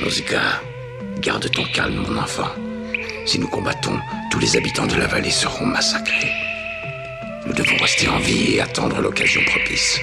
Nausicaa, garde ton calme, mon enfant. Si nous combattons, tous les habitants de la vallée seront massacrés. Nous devons rester en vie et attendre l'occasion propice.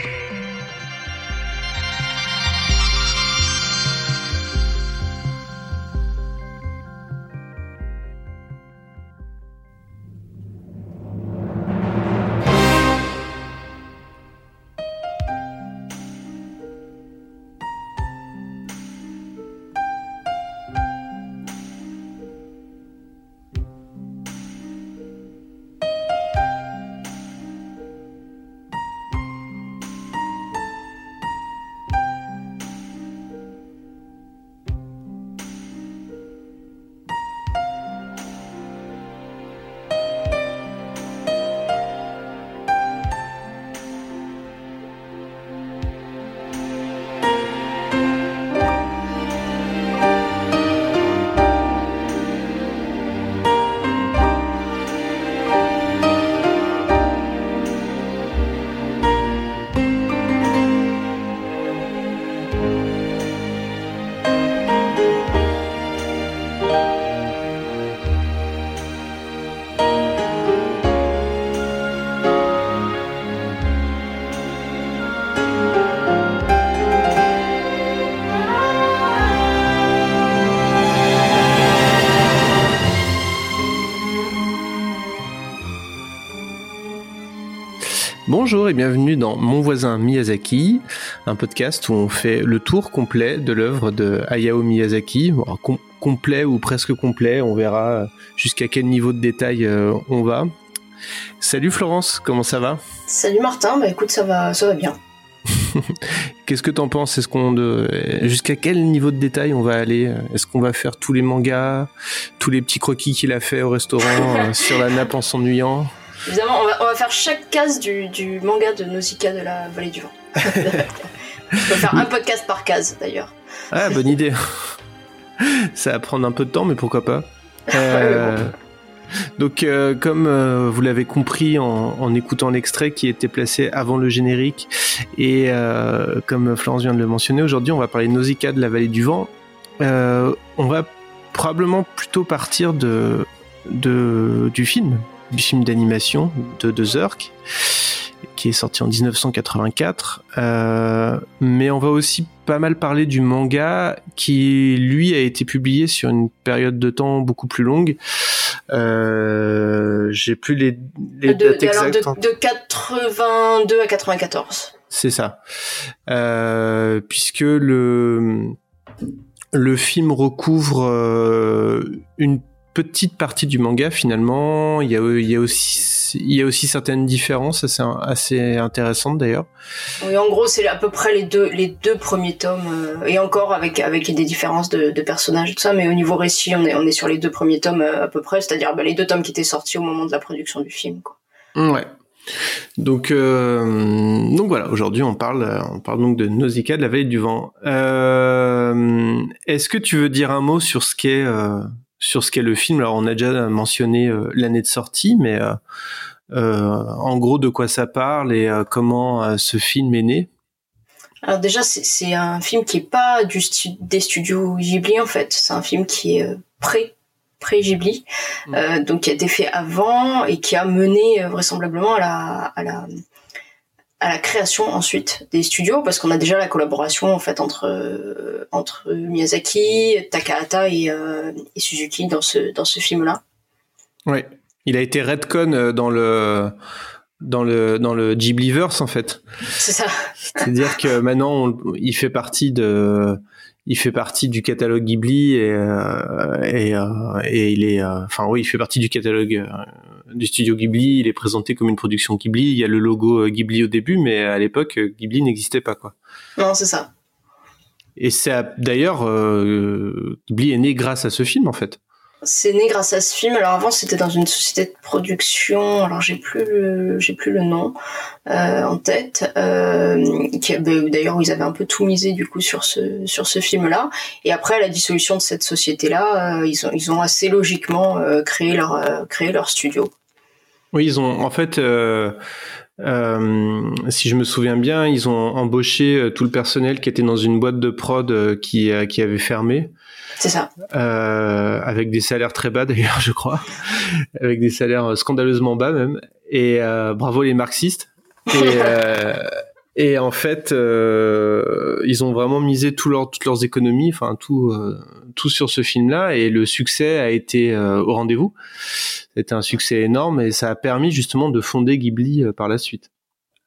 Bonjour et bienvenue dans Mon voisin Miyazaki, un podcast où on fait le tour complet de l'œuvre de Hayao Miyazaki. Com- complet ou presque complet, on verra jusqu'à quel niveau de détail euh, on va. Salut Florence, comment ça va? Salut Martin, bah écoute, ça va, ça va bien. Qu'est-ce que t'en penses? Est-ce qu'on de... jusqu'à quel niveau de détail on va aller? Est-ce qu'on va faire tous les mangas, tous les petits croquis qu'il a fait au restaurant euh, sur la nappe en s'ennuyant? Évidemment, on va, on va faire chaque case du, du manga de Nausicaa de la Vallée du Vent. on va faire un podcast par case d'ailleurs. Ah, bonne idée. Ça va prendre un peu de temps, mais pourquoi pas. Euh, donc, euh, comme euh, vous l'avez compris en, en écoutant l'extrait qui était placé avant le générique, et comme Florence vient de le mentionner, aujourd'hui on va parler de Nausicaa de la vallée du vent. On va probablement plutôt partir de, de du film, film d'animation de, de Zurk, qui est sorti en 1984. Euh, mais on va aussi pas mal parler du manga qui, lui, a été publié sur une période de temps beaucoup plus longue. Euh, J'ai plus les, les de, dates exactes. de, de 82 à 94. C'est ça. Euh, puisque le, le film recouvre une petite partie du manga finalement. Il y a, il y a, aussi, il y a aussi certaines différences assez, assez intéressantes d'ailleurs. Oui, en gros, c'est à peu près les deux, les deux premiers tomes, euh, et encore avec, avec des différences de, de personnages et tout ça, mais au niveau récit, on est, on est sur les deux premiers tomes euh, à peu près, c'est-à-dire bah, les deux tomes qui étaient sortis au moment de la production du film. Quoi. Ouais. Donc, euh, donc voilà, aujourd'hui on parle, on parle donc de Nausicaa de la vallée du vent. Euh, Est-ce que tu veux dire un mot sur ce qu'est euh, sur ce qu'est le film Alors on a déjà mentionné euh, l'année de sortie, mais euh, euh, en gros de quoi ça parle et comment ce film est né? Alors déjà, c'est- un film qui est pas du stu- des studios Ghibli en fait. C'est un film qui est euh, pré pré Ghibli, Mm. euh, donc qui a été fait avant et qui a mené euh, vraisemblablement à la à la à la création ensuite des studios parce qu'on a déjà la collaboration en fait entre euh, entre Miyazaki, Takahata et, euh, et Suzuki dans ce dans ce film là. Ouais. Il a été redcon euh, dans le dans le dans le Ghibliverse en fait. C'est ça. C'est-à-dire que maintenant, on- il fait partie de, il fait partie du catalogue Ghibli et euh, et, euh, et il est, enfin oui, il fait partie du catalogue du studio Ghibli. Il est présenté comme une production Ghibli. Il y a le logo euh, Ghibli au début, mais à l'époque, euh, Ghibli n'existait pas quoi. Non, c'est ça. Et c'est d'ailleurs euh, Ghibli est né grâce à ce film en fait. C'est né grâce à ce film. Alors avant, c'était dans une société de production. Alors j'ai plus le, j'ai plus le nom euh, en tête. Euh, bah, D'ailleurs, ils avaient un peu tout misé du coup sur ce sur ce film-là. Et après la dissolution de cette société-là, euh, ils ont ils ont assez logiquement créé leur créé leur studio. Oui, ils ont en fait, euh, euh, si je me souviens bien, ils ont embauché euh, tout le personnel qui était dans une boîte de prod qui, qui avait fermé. C'est ça. avec des salaires très bas d'ailleurs, je crois, avec des salaires scandaleusement bas même. Et bravo les marxistes. Et, et en fait, euh, ils ont vraiment misé tout leur, toutes leurs économies, enfin tout, euh, tout sur ce film-là, et le succès a été euh, au rendez-vous. C'était un succès énorme, et ça a permis justement de fonder Ghibli par la suite.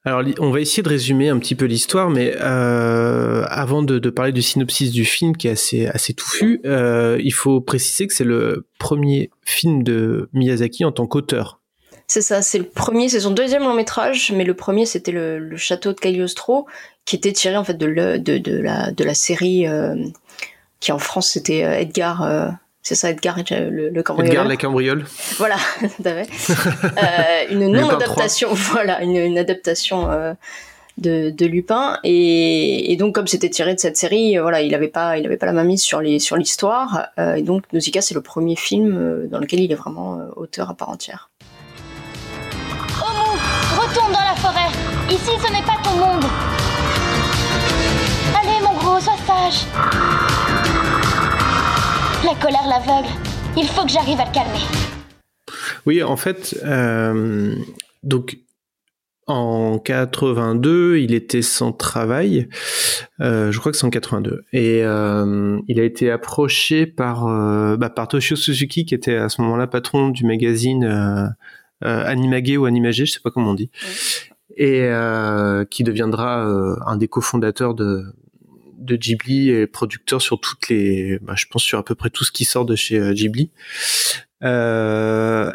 Alors, on va essayer de résumer un petit peu l'histoire, mais avant de, parler du synopsis du film qui est assez, assez touffu, il faut préciser que c'est le premier film de Miyazaki en tant qu'auteur. C'est ça, c'est le premier, c'est son deuxième long métrage, mais le premier c'était le, château de Cagliostro, qui était tiré en fait de, la, de la série euh, qui en France c'était euh, Edgar. Euh, c'est ça, Edgar le, le cambrioleur. Edgar la cambriole. Voilà, euh, une non-adaptation, voilà, une, une adaptation de, de, Lupin. Et, et donc, comme c'était tiré de cette série, voilà, il n'avait pas, il avait pas la main mise sur les, sur l'histoire. et donc, Nausicaa, c'est le premier film dans lequel il est vraiment auteur à part entière. Retourne dans la forêt. Ici, ce n'est pas ton monde. Allez, mon gros, sois sage. Colère l'aveugle. Il faut que j'arrive à le calmer. Oui, en fait, euh, donc en 82, il était sans travail. Euh, je crois que c'est en 82. Et euh, il a été approché par, bah, par Toshio Suzuki, qui était à ce moment-là patron du magazine Animagé ou Animagé, je sais pas comment on dit, et qui deviendra un des cofondateurs de de Ghibli et producteur sur toutes les, bah, je pense sur à peu près tout ce qui sort de chez Ghibli. Euh,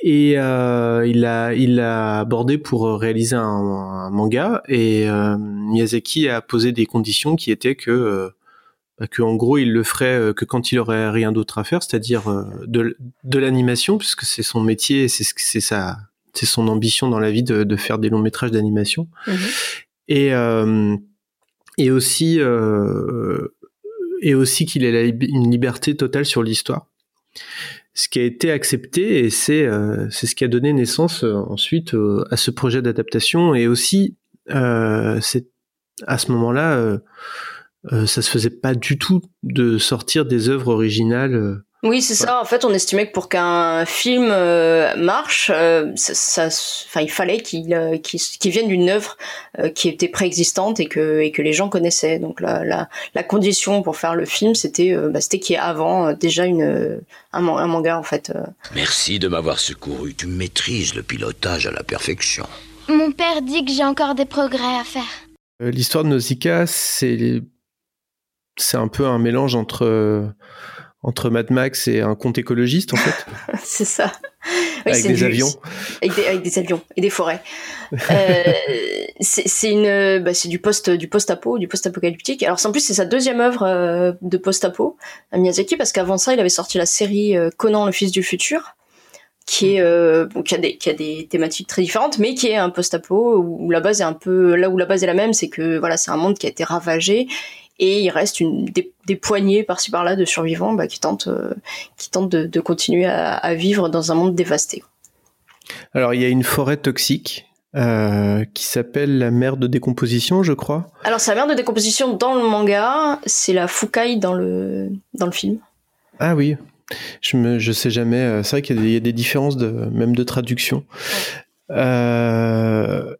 et euh, il a il a abordé pour réaliser un, un manga et euh, Miyazaki a posé des conditions qui étaient que que en gros il le ferait euh, que quand il aurait rien d'autre à faire, c'est-à-dire euh, de, de l'animation, puisque c'est son métier, c'est c'est sa c'est son ambition dans la vie de, de faire des longs métrages d'animation, mhm. et euh, et aussi euh, et aussi qu'il ait une liberté totale sur l'histoire, ce qui a été accepté et c'est euh, ce qui a donné naissance ensuite à ce projet d'adaptation et aussi c'est à ce moment-là euh, ça se faisait pas du tout de sortir des œuvres originales. Euh. Oui, c'est ça. En fait, on estimait que pour qu'un film euh, marche, ça, enfin, il fallait qu'il qu'il vienne d'une œuvre qui était préexistante et que et que les gens connaissaient. Donc la la, la condition pour faire le film, c'était bah, c'était qu'il y ait avant déjà une un, un, manga en fait. Merci de m'avoir secouru. Tu maîtrises le pilotage à la perfection. Mon père dit que j'ai encore des progrès à faire. L'histoire de Nausicaa, c'est c'est un peu un mélange entre entre Mad Max et un conte écologiste en fait. c'est ça. avec des avions. Avec des, avions et des forêts. euh, c'est une, bah, c'est du post du post-apo, du post-apocalyptique. Alors en plus c'est sa deuxième œuvre euh, de post-apo à Miyazaki parce qu'avant ça il avait sorti la série euh, Conan le fils du futur qui est bon, qui a des qui a des thématiques très différentes mais qui est un post-apo où la base est un peu là où la base est la même c'est que voilà c'est un monde qui a été ravagé et il reste une, des, des poignées par-ci par-là de survivants bah, qui tentent, euh, qui tentent de, de continuer à, à, vivre dans un monde dévasté. Alors il y a une forêt toxique euh, qui s'appelle la mer de décomposition, je crois. Alors c'est la mer de décomposition dans le manga, c'est la Fukai dans le dans le film. Ah oui, je je sais jamais. Euh, c'est vrai qu'il y, y, a des différences de même de traduction. Ouais. Euh,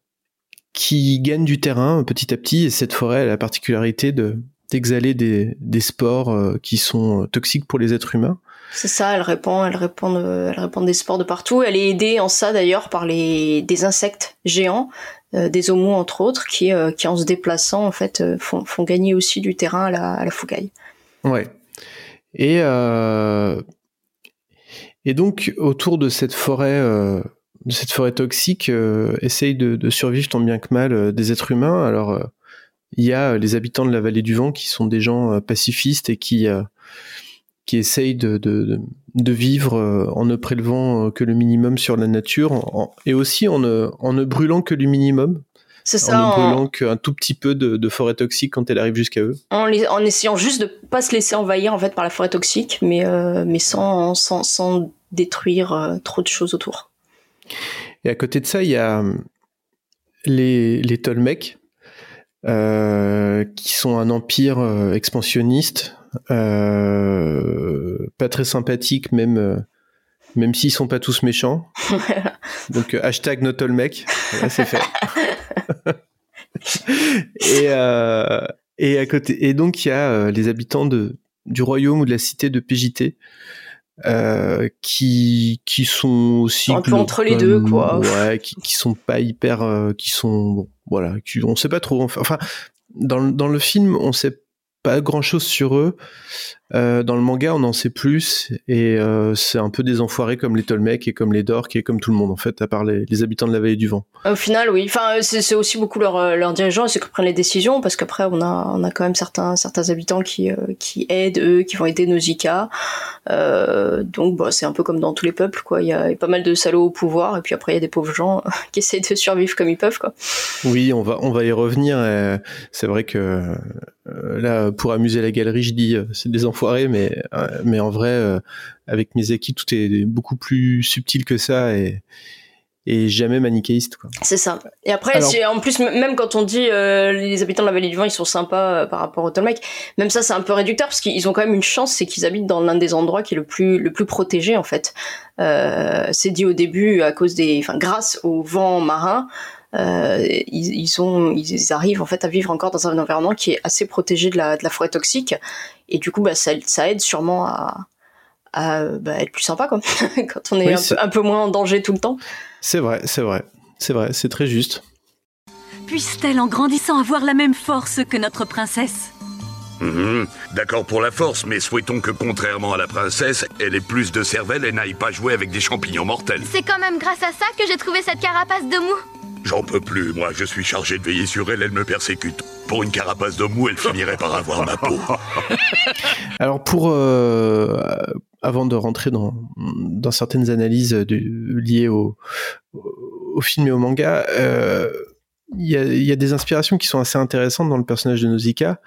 qui gagne du terrain petit à petit et cette forêt a la particularité de d'exhaler des, des spores euh, qui sont toxiques pour les êtres humains. C'est ça, elle répand, elle répand, elle répand des spores de partout. Elle est aidée en ça d'ailleurs par les des insectes géants, euh, des homos entre autres, qui euh, qui en se déplaçant en fait euh, font, font gagner aussi du terrain à la, à la fougaille. Ouais. Et et donc autour de cette forêt de cette forêt toxique euh, essaye de, de, survivre tant bien que mal euh, des êtres humains. Alors, euh, il y a les habitants de la vallée du vent qui sont des gens pacifistes et qui, qui essayent de, de, de, vivre en ne prélevant que le minimum sur la nature en, et aussi en ne, en ne brûlant que le minimum. C'est ça. En ne brûlant en... qu'un tout petit peu de, de, forêt toxique quand elle arrive jusqu'à eux. En, les, en, essayant juste de pas se laisser envahir en fait par la forêt toxique, mais, euh, mais sans, sans, sans détruire euh, trop de choses autour. Et à côté de ça, il y a les, les Tolmecs, qui sont un empire expansionniste, pas très sympathique, même même s'ils sont pas tous méchants. Donc euh, hashtag not all mec, c'est fait. et, euh, et à côté, et donc il y a euh, les habitants de du royaume ou de la cité de PJT. Euh, qui qui sont aussi un peu entre les deux quoi ouais qui, qui sont pas hyper euh, qui sont bon, voilà qui, on sait pas trop enfin dans dans le film on sait pas grand chose sur eux. Euh, dans le manga, on en sait plus et euh, c'est un peu des enfoirés comme les Tolmecs et comme les Dorks et comme tout le monde en fait, à part les, habitants de la vallée du vent. Au final, oui. Enfin, c'est aussi beaucoup leurs euh, leur dirigeants et ceux qui prennent les décisions parce qu'après, on a, on a quand même certains, certains habitants qui, qui aident eux, qui vont aider Nausicaa. donc, bah, c'est un peu comme dans tous les peuples, quoi. Il y a pas mal de salauds au pouvoir et puis après, il y a des pauvres gens qui essaient de survivre comme ils peuvent, quoi. Oui, on va, on va y revenir. C'est vrai que là, pour amuser la galerie, je dis c'est des enfoirés, mais, euh, mais en vrai, euh, avec Miyazaki, tout est beaucoup plus subtil que ça et, et jamais manichéiste. C'est ça. Et après, en plus, même quand on dit euh, les habitants de la vallée du vent, ils sont sympas par rapport au Tolmec, même ça, c'est un peu réducteur parce qu'ils ont quand même une chance, c'est qu'ils habitent dans l'un des endroits qui est le plus le plus protégé en fait. c'est dit au début à cause des, enfin, grâce au vent marin. Euh, ils, ils, ont, ils arrivent en fait à vivre encore dans un environnement qui est assez protégé de la, de la forêt toxique, et du coup, bah, ça, ça aide sûrement à, à bah, être plus sympa quoi. quand on est, un, peu, un, peu, moins en danger tout le temps. C'est vrai, c'est vrai, c'est vrai, c'est très juste. Puisse-t-elle en grandissant avoir la même force que notre princesse? Mmh, D'accord pour la force, mais souhaitons que contrairement à la princesse, elle ait plus de cervelle et n'aille pas jouer avec des champignons mortels. C'est quand même grâce à ça que j'ai trouvé cette carapace de mou. J'en peux plus, moi je suis chargé de veiller sur elle, elle me persécute. Pour une carapace de mou, elle finirait par avoir ma peau. Alors pour... Euh, avant de rentrer dans, dans certaines analyses liées au, au, film et au manga, euh, il y, a, y, a, des inspirations qui sont assez intéressantes dans le personnage de Nausicaa.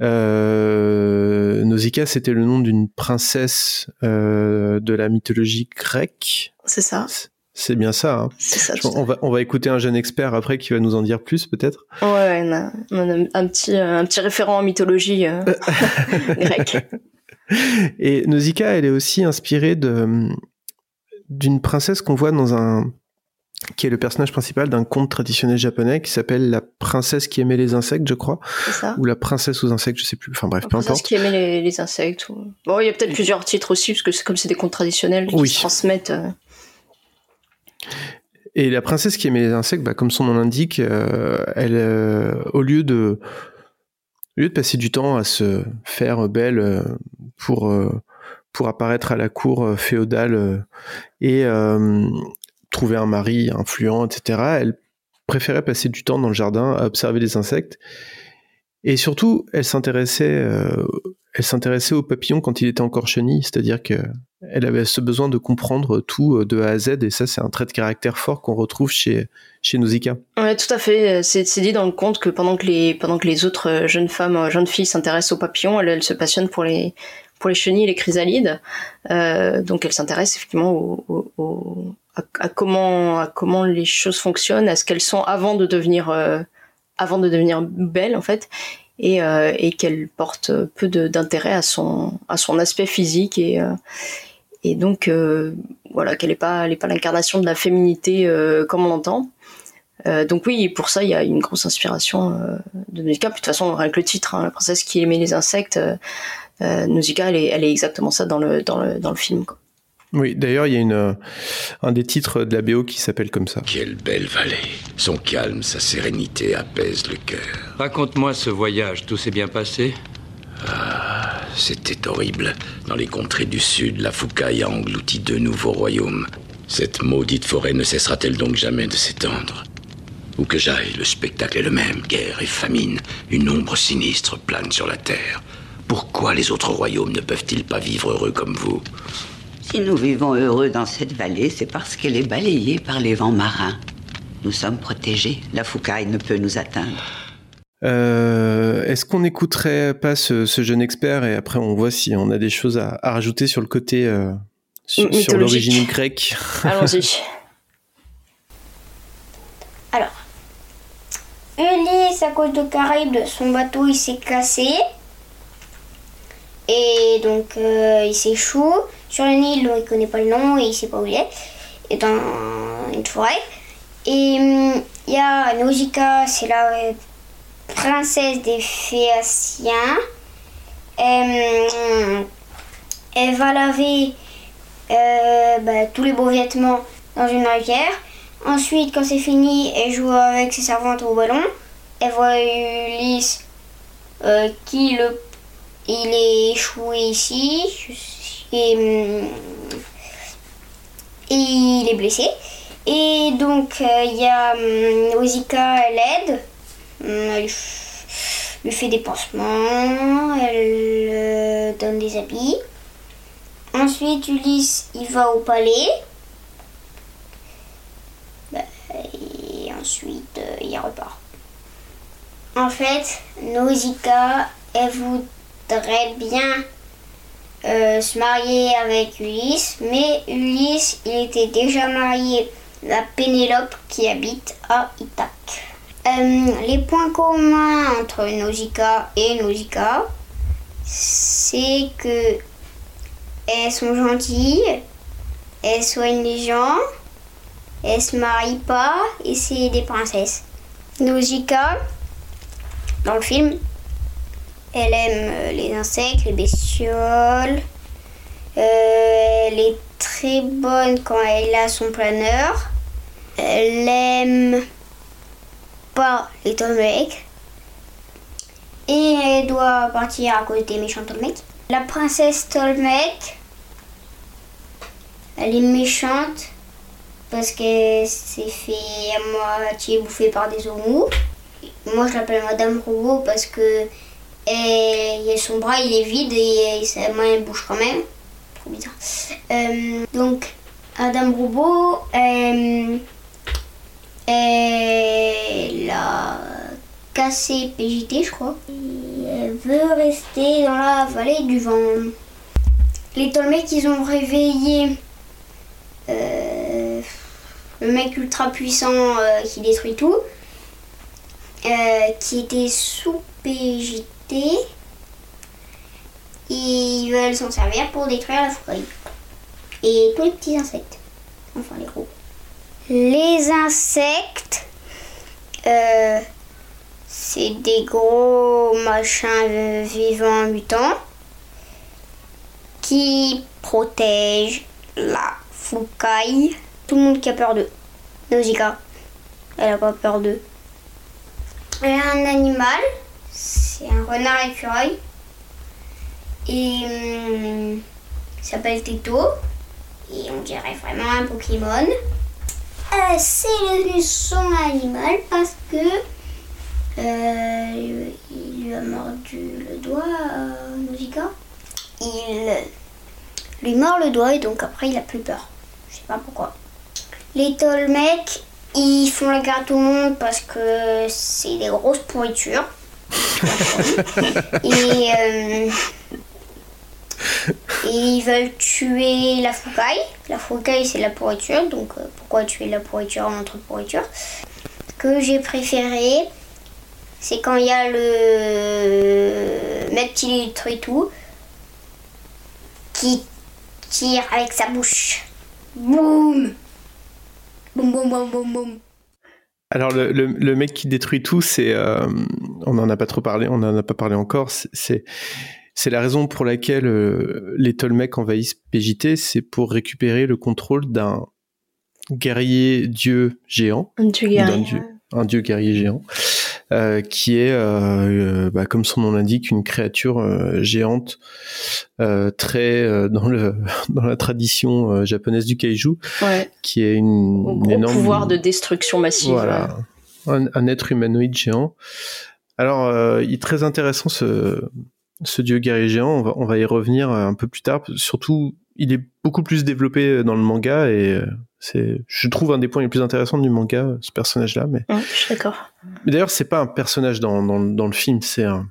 Euh, Nausicaa, c'était le nom d'une princesse euh, de la mythologie grecque. C'est ça. C'est bien ça. Hein. ça on, va, on va écouter un jeune expert après qui va nous en dire plus, peut-être. Ouais, un, petit, euh, un petit référent en mythologie euh, grecque. Et Nausicaa, elle est aussi inspirée de d'une princesse qu'on voit dans un qui est le personnage principal d'un conte traditionnel japonais qui s'appelle la princesse qui aimait les insectes, je crois, ça. ou la princesse aux insectes, je sais plus. Enfin bref, la peu importe. Princesse qui aimait les, insectes. Bon, il y a peut-être plusieurs titres aussi parce que c'est comme c'est des contes traditionnels qui se transmettent. Euh, et la princesse qui aimait les insectes, bah, comme son nom l'indique, euh, elle, euh, au lieu de, au lieu de passer du temps à se faire belle euh, pour pour apparaître à la cour féodale et trouver un mari influent, etc., elle préférait passer du temps dans le jardin à observer les insectes. Et surtout, elle s'intéressait, elle s'intéressait aux papillons quand il était encore chenille, c'est-à-dire que elle avait ce besoin de comprendre tout euh, de A à Z, et ça, c'est un trait de caractère fort qu'on retrouve chez, chez Nausicaa. Ouais, tout à fait. C'est, dit dans le conte que pendant que les, pendant que les autres euh, jeunes femmes, euh, jeunes filles s'intéressent aux papillons, elle, elle se passionne pour les, pour les chenilles les chrysalides. Donc elle s'intéresse effectivement à, comment, à comment les choses fonctionnent, à ce qu'elles sont avant de devenir, avant de devenir belles en fait. Et, euh, et qu'elle porte peu d'intérêt à son, à son aspect physique et, et donc euh, voilà qu'elle n'est pas pas l'incarnation de la féminité euh, comme on l'entend. Euh, donc oui, pour ça, il y a une grosse inspiration de Nausicaa. de toute façon, avec le titre, hein, la princesse qui aimait les insectes, Nausicaa, elle est, elle est exactement ça dans le, dans le, dans le film. Quoi. Oui, d'ailleurs, il y a une, un des titres de la BO qui s'appelle comme ça. Quelle belle vallée. Son calme, sa sérénité apaisent le cœur. Raconte-moi ce voyage, tout s'est bien passé? C'était horrible. Dans les contrées du sud, la foucaille a englouti deux nouveaux royaumes. Cette maudite forêt ne cessera-t-elle donc jamais de s'étendre? Où que j'aille, le spectacle est le même. Guerre et famine. Une ombre sinistre plane sur la terre. Pourquoi les autres royaumes ne peuvent-ils pas vivre heureux comme vous? Si nous vivons heureux dans cette vallée, c'est parce qu'elle est balayée par les vents marins. Nous sommes protégés. La foucaille ne peut nous atteindre. Euh, est-ce qu'on n'écouterait pas ce, jeune expert et après on voit si on a des choses à, rajouter sur le côté euh, sur, l'origine grecque Allons-y. Alors, Ulysse, à cause de Caraïbes, son bateau il s'est cassé. Et donc euh, il s'échoue sur une île dont il connaît pas le nom et il sait pas où il est. Et dans une forêt. Et hum, il y a Nausicaa, c'est euh, princesse des Phéaciens. Hum, elle va laver euh, bah, tous les beaux vêtements dans une rivière. Ensuite, quand c'est fini, elle joue avec ses servantes au ballon. Elle voit Ulysse euh, qui le, il est échoué ici et, il est blessé. Et donc euh, il y a Nausicaa, elle aide, elle lui fait des pansements, elle euh, donne des habits. Ensuite, Ulysse, il va au palais. Bah, et ensuite, euh, il repart. En fait, Nausicaa, elle voudrait bien euh, se marier avec Ulysse, mais Ulysse, il était déjà marié à Pénélope qui habite à Ithaque. Euh, les points communs entre Nausicaa et Nausicaa, c'est que elles sont gentilles, elles soignent les gens, elles se marient pas et c'est des princesses. Nausicaa, dans le film, elle aime euh, les insectes, les bestioles. Euh, elle est très bonne quand elle a son planeur. Elle aime pas les Tolmecs. Et elle doit partir à cause des méchants Tolmecs. La princesse Tolmec, elle est méchante parce qu'elle s'est fait à moitié bouffer par des homos. Moi je l'appelle Madame Robot parce que et son bras il est vide et sa main elle bouge quand même. Trop bizarre. Euh, donc Madame Robot, elle, elle a cassé PJT je crois. Et elle veut rester dans la vallée du vent. Les Tolmecs ils ont réveillé euh, le mec ultra puissant euh, qui détruit tout, euh, qui était sous PJT. Ils veulent s'en servir pour détruire la forêt. Et tous les petits insectes. Enfin les gros. Les insectes, euh, c'est des gros machins vivants mutants qui protègent la foucaille. Tout le monde qui a peur d'eux. Nausicaa, elle a pas peur d'eux. A un animal, c'est un renard écureuil. Et hum, il s'appelle Teto. Et on dirait vraiment un Pokémon. Euh, c'est devenu son animal parce que euh, il lui a mordu le doigt à Nausicaa. Il lui mord le doigt et donc après il a plus peur. Je sais pas pourquoi. Les Tolmecs, ils font la guerre à tout le monde parce que c'est des grosses pourritures. et, euh, et ils veulent tuer la foucaille. La foucaille c'est la pourriture, donc euh, pourquoi tuer la pourriture en entre pourriture? Que j'ai préféré, c'est quand il y a le mec qui détruit tout, qui tire avec sa bouche. Boum Boum boum boum boum boum. Alors le, mec qui détruit tout, c'est euh, on en a pas trop parlé, on en a pas parlé encore. c'est- C'est la raison pour laquelle euh, les Tolmecs envahissent PJT, c'est pour récupérer le contrôle d'un guerrier dieu géant, Un dieu guerrier. dieu, un dieu guerrier géant, euh, qui est, euh, bah, comme son nom l'indique, une créature euh, géante très dans le dans la tradition japonaise du kaiju, Ouais. qui est une, gros énorme pouvoir de destruction massive. voilà. Un, un être humanoïde géant. Alors, il est très intéressant ce, ce dieu guerrier géant. On va, on va y revenir euh, un peu plus tard. Surtout, il est beaucoup plus développé dans le manga et euh, c'est, je trouve, un des points les plus intéressants du manga, ce personnage-là. Mais, Ouais, je suis d'accord. mais d'ailleurs, c'est pas un personnage dans, dans, dans le film, c'est un,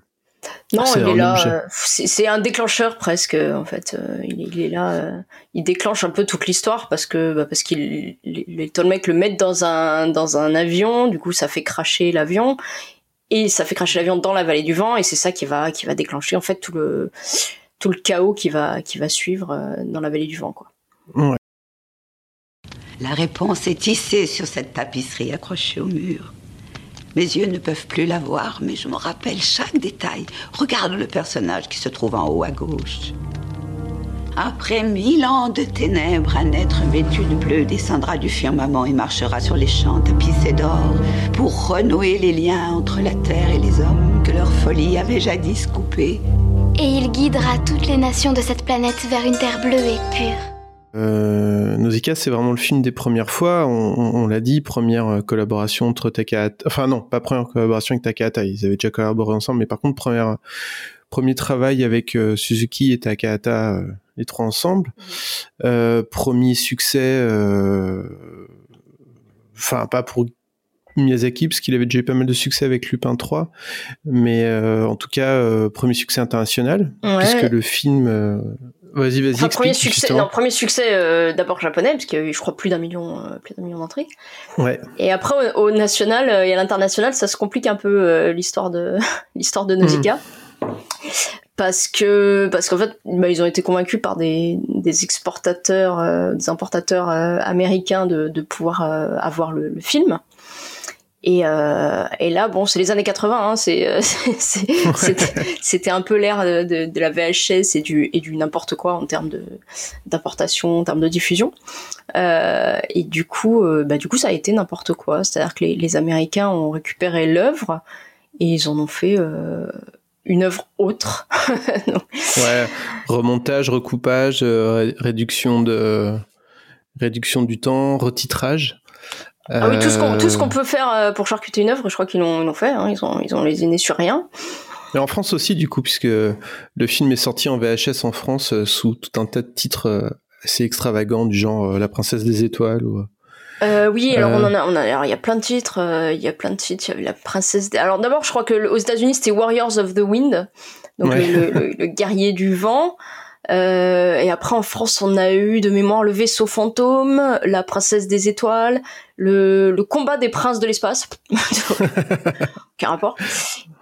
Non, il est là. euh, C'est un déclencheur presque. En fait, Euh, il, est- il est là. euh, il déclenche un peu toute l'histoire parce que bah, parce qu'il les, les Tolmecs le mettent dans un dans un avion. Du coup, ça fait cracher l'avion et ça fait cracher l'avion dans la vallée du vent et c'est ça qui va qui va déclencher en fait tout le tout le chaos qui va qui va suivre euh, dans la vallée du vent quoi. Ouais. La réponse est tissée sur cette tapisserie accrochée au mur. Mes yeux ne peuvent plus la voir, mais je me rappelle chaque détail. Regarde le personnage qui se trouve en haut à gauche. Après mille ans de ténèbres, un être vêtu de bleu descendra du firmament et marchera sur les champs tapissés d'or pour renouer les liens entre la terre et les hommes que leur folie avait jadis coupés. Et il guidera toutes les nations de cette planète vers une terre bleue et pure. Euh, Nausicaa, c'est vraiment le film des premières fois. On, on- on l'a dit, première euh, collaboration entre Takahata. Enfin non, pas première collaboration avec Takahata. Ils avaient déjà collaboré ensemble, mais par contre première, premier travail avec euh, Suzuki et Takahata, euh, les trois ensemble. Euh, premier succès. Enfin, pas pour Miyazaki, parce qu'il avait déjà eu pas mal de succès avec Lupin 3, mais euh, en tout cas, euh, premier succès international, Ouais. puisque le film. euh, Vas-y, vas-y. Enfin, premier succès, non, premier succès d'abord japonais parce qu'il y a eu je crois plus d'un million plus d'un million d'entrées. Ouais. Et après au, au national et à l'international, ça se complique un peu l'histoire de l'histoire de Nausicaa. Parce que parce qu'en fait, bah, ils ont été convaincus par des, des exportateurs, euh, des importateurs euh, américains de, de pouvoir euh, avoir le, le film. Et, et là, bon, c'est les années 80, hein, c'est, c'est- c'est- c'était, un peu l'ère de, de, de la VHS et du, et du n'importe quoi en termes de, d'importation, en termes de diffusion. Et du coup, bah, du coup, ça a été n'importe quoi. C'est-à-dire que les, les Américains ont récupéré l'œuvre et ils en ont fait une œuvre autre. Ouais, remontage, recoupage, euh, ré- réduction de réduction du temps, retitrage. Ah oui, tout ce qu'on, Euh, peut faire euh, pour charcuter une œuvre, je crois qu'ils l'ont, fait. Hein, ils ont, ils ont lésiné sur rien. Et en France aussi, du coup, puisque le film est sorti en VHS en France sous tout un tas de titres assez extravagants du genre La Princesse des Étoiles ou Euh, oui, alors Euh. on en a, on a, alors il y a plein de titres, euh, il y a plein de titres. Il y avait la princesse. des- Alors d'abord, je crois que le- aux États-Unis c'était Warriors of the Wind, donc Ouais. le, le- le guerrier du vent. Euh, et après en France, on a eu de mémoire le vaisseau fantôme, la princesse des étoiles, le, le combat des princes de l'espace. Aucun rapport.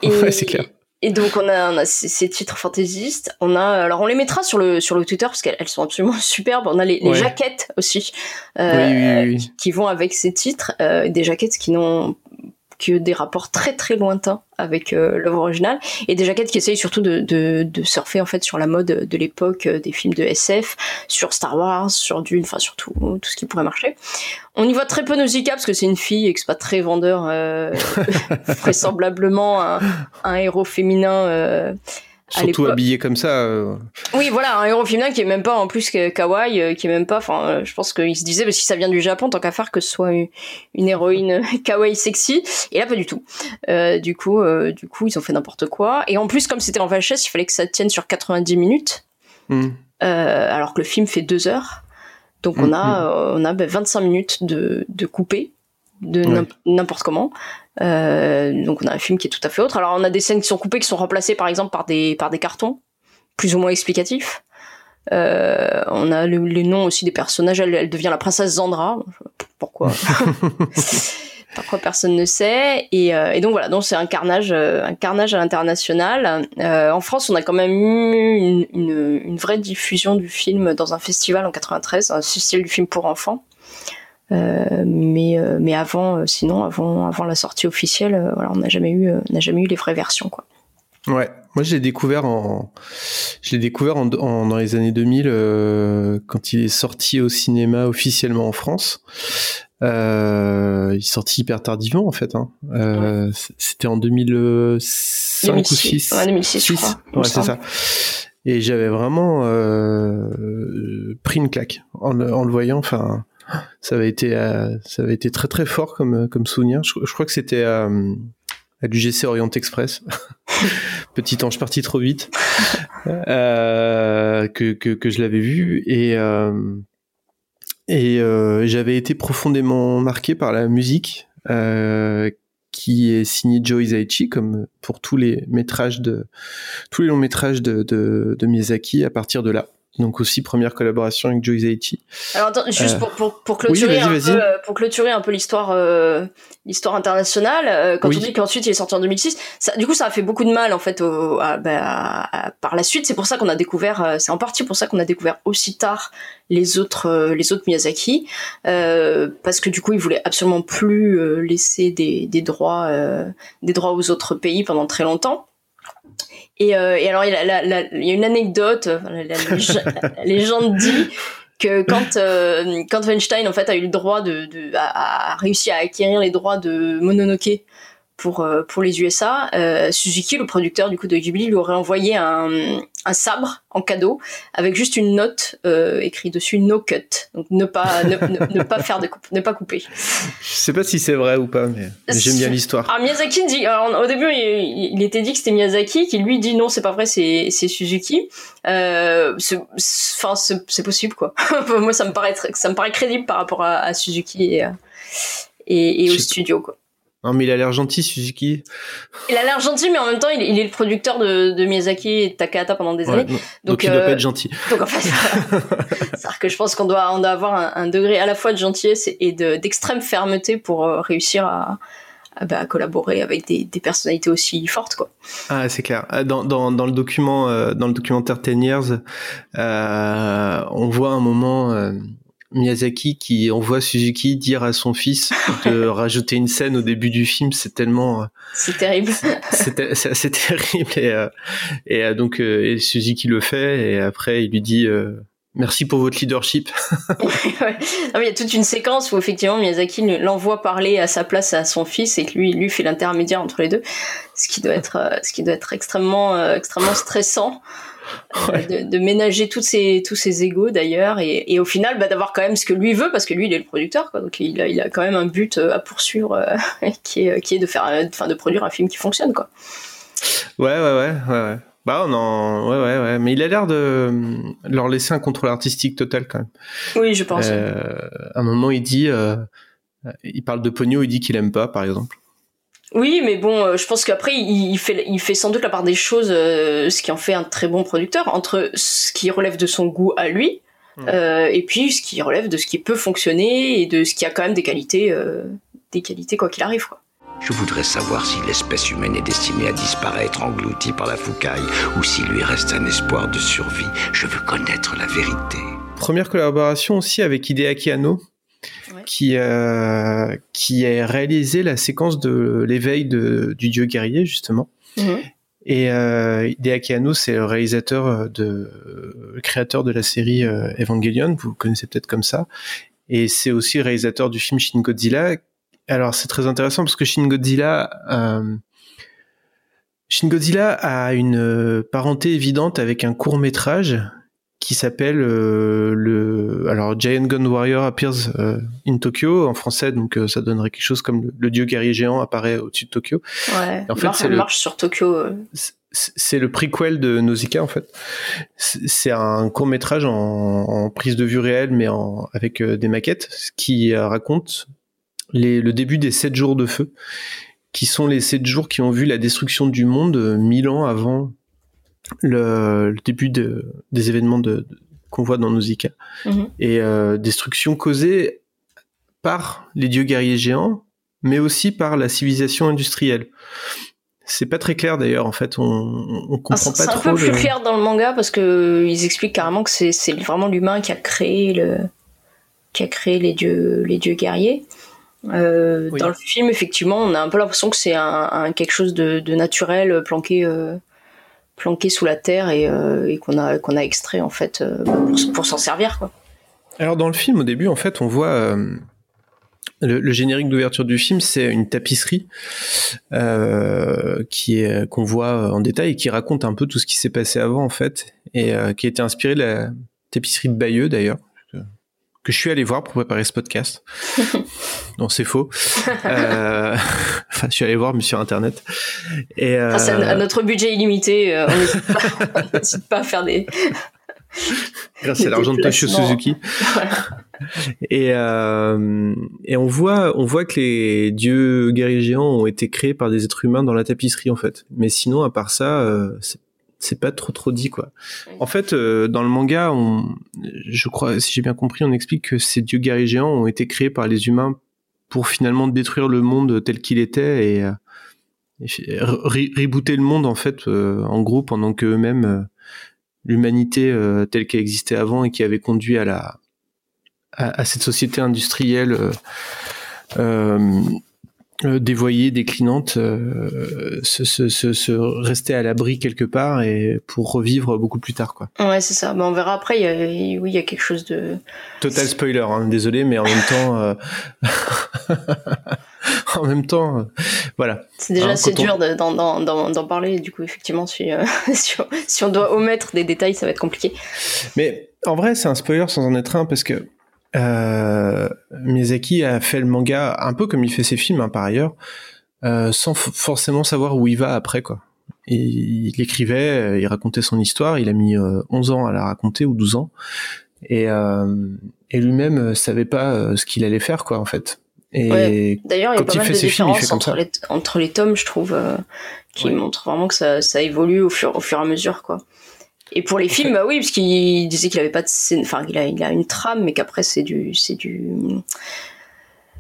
Et, Ouais, c'est clair. Et donc on a, on a ces, ces titres fantaisistes. On a, alors on les mettra sur le sur le Twitter parce qu'elles elles sont absolument superbes. On a les, les Ouais. jaquettes aussi euh, Oui, oui, oui, oui. qui- qui vont avec ces titres, euh, des jaquettes qui n'ont que des rapports très très lointains avec euh, l'œuvre originale et des jaquettes qui essayent surtout de, de, de surfer en fait sur la mode de l'époque euh, des films de SF, sur Star Wars, sur Dune, enfin surtout tout ce qui pourrait marcher. On y voit très peu Nausicaa parce que c'est une fille et que c'est pas très vendeur, euh, vraisemblablement un, un héros féminin. Surtout habillé comme ça. euh, Oui, voilà, un héros féminin qui est même pas en plus que kawaii, euh, qui est même pas. Enfin, euh, je pense qu'il se disait, bah, si ça vient du Japon, tant qu'à faire que ce soit une, une héroïne kawaii sexy. Et là, pas du tout. Euh, du coup, euh, du coup, ils ont fait n'importe quoi. Et en plus, comme c'était en VHS, il fallait que ça tienne sur 90 minutes, hmm. alors que le film fait deux heures. Donc on a, euh, on a bah, 25 minutes de, de coupé de Ouais. n'importe comment. Euh, donc on a un film qui est tout à fait autre. Alors on a des scènes qui sont coupées, qui sont remplacées par exemple par des par des cartons plus ou moins explicatifs. Euh, on a le- les noms aussi des personnages. Elle, elle devient la princesse Zandra. Pourquoi? Pourquoi personne ne sait et, euh, et donc voilà, donc c'est un carnage, euh, un carnage à l'international. Euh, en France, on a quand même eu une, une, une vraie diffusion du film dans un festival en 93, un festival du film pour enfants. Euh, mais euh, mais avant, euh, sinon avant avant la sortie officielle, voilà, on n'a jamais eu n'a jamais eu les vraies versions quoi. Ouais, moi je l'ai découvert en, je l'ai découvert en, en- dans les années 2000 euh, quand il est sorti au cinéma officiellement en France. Euh, il est sorti hyper tardivement en fait. Hein. Euh, C'était en 2005 ou 2006, 6 ouais, 2006, je crois, Ouais, c'est ça. Et j'avais vraiment pris une claque en, le- en le voyant. Enfin, ça avait été, euh, ça avait été très très fort comme comme souvenir. Je, crois que c'était euh, à l'UGC Orient Express. Petit ange parti trop vite. Euh, que, que, je l'avais vu et euh, et euh, j'avais été profondément marqué par la musique euh, qui est signé Joe Hisaichi, comme pour tous les métrages de tous les longs métrages de, de Miyazaki à partir de là. Donc aussi première collaboration avec Joe Hisaichi. Alors attends, juste Euh, pour, pour, pour clôturer, oui, un peu, euh, pour clôturer un peu l'histoire euh, l'histoire internationale, euh, quand Oui. on dit qu'ensuite il est sorti en 2006, ça, du coup ça a fait beaucoup de mal en fait au, à- bah, à- par la suite. C'est pour ça qu'on a découvert, euh, c'est en partie pour ça qu'on a découvert aussi tard les autres euh, les autres Miyazaki, euh, parce que du coup il voulait absolument plus euh, laisser des, des droits euh, des droits aux autres pays pendant très longtemps. Et, euh, et alors, il y, a une anecdote, la, la lég- la légende dit que quand, euh, quand Weinstein en fait a eu le droit de, de a réussi à acquérir les droits de Mononoke pour euh, pour les USA, euh, Suzuki, le producteur du coup de Ghibli, lui aurait envoyé un, un sabre en cadeau avec juste une note euh, écrite dessus no cut, donc ne pas ne, ne- ne pas faire de coupe, ne pas couper. Je sais pas si c'est vrai ou pas, mais, j'aime bien l'histoire. Alors Miyazaki dit, alors, au début il, il était dit que c'était Miyazaki, qui lui dit non c'est pas vrai c'est Suzuki. Euh, Enfin c'est possible quoi. Moi ça me paraît ça me paraît crédible par rapport à, à Suzuki et, euh, et, et au studio quoi. Non, mais il a l'air gentil, Suzuki. Il a l'air gentil mais en même temps il, il est le producteur de, de Miyazaki et de Takahata pendant des Ouais, années. Donc, Donc, il doit euh, pas être gentil. Donc en fait, c'est-à-dire que je pense qu'on doit, on doit avoir un, un degré à la fois de gentillesse et de- d'extrême fermeté pour euh, réussir à, à, bah, à collaborer avec des, des personnalités aussi fortes quoi. Ah, c'est clair. Ah, Dans, dans, dans le document, euh, dans le documentaire Ten Years, euh, on voit un moment euh, Miyazaki qui envoie Suzuki dire à son fils de rajouter une scène au début du film. C'est tellement, euh, C'est terrible. c'est assez terrible. Et, euh, et euh, donc, et Suzuki le fait. Et après, il lui dit merci pour votre leadership. Ouais. Non, il y a toute une séquence où effectivement Miyazaki l'envoie parler à sa place à son fils et que lui, lui fait l'intermédiaire entre les deux, ce qui doit être, ce qui doit être extrêmement, euh, extrêmement stressant. Euh, de, de ménager tous ces tous ces égos d'ailleurs et, et au final bah, d'avoir quand même ce que lui veut parce que lui il est le producteur quoi donc il a, il a quand même un but euh, à poursuivre euh, qui est qui est de faire enfin de produire un film qui fonctionne quoi Ouais, ouais, ouais, ouais, ouais. Bah, non, ouais, ouais, ouais. Mais il a l'air de leur laisser un contrôle artistique total quand même. oui je pense Euh, à un moment, il dit, euh, il parle de Pogno, il dit qu'il aime pas, par exemple. Oui, mais bon, euh, je pense qu'après, il, fait, il fait sans doute la part des choses, euh, ce qui en fait un très bon producteur, entre ce qui relève de son goût à lui, euh, et puis ce qui relève de ce qui peut fonctionner et de ce qui a quand même des qualités, euh, des qualités quoi qu'il arrive, quoi. Je voudrais savoir si l'espèce humaine est destinée à disparaître engloutie par la foucaille ou s'il lui reste un espoir de survie. Je veux connaître la vérité. Première collaboration aussi avec Hideaki Anno, Ouais. qui, euh, qui a réalisé la séquence de l'éveil du dieu guerrier, justement. Et euh, c'est le réalisateur euh, de, le créateur de la série euh, Evangelion, vous connaissez peut-être comme ça. Et c'est aussi le réalisateur du film Shin Godzilla. Alors c'est très intéressant parce que Shin Godzilla, euh, Shin Godzilla a une parenté évidente avec un court métrage qui s'appelle euh, le alors Giant Gun Warrior appears euh, in Tokyo en français donc euh, ça donnerait quelque chose comme le, le dieu guerrier géant apparaît au-dessus de Tokyo. Ouais. En fait, c'est le- marche sur Tokyo. euh. C'est- le prequel de Nausicaa en fait. C'est un court métrage en, en prise de vue réelle mais en, avec euh, des maquettes qui raconte les, le début des sept jours de feu qui sont les sept jours qui ont vu la destruction du monde euh, mille ans avant le, le début de, des événements de, de- qu'on voit dans Nausicaa. Mhm. Et euh, destruction causée par les dieux guerriers géants, mais aussi par la civilisation industrielle. C'est pas très clair d'ailleurs, en fait, on, on Ah, comprend c'est pas c'est un trop. peu plus le- clair dans le manga parce que euh, ils expliquent carrément que c'est vraiment l'humain qui a créé le qui a créé les dieux les dieux guerriers. Euh, Oui. Dans le film, effectivement, on a un peu l'impression que c'est un, un- quelque chose de, de naturel euh, planqué euh, planqué sous la terre et, euh, et qu'on a qu'on a extrait en fait euh, bah, pour, s'en servir quoi. Alors dans le film, au début, en fait, on voit euh, le, générique d'ouverture du film, c'est une tapisserie qui qu'on voit en détail et qui raconte un peu tout ce qui s'est passé avant, en fait, et qui a été inspiré de la tapisserie de Bayeux d'ailleurs. Que- je suis allé voir pour préparer ce podcast. non, c'est faux. Euh, Enfin, je suis allé voir, mais sur Internet. Et euh, Grâce à, notre budget illimité, euh, on n'hésite pas, pas à faire des grâce à l'argent de Toshio. Suzuki. Voilà. Et, euh, et on voit, on voit que les dieux guerriers géants ont été créés par des êtres humains dans la tapisserie en fait. Mais sinon, à part ça, euh, c'est pas trop trop dit quoi. En fait, euh, dans le manga, on, je crois, si j'ai bien compris, on explique que ces dieux guerriers géants ont été créés par les humains pour finalement détruire le monde tel qu'il était et, euh, rebooter le monde en fait, euh, en gros, pendant que eux-mêmes l'humanité telle qu'elle existait avant et qui avait conduit à la à, cette société industrielle euh, euh, euh, dévoyée, déclinante, se, se, se, se, rester à l'abri quelque part et pour revivre beaucoup plus tard, quoi. Ouais, c'est ça. Mais on verra après. Il y a, oui, il y a quelque chose de total spoiler. Hein, désolé, mais en même temps, en même temps, voilà. C'est déjà hein, assez dur d'en parler. Du coup, effectivement, si, si, on, si, on, doit omettre des détails, ça va être compliqué. Mais en vrai, c'est un spoiler sans en être un parce que euh, Miyazaki a fait le manga un peu comme il fait ses films hein, par ailleurs, euh, sans forcément savoir où il va après quoi. il, écrivait, euh, il racontait son histoire, il a mis 11 ans à la raconter ou 12 ans, et, et lui-même savait pas ce qu'il allait faire quoi en fait. Et D'ailleurs, il y a pas mal de différences entre les, entre les tomes, je trouve, qui montrent vraiment que ça, ça évolue au fur, au fur et à mesure quoi. Et pour les films, bah oui, parce qu'il disait qu'il avait pas de scène, enfin il a, il a une trame, mais qu'après c'est du, c'est du,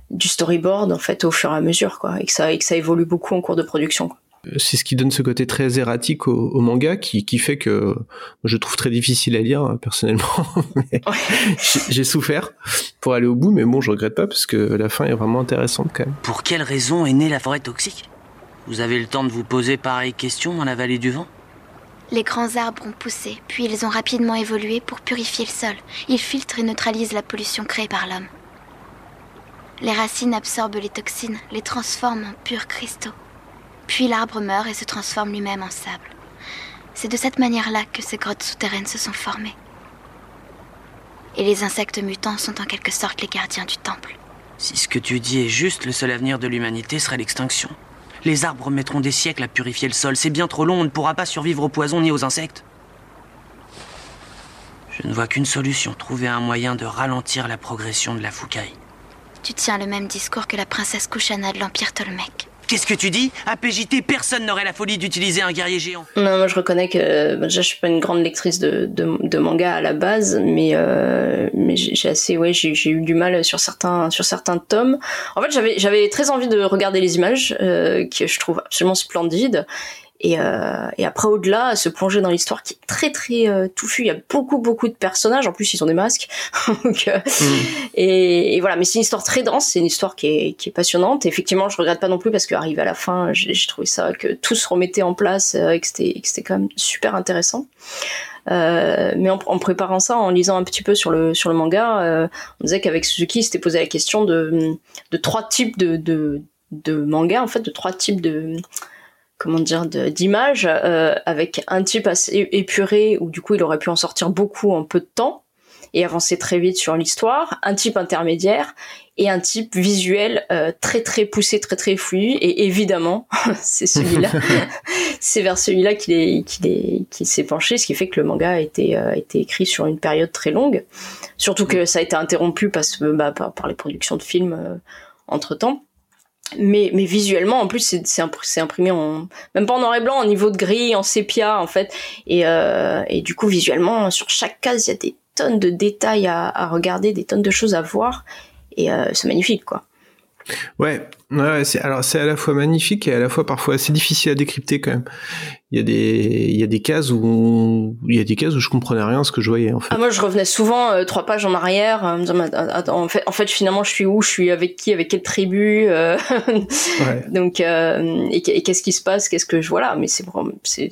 du storyboard en fait au fur et à mesure, quoi, et que ça, et que ça évolue beaucoup en cours de production. C'est ce qui donne ce côté très erratique au, manga, qui, qui, fait que je trouve très difficile à lire personnellement. J'ai souffert pour aller au bout, mais bon, je regrette pas parce que la fin est vraiment intéressante quand même. Pour quelle raison est née la forêt toxique? Vous avez le temps de vous poser pareille question dans la vallée du vent? Les grands arbres ont poussé, puis ils ont rapidement évolué pour purifier le sol. Ils filtrent et neutralisent la pollution créée par l'homme. Les racines absorbent les toxines, les transforment en purs cristaux. Puis l'arbre meurt et se transforme lui-même en sable. C'est de cette manière-là que ces grottes souterraines se sont formées. Et les insectes mutants sont en quelque sorte les gardiens du temple. Si ce que tu dis est juste, le seul avenir de l'humanité serait l'extinction. Les arbres mettront des siècles à purifier le sol. C'est bien trop long, on ne pourra pas survivre aux poisons ni aux insectes. Je ne vois qu'une solution, trouver un moyen de ralentir la progression de la foucaille. Tu tiens le même discours que la princesse Kushana de l'Empire Tolmec. Qu'est-ce que tu dis? À PJT, personne n'aurait la folie d'utiliser un guerrier géant. Non, moi je reconnais que bah, déjà je suis pas une grande lectrice de, de, manga à la base, mais euh, mais j'ai assez ouais j'ai eu du mal sur certains sur certains tomes. En fait j'avais j'avais très envie de regarder les images euh, que je trouve absolument splendides et, euh, et après, au-delà, se plonger dans l'histoire qui est très très euh, touffue. Il y a beaucoup beaucoup de personnages. En plus, ils ont des masques. Donc, euh, mm. et, et, voilà. Mais c'est une histoire très dense. C'est une histoire qui est, qui est passionnante. Et effectivement, je regrette pas non plus parce qu'arrivé à la fin, j'ai trouvé ça que tout se remettait en place euh, et que c'était quand même super intéressant. Euh, mais en, en, préparant ça, en lisant un petit peu sur le sur le manga, euh, on disait qu'avec Suzuki, s'était posé la question de de trois types de de, de manga en fait, de trois types de comment dire d'image euh, avec un type assez épuré où du coup il aurait pu en sortir beaucoup en peu de temps et avancer très vite sur l'histoire, un type intermédiaire et un type visuel euh, très très poussé, très très fluide et évidemment c'est celui-là, c'est vers celui-là qu'il est qu'il est qu'il s'est penché, ce qui fait que le manga a été euh, été écrit sur une période très longue, surtout que ça a été interrompu parce bah, par, par les productions de films euh, entre temps mais, mais visuellement en plus c'est imprimé en même pas en noir et blanc en niveau de gris en sépia en fait. Et euh, et du coup visuellement sur chaque case il y a des tonnes de détails à, à regarder des tonnes de choses à voir. Et euh, c'est magnifique quoi Ouais, ouais c'est, alors c'est à la fois magnifique et à la fois parfois assez difficile à décrypter quand même. Il y a des, il y a des cases où, il y a des cases où je comprenais rien à ce que je voyais en fait. Ah, moi je revenais souvent euh, trois pages en arrière, euh, en fait, en fait finalement je suis où, je suis avec qui, avec quelle tribu, euh, ouais. donc et, qu'est-ce qui se passe, qu'est-ce que je vois là, mais c'est c'est,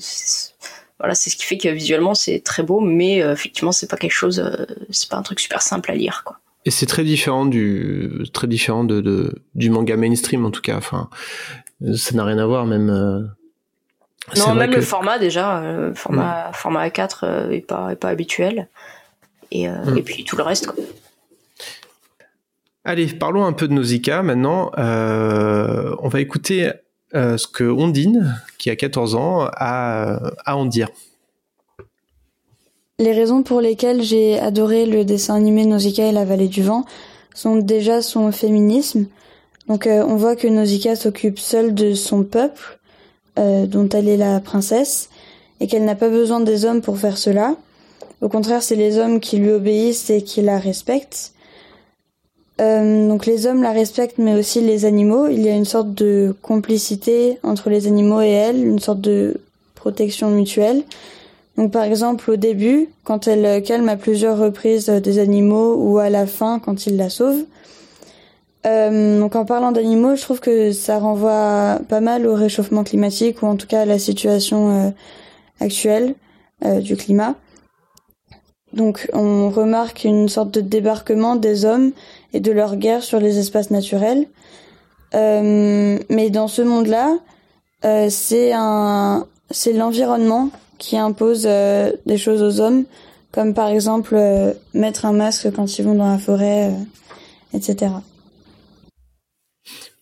voilà, c'est ce qui fait que visuellement c'est très beau, mais effectivement c'est pas quelque chose, c'est pas un truc super simple à lire quoi. Et c'est très différent du très différent de, de, du manga mainstream en tout cas. Enfin, ça n'a rien à voir même. Euh, non, même le format déjà, euh, format mm. format A4 euh, est pas est pas habituel. Et, mm. et puis tout le reste. Quoi. Allez, parlons un peu de Nausicaa maintenant. on va écouter ce que Ondine, qui a 14 ans, a à en dire. Les raisons pour lesquelles j'ai adoré le dessin animé Nausicaa et la vallée du vent sont déjà son féminisme. Donc euh, on voit que Nausicaa s'occupe seule de son peuple, euh, dont elle est la princesse, et qu'elle n'a pas besoin des hommes pour faire cela. Au contraire, c'est les hommes qui lui obéissent et qui la respectent. Euh, donc les hommes la respectent, mais aussi les animaux. Il y a une sorte de complicité entre les animaux et elle, une sorte de protection mutuelle. Donc par exemple au début, quand elle calme à plusieurs reprises des animaux, ou à la fin quand il la sauve. Euh, donc en parlant d'animaux, je trouve que ça renvoie pas mal au réchauffement climatique, ou en tout cas à la situation euh, actuelle euh, du climat. Donc on remarque une sorte de débarquement des hommes et de leur guerre sur les espaces naturels. Euh, mais dans ce monde-là, euh, c'est un, c'est l'environnement qui impose euh, des choses aux hommes, comme par exemple euh, mettre un masque quand ils vont dans la forêt, euh, etc.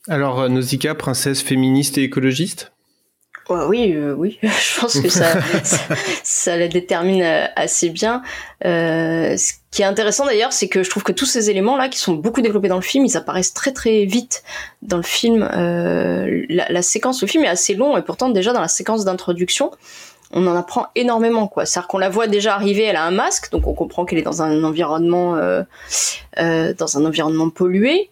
Alors, Nausicaa, princesse féministe et écologiste? Ouais, oui, euh, oui, je pense que ça, ça, ça la détermine assez bien. Euh, ce qui est intéressant d'ailleurs, c'est que je trouve que tous ces éléments-là, qui sont beaucoup développés dans le film, ils apparaissent très très vite dans le film. Euh, la, la séquence, le film est assez long et pourtant déjà dans la séquence d'introduction, on en apprend énormément quoi. C'est-à-dire qu'on la voit déjà arriver, elle a un masque, donc on comprend qu'elle est dans un environnement, euh, euh, pollué.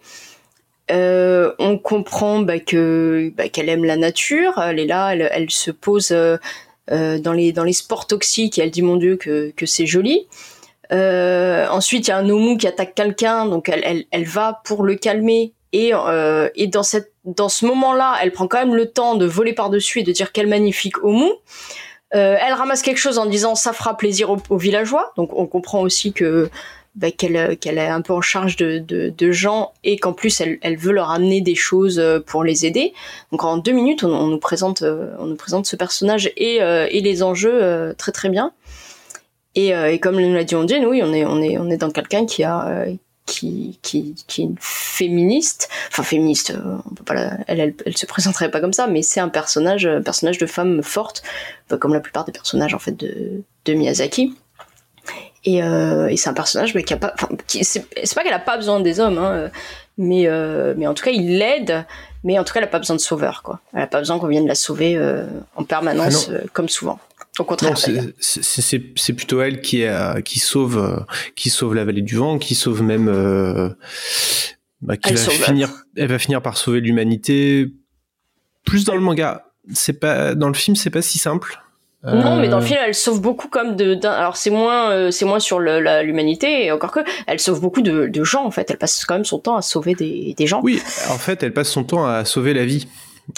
Euh, on comprend bah, bah, qu'elle aime la nature. Elle est là, elle, se pose dans les sports toxiques et elle dit mon Dieu que c'est joli. Ensuite, il y a un Omu qui attaque quelqu'un, donc elle, va pour le calmer. Et, dans ce moment-là, elle prend quand même le temps de voler par dessus et de dire quel magnifique Omu. Euh, elle ramasse quelque chose en disant ça fera plaisir aux, villageois. Donc on comprend aussi que bah, qu'elle qu'elle est un peu en charge de, de, de gens et qu'en plus elle, elle veut leur amener des choses euh, pour les aider. Donc en deux minutes, on, nous présente euh, on nous présente ce personnage et, euh, et les enjeux euh, très très bien. Et, euh, et comme nous l'a dit Ondine, oui, on est on est on est dans quelqu'un qui a euh, qui, qui, qui est une féministe, enfin féministe, euh, on peut pas la- elle, elle, elle se présenterait pas comme ça, mais c'est un personnage, un personnage de femme forte, bah, comme la plupart des personnages en fait de, de Miyazaki. Et, euh, et c'est un personnage mais qui a pas, enfin, c'est, c'est pas qu'elle a pas besoin des hommes, hein, mais euh, mais en tout cas il l'aide, mais en tout cas elle a pas besoin de sauveur quoi. Elle a pas besoin qu'on vienne la sauver euh, en permanence Ah comme souvent. Au contraire. C'est- plutôt elle qui, a, qui sauve, euh, qui sauve la vallée du vent, qui sauve même, euh, bah, qui Elle va sauve. finir, elle va finir par sauver l'humanité. Plus dans le manga, c'est pas dans le film, c'est pas si simple. Non, mais dans le Euh, film, elle sauve beaucoup comme de. Alors c'est moins, euh, c'est moins sur l'humanité, et encore que, elle sauve beaucoup de, de gens en fait. Elle passe quand même son temps à sauver des, des gens. Oui, en fait, elle passe son temps à sauver la vie.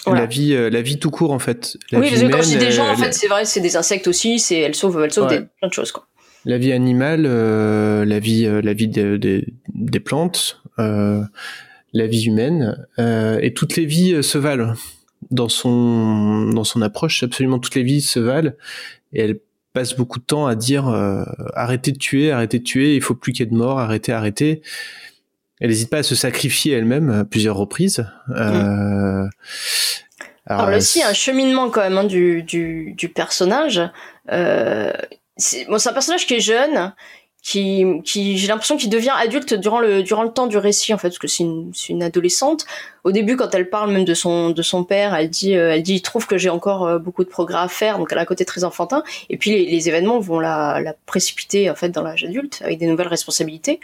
Voilà. La vie, euh, la vie tout court en fait. La oui, vie parce que quand je dis des gens, en euh, fait, c'est vrai, c'est des insectes aussi. C'est, elle sauve, elle sauve Ouais. des, plein de choses quoi. la vie animale, euh, la vie, la vie des- plantes, euh, la vie humaine, euh, et toutes les vies se valent dans son dans son approche. Absolument toutes les vies se valent, et elle passe beaucoup de temps à dire arrêtez de tuer, arrêtez de tuer, il faut plus qu'il y ait de morts, arrêtez, arrêtez. Elle n'hésite pas à se sacrifier elle-même à plusieurs reprises. Euh, Alors, là aussi, il y a un cheminement quand même hein, du, du, du personnage. Euh, c'est, bon, c'est un personnage qui est jeune, qui, qui j'ai l'impression qu'il devient adulte durant le, durant le temps du récit en fait, parce que c'est une, c'est une adolescente. Au début, quand elle parle même de son, de son père, elle dit, euh, elle dit, il trouve que j'ai encore euh, beaucoup de progrès à faire, donc elle a un côté très enfantin. Et puis les, les événements vont la, la précipiter en fait dans l'âge adulte avec des nouvelles responsabilités.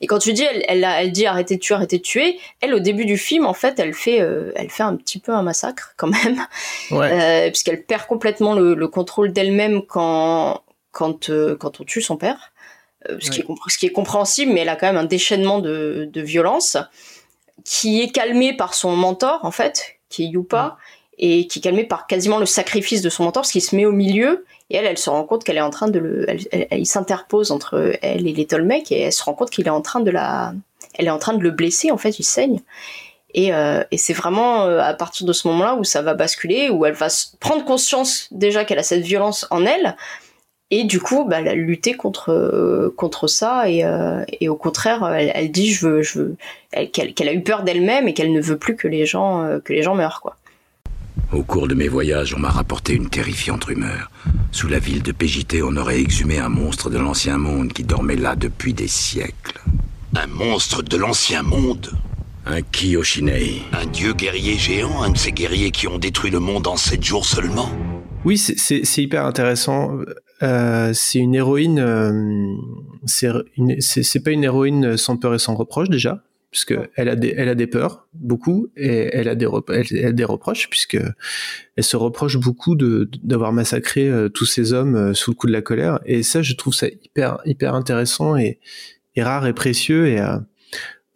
Et quand tu dis, elle, elle, a- elle dit arrêtez de tuer, arrêtez de tuer. Elle, au début du film, en fait, elle fait, euh, elle fait un petit peu un massacre quand même, Ouais. euh, puisqu'elle perd complètement le, le contrôle d'elle-même quand, quand, euh, quand on tue son père. Euh, ce, qui est, ce qui est compréhensible, mais elle a quand même un déchaînement de, de violence qui est calmé par son mentor, en fait, qui est Yupa, et qui est calmé par quasiment le sacrifice de son mentor, parce qu'il se met au milieu, et elle, elle se rend compte qu'elle est en train de le... Elle, elle- s'interpose entre elle et les Tolmecs, et elle se rend compte qu'il est en train de la... Elle est en train de le blesser, en fait, il saigne. Et, euh, et c'est vraiment euh, à partir de ce moment-là où ça va basculer, où elle va prendre conscience déjà qu'elle a cette violence en elle, et du coup, bah, elle a lutté contre euh, contre ça, et, euh, et au contraire, elle, elle dit je veux, je veux, elle- qu'elle qu'elle a eu peur d'elle-même et qu'elle ne veut plus que les gens euh, que les gens meurent, quoi. Au cours de mes voyages, on m'a rapporté une terrifiante rumeur. Sous la ville de Pégité, on aurait exhumé un monstre de l'ancien monde qui dormait là depuis des siècles. Un monstre de l'ancien monde? Un Kiyoshinei. Un dieu guerrier géant Un de ces guerriers qui ont détruit le monde en sept jours seulement? Oui, c'est hyper intéressant. Euh, c'est une héroïne. euh, c'est pas une héroïne sans peur et sans reproche déjà, puisque elle a des, elle a des peurs beaucoup et elle a des, elle, elle a des reproches puisque elle se reproche beaucoup de d'avoir massacré euh, tous ces hommes euh, sous le coup de la colère. Et ça, je trouve ça hyper hyper intéressant et, et rare et précieux. Et euh,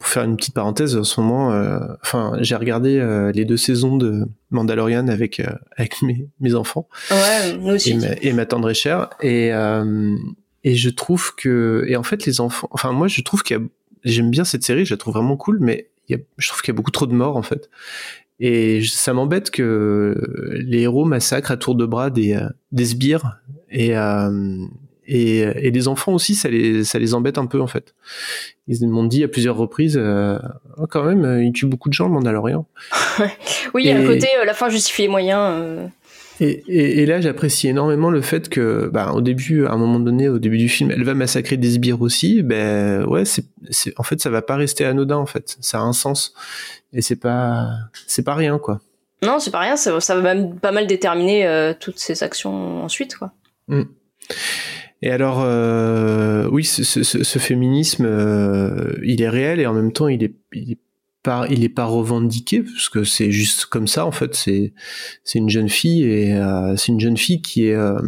pour faire une petite parenthèse, en ce moment, euh, enfin, j'ai regardé euh, les deux saisons de Mandalorian avec euh, avec mes, mes enfants Ouais, nous aussi. et ma, et ma tendre et chère. Et, euh, et je trouve que, et en fait, les enfants, enfin, moi, je trouve qu'il y a, j'aime bien cette série, je la trouve vraiment cool, mais il y a, je trouve qu'il y a beaucoup trop de morts, en fait. Et je- ça m'embête que les héros massacrent à tour de bras des, euh, des sbires et, euh, et, et les enfants aussi, ça les, ça les embête un peu, en fait. Ils m'ont dit à plusieurs reprises, euh, Oh, quand même, euh, il tue beaucoup de gens, le Mandalorian. Oui, Et- côté euh, la fin justifie les moyens. euh. Et, et, et là, j'apprécie énormément le fait que, bah, au début, à un moment donné, au début du film, elle va massacrer des sbires aussi. Ben ouais, c'est, en fait, ça va pas rester anodin. En fait, ça a un sens et c'est pas, c'est pas rien quoi. Non, c'est pas rien, ça, ça va même pas mal déterminer euh, toutes ces actions ensuite, quoi. Mm. Et alors, euh, oui, ce, ce, ce- féminisme, euh, il est réel et en même temps, il est, il est pas, il est pas revendiqué parce que c'est juste comme ça en fait. C'est, c'est une jeune fille et euh, c'est une jeune fille qui est, euh,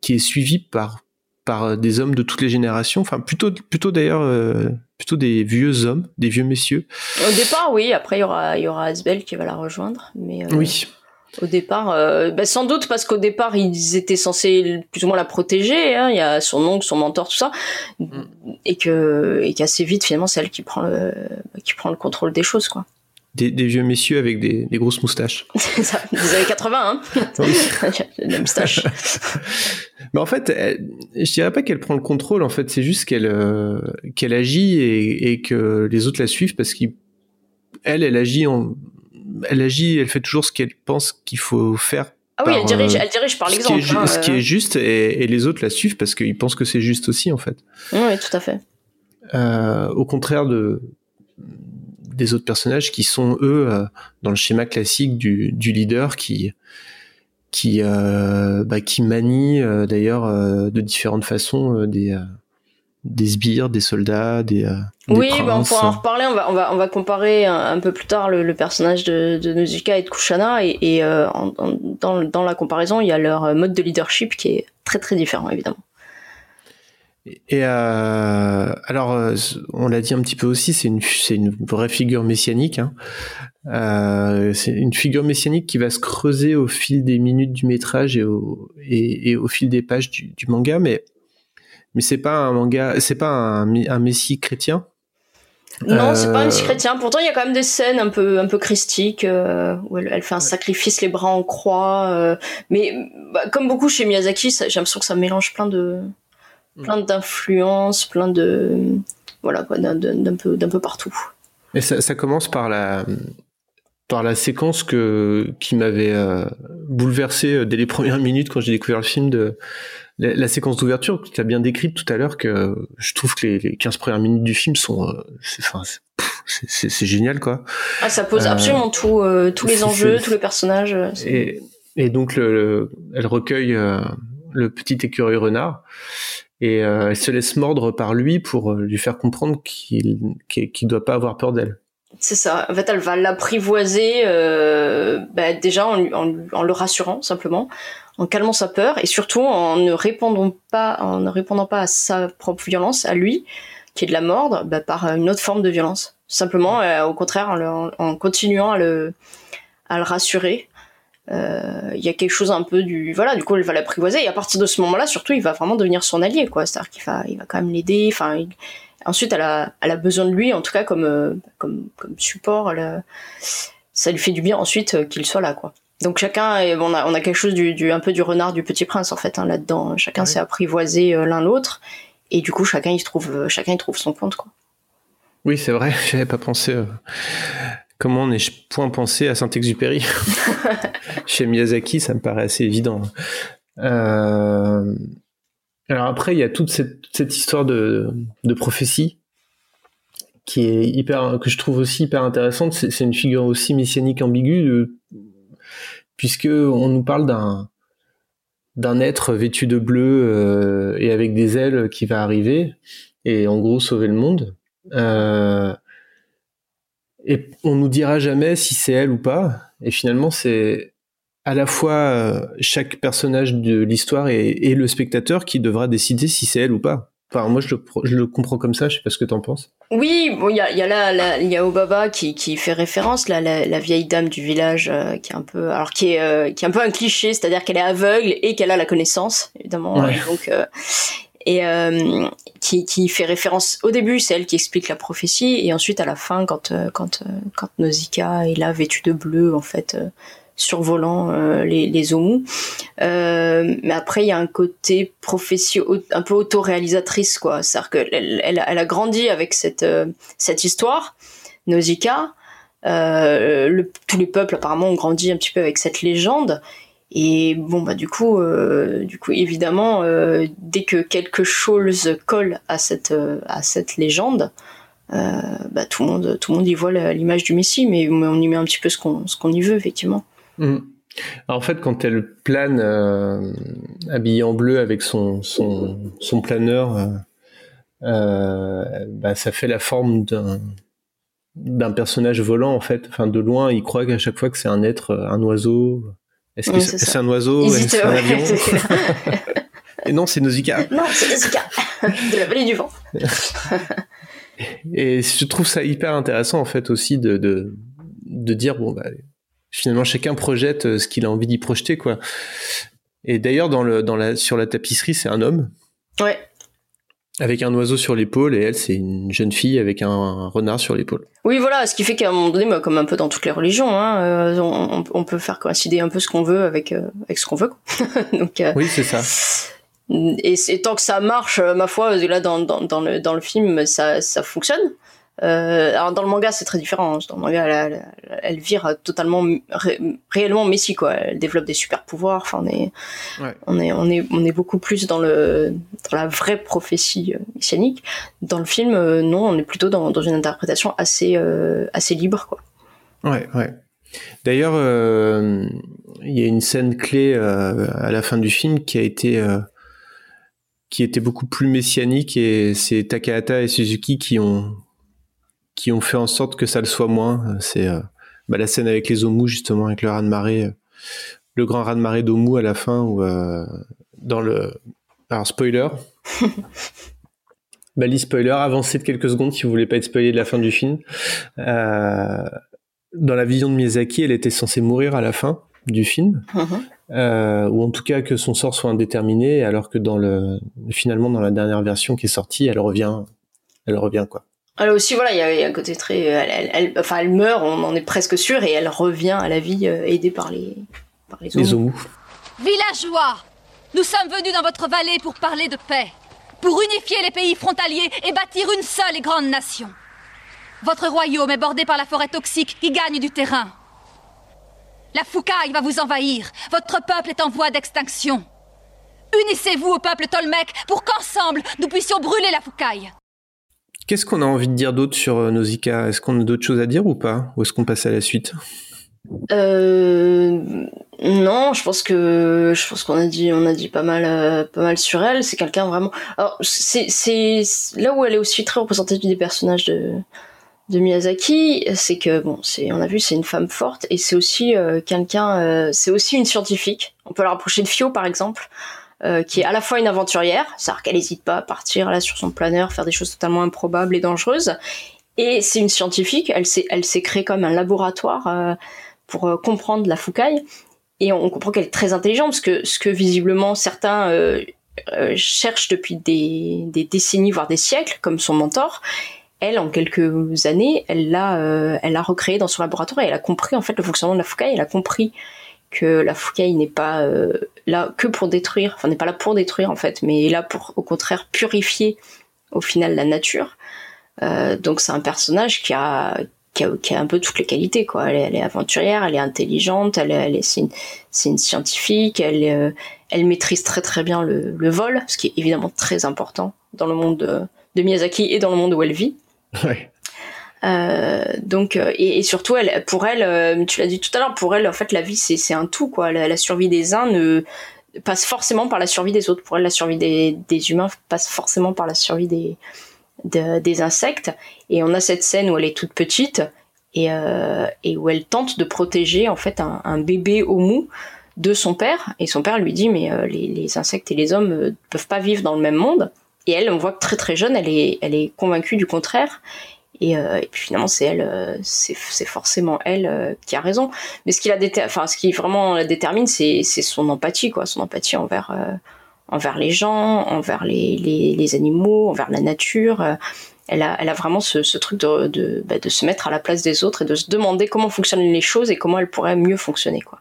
qui est suivie par, par des hommes de toutes les générations. Enfin, plutôt, plutôt d'ailleurs, euh, plutôt des vieux hommes, des vieux messieurs. Au départ, oui, après, il y aura, il y aura Asbel qui va la rejoindre, mais euh, Oui. Au départ, euh, bah, sans doute parce qu'au départ, ils étaient censés plus ou moins la protéger, hein, il y a son oncle, son mentor, tout ça, et que, et qu'assez vite, finalement, c'est elle qui prend le, qui prend le contrôle des choses, quoi. Des, des vieux messieurs avec des, des grosses moustaches. C'est ça, des années 80, hein. la moustache. Mais en fait, elle- je dirais pas qu'elle prend le contrôle. En fait, c'est juste qu'elle euh, qu'elle agit et, et que les autres la suivent parce qu'elle, elle agit en, elle agit, elle fait toujours ce qu'elle pense qu'il faut faire. Ah oui, par, elle dirige, euh, elle dirige par ce qui l'exemple. est hein, ce qui euh. est juste et, et les autres la suivent parce qu'ils pensent que c'est juste aussi en fait. Oui, tout à fait. Euh, au contraire de des autres personnages qui sont eux dans le schéma classique du, du leader qui qui euh, bah, qui manie euh, d'ailleurs euh, de différentes façons des des sbires, des soldats, des, euh, des Oui, bah, on pourra en reparler. On va, on va, on va comparer un, un peu plus tard le, le personnage de, de Nausicaa et de Kushana. Et, et euh, en- en- dans, dans la comparaison, il y a leur mode de leadership qui est très très différent, évidemment. Et euh, alors, on l'a dit un petit peu aussi, c'est une, c'est une vraie figure messianique. Hein. C'est une figure messianique qui va se creuser au fil des minutes du métrage et au, et, et au fil des pages du, du manga, mais mais c'est pas un manga, c'est pas un, messie chrétien? Non, c'est pas un Euh, petit chrétien. Pourtant, il y a quand même des scènes un peu, un peu christiques euh, où elle, elle fait un sacrifice, les bras en croix. euh, mais bah, comme beaucoup chez Miyazaki, j'ai l'impression que ça mélange plein de, plein d'influences, plein de, voilà quoi, d'un, peu, d'un peu partout. Et ça, ça commence par la par la séquence que qui m'avait euh, bouleversé euh, dès les premières minutes quand j'ai découvert le film de la, la séquence d'ouverture que tu as bien décrite tout à l'heure que je trouve que les, les 15 premières minutes du film sont euh, c'est génial quoi. Ah, ça pose Euh, absolument tout, euh, tous les enjeux, tous les personnages. euh, Et, et donc le, le- elle recueille euh, le petit écureuil renard et euh, elle se laisse mordre par lui pour euh, lui faire comprendre qu'il qu'il doit pas avoir peur d'elle. C'est ça. En fait, elle va l'apprivoiser euh, bah, déjà en, en, le rassurant simplement, en calmant sa peur et surtout en ne répondant pas, en ne répondant pas à sa propre violence, à lui, qui est de la mordre, bah, par une autre forme de violence. Simplement, euh, au contraire, en, continuant à le, à le rassurer. Euh, Il y a quelque chose un peu du voilà du coup elle va l'apprivoiser et à partir de ce moment-là surtout il va vraiment devenir son allié quoi c'est-à-dire qu'il va il va quand même l'aider enfin ensuite elle a elle a besoin de lui en tout cas comme euh, comme comme support elle a- ça lui fait du bien ensuite euh, qu'il soit là quoi. Donc chacun est- on a on a quelque chose du, du un peu du renard du petit prince en fait hein, là-dedans. Chacun s'est apprivoisé euh, l'un l'autre. Et du coup chacun il trouve euh, chacun il trouve son compte quoi. Oui, c'est vrai, j'avais pas pensé euh, Comment n'ai-je point pensé à Saint-Exupéry? Chez Miyazaki, ça me paraît assez évident. Euh, alors après, il y a toute cette, histoire de, prophétie qui est hyper, que je trouve aussi hyper intéressante. C'est une figure aussi messianique ambiguë, puisque on nous parle d'un d'un être vêtu de bleu euh, et avec des ailes qui va arriver et en gros sauver le monde. Euh, et on nous dira jamais si c'est elle ou pas. Et finalement, c'est à la fois euh, chaque personnage de l'histoire et, le spectateur qui devra décider si c'est elle ou pas. Enfin, moi, je le, comprends comme ça. Je sais pas ce que tu en penses. Oui, bon, il y a, y a là, il y a Obaba qui, qui fait référence, là, la, vieille dame du village, euh, qui est un peu, alors qui est, euh, qui est un peu un cliché, c'est-à-dire qu'elle est aveugle et qu'elle a la connaissance, évidemment. donc, et qui, qui, fait référence au début, c'est elle qui explique la prophétie, et ensuite à la fin, quand quand quand Nausicaa est là vêtue de bleu, en fait, survolant les, les Omu. mais après, il y a un côté prophétie un peu autoréalisatrice, quoi. C'est-à-dire qu'elle elle, elle, a grandi avec cette cette histoire, Nausicaa. Le, tous les peuples apparemment ont grandi un petit peu avec cette légende et bon bah du coup, euh, du coup évidemment, euh, dès que quelque chose colle à cette euh, à cette légende, bah tout le monde tout le monde y voit l'image du Messie, mais, on y met un petit peu ce qu'on ce qu'on y veut effectivement. Mmh. en fait, quand elle plane habillée en bleu avec son son, son planeur, bah, ça fait la forme d'un d'un personnage volant en fait. Enfin, de loin, il croit qu'à chaque fois que c'est un être, un oiseau, est-ce que c'est un oiseau? Est-ce c'est un avion? Et non, c'est Nausicaa. Non, c'est Nausicaa, de la vallée du vent. Et je trouve ça hyper intéressant en fait aussi de, de, de dire bon bah finalement chacun projette euh, ce qu'il a envie d'y projeter quoi. Et d'ailleurs dans le dans la sur la tapisserie c'est un homme. Ouais avec un oiseau sur l'épaule et elle c'est une jeune fille avec un renard sur l'épaule. Oui voilà, ce qui fait qu'à un moment donné, bah, comme un peu dans toutes les religions, hein, euh, on, peut faire coïncider un peu ce qu'on veut avec euh, avec ce qu'on veut. Donc, euh, oui c'est ça. Et, tant que ça marche, ma foi, là dans, dans, dans, le, dans le film, ça, ça fonctionne. Euh, alors dans le manga c'est très différent. Hein. Dans le manga elle, elle, vire totalement réellement Messi quoi. Elle développe des super pouvoirs. Enfin on est, on est on est on est beaucoup plus dans le dans la vraie prophétie euh, messianique. Dans le film euh, non on est plutôt dans, dans une interprétation assez assez libre quoi. Ouais ouais. D'ailleurs il y a une scène clé à la fin du film qui a été qui était beaucoup plus messianique et c'est Takahata et Suzuki qui ont qui ont fait en sorte que ça le soit moins. C'est euh, bah, la scène avec les Omu justement, avec le raz de marée, euh, le grand raz de marée d'Omu à la fin, ou euh, dans le, alors spoiler. Bali spoiler, avancez de quelques secondes si vous voulez pas être spoilé de la fin du film. dans la vision de Miyazaki, elle était censée mourir à la fin du film, uh-huh. ou en tout cas que son sort soit indéterminé, alors que dans le finalement dans la dernière version qui est sortie, elle revient, elle revient quoi. Alors aussi, voilà, il y, a un côté très. Elle, enfin, elle meurt, on en est presque sûr, et elle revient à la vie euh, aidée par les, par les, les Villageois, nous sommes venus dans votre vallée pour parler de paix, pour unifier les pays frontaliers et bâtir une seule et grande nation. Votre royaume est bordé par la forêt toxique qui gagne du terrain. La foucaille va vous envahir. Votre peuple est en voie d'extinction. Unissez-vous au peuple Tolmec pour qu'ensemble nous puissions brûler la foucaille. Qu'est-ce qu'on a envie de dire d'autre sur euh, Nausicaa? Est-ce qu'on a d'autres choses à dire ou pas? Ou est-ce qu'on passe à la suite? Euh, non, je pense que je pense qu'on a dit on a dit pas mal euh, pas mal sur elle. C'est quelqu'un vraiment. Alors c'est c'est là où elle est aussi très représentative des personnages de Miyazaki, c'est que bon, c'est on a vu c'est une femme forte et c'est aussi quelqu'un, c'est aussi une scientifique. On peut la rapprocher de Fio par exemple. Euh, qui est à la fois une aventurière, c'est-à-dire qu'elle n'hésite pas à partir là sur son planeur, faire des choses totalement improbables et dangereuses, et c'est une scientifique, elle s'est, elle s'est créée comme un laboratoire euh, pour euh, comprendre la foucaille, et on, comprend qu'elle est très intelligente, parce que ce que visiblement certains cherchent depuis des, décennies, voire des siècles, comme son mentor, elle, en quelques années, elle l'a, elle l'a recréé dans son laboratoire et elle a compris en fait le fonctionnement de la foucaille, elle a compris que la foucaille n'est pas euh, là que pour détruire, enfin n'est pas là pour détruire en fait, mais est là pour au contraire purifier au final la nature. Euh, donc c'est un personnage qui a qui a, un peu toutes les qualités quoi. Elle est, aventurière, elle est intelligente, elle est, c'est une, scientifique, elle euh, elle maîtrise très très bien le, vol, ce qui est évidemment très important dans le monde de, Miyazaki et dans le monde où elle vit. Ouais. Euh, donc euh, et, surtout pour elle, tu l'as dit tout à l'heure, pour elle en fait la vie c'est un tout quoi. La, survie des uns passe forcément par la survie des autres. Pour elle la survie des, humains passe forcément par la survie des insectes. Et on a cette scène où elle est toute petite et, euh, où elle tente de protéger en fait un, bébé au mou de son père. Et son père lui dit mais euh, les, insectes et les hommes ne euh, peuvent pas vivre dans le même monde. Et elle, on voit que très très jeune, elle est convaincue du contraire. Et, euh, et puis finalement, c'est elle, c'est, c'est forcément elle qui a raison. Mais ce qui la enfin, ce qui vraiment la détermine, c'est, son empathie, quoi, son empathie envers envers les gens, envers les, les, les animaux, envers la nature. Euh, elle a, elle a vraiment ce, ce truc de, de, bah, de, se mettre à la place des autres et de se demander comment fonctionnent les choses et comment elles pourraient mieux fonctionner. Quoi.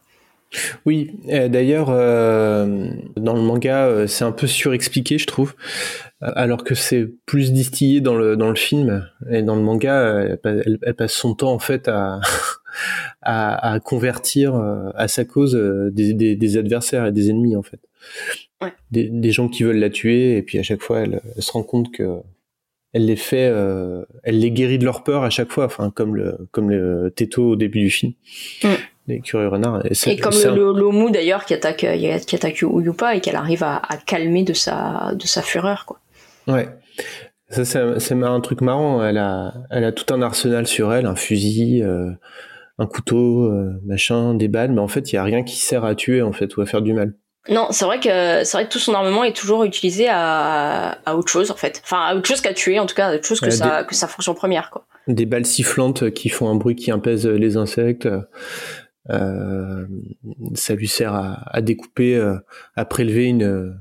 Oui, d'ailleurs, euh, dans le manga, euh, c'est un peu surexpliqué, je trouve, alors que c'est plus distillé dans le, dans le film. Et dans le manga, elle, elle passe son temps en fait à, à, à, convertir à sa cause des, des, des, adversaires et des ennemis en fait des, gens qui veulent la tuer, et puis à chaque fois, elle, se rend compte que elle les fait, euh, elle les guérit de leur peur à chaque fois, enfin comme le comme le Teto au début du film. Mm. Les curieux renards. Et, comme le, l'Omu d'ailleurs qui attaque qui attaque Uyupa et qu'elle arrive à, calmer de sa de sa fureur quoi. Ouais. Ça c'est un truc marrant. Elle a elle a tout un arsenal sur elle, un fusil. Euh, un couteau, euh, machin, des balles, mais en fait, il y a rien qui sert à tuer en fait ou à faire du mal. Non, c'est vrai que c'est vrai que tout son armement est toujours utilisé à, à autre chose en fait. Enfin, à autre chose qu'à tuer, en tout cas, à autre chose que, sa, que sa fonction première quoi. Des balles sifflantes qui font un bruit qui apaise les insectes. Euh, ça lui sert à, à découper, euh, à prélever une,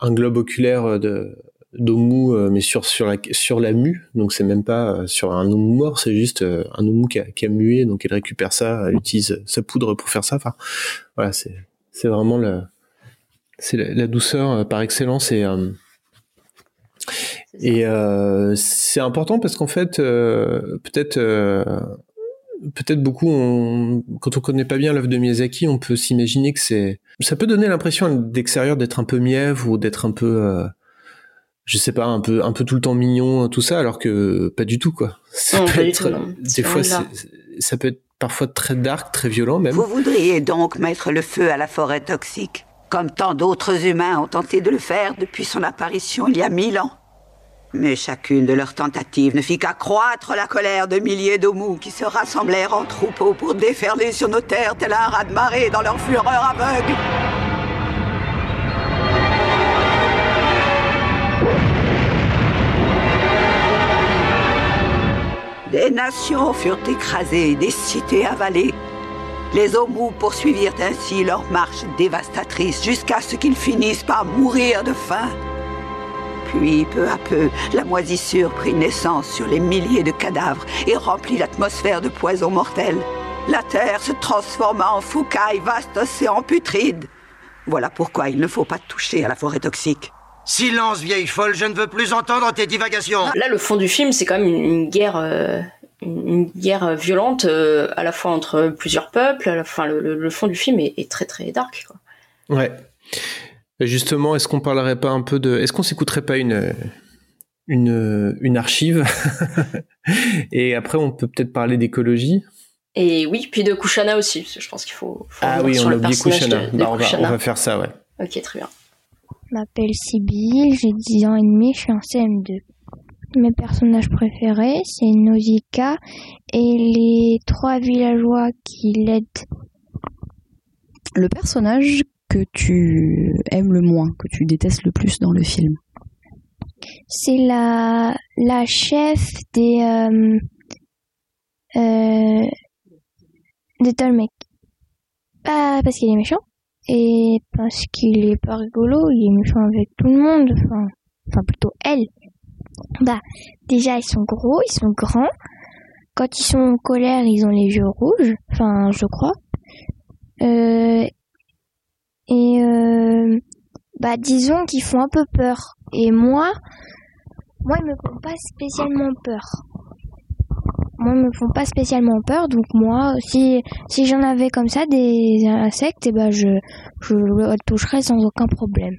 un globe oculaire de d'eau mou, euh, mais sur sur la sur la mue. Donc c'est même pas sur un eau mort, c'est juste un eau qui a, qui a mué. Donc elle récupère ça, elle utilise sa poudre pour faire ça. Enfin, voilà, c'est c'est vraiment le c'est la, douceur euh, par excellence et euh, et euh, c'est important parce qu'en fait peut-être peut-être beaucoup quand on connaît pas bien l'œuvre de Miyazaki on peut s'imaginer que c'est ça peut donner l'impression d'extérieur d'être un peu mièvre ou d'être un peu je sais pas un peu un peu tout le temps mignon tout ça alors que pas du tout quoi. Ça peut être des fois ça peut être parfois très dark très violent même. Vous voudriez donc mettre le feu à la forêt toxique comme tant d'autres humains ont tenté de le faire depuis son apparition il y a mille ans? Mais chacune de leurs tentatives ne fit qu'accroître la colère de milliers d'homous qui se rassemblèrent en troupeaux pour déferler sur nos terres tel un raz de marée dans leur fureur aveugle. Des nations furent écrasées, des cités avalées, les Omus poursuivirent ainsi leur marche dévastatrice jusqu'à ce qu'ils finissent par mourir de faim. Puis, peu à peu, la moisissure prit naissance sur les milliers de cadavres et remplit l'atmosphère de poisons mortels. La terre se transforma en foucaille, vaste océan putride. Voilà pourquoi il ne faut pas toucher à la forêt toxique. Silence, vieille folle, je ne veux plus entendre tes divagations. Là, le fond du film, c'est quand même une, guerre euh, une guerre violente euh, à la fois entre plusieurs peuples. À la, fin, le, fond du film est, très très dark. Quoi. Ouais. Justement, est-ce qu'on parlerait pas un peu de, est-ce qu'on s'écouterait pas une une, une archive et après on peut peut-être parler d'écologie. Et oui, puis de Kushana aussi, je pense qu'il faut, Ah oui, on a oublié Kushana. Bah, on, va, on, va, faire ça, ouais. Ok, très bien. Je m'appelle Sibyl, j'ai 10 ans et demi, je suis en CM2. Mes personnages préférés, c'est Nausicaa et les trois villageois qui l'aident. Le personnage que tu aimes le moins, que tu détestes le plus dans le film C'est la, la chef des, euh, euh, des Tolmecs. Pas parce qu'il est méchant, et parce qu'il est pas rigolo, il est méchant avec tout le monde, enfin, plutôt elle. Bah, déjà, ils sont gros, ils sont grands. Quand ils sont en colère, ils ont les yeux rouges. Enfin, je crois. Euh, et euh, bah, disons qu'ils font un peu peur. Et moi, moi, ils me font pas spécialement peur. moi, me font pas spécialement peur. Donc moi, si si j'en avais comme ça des insectes, et ben je je le toucherais sans aucun problème.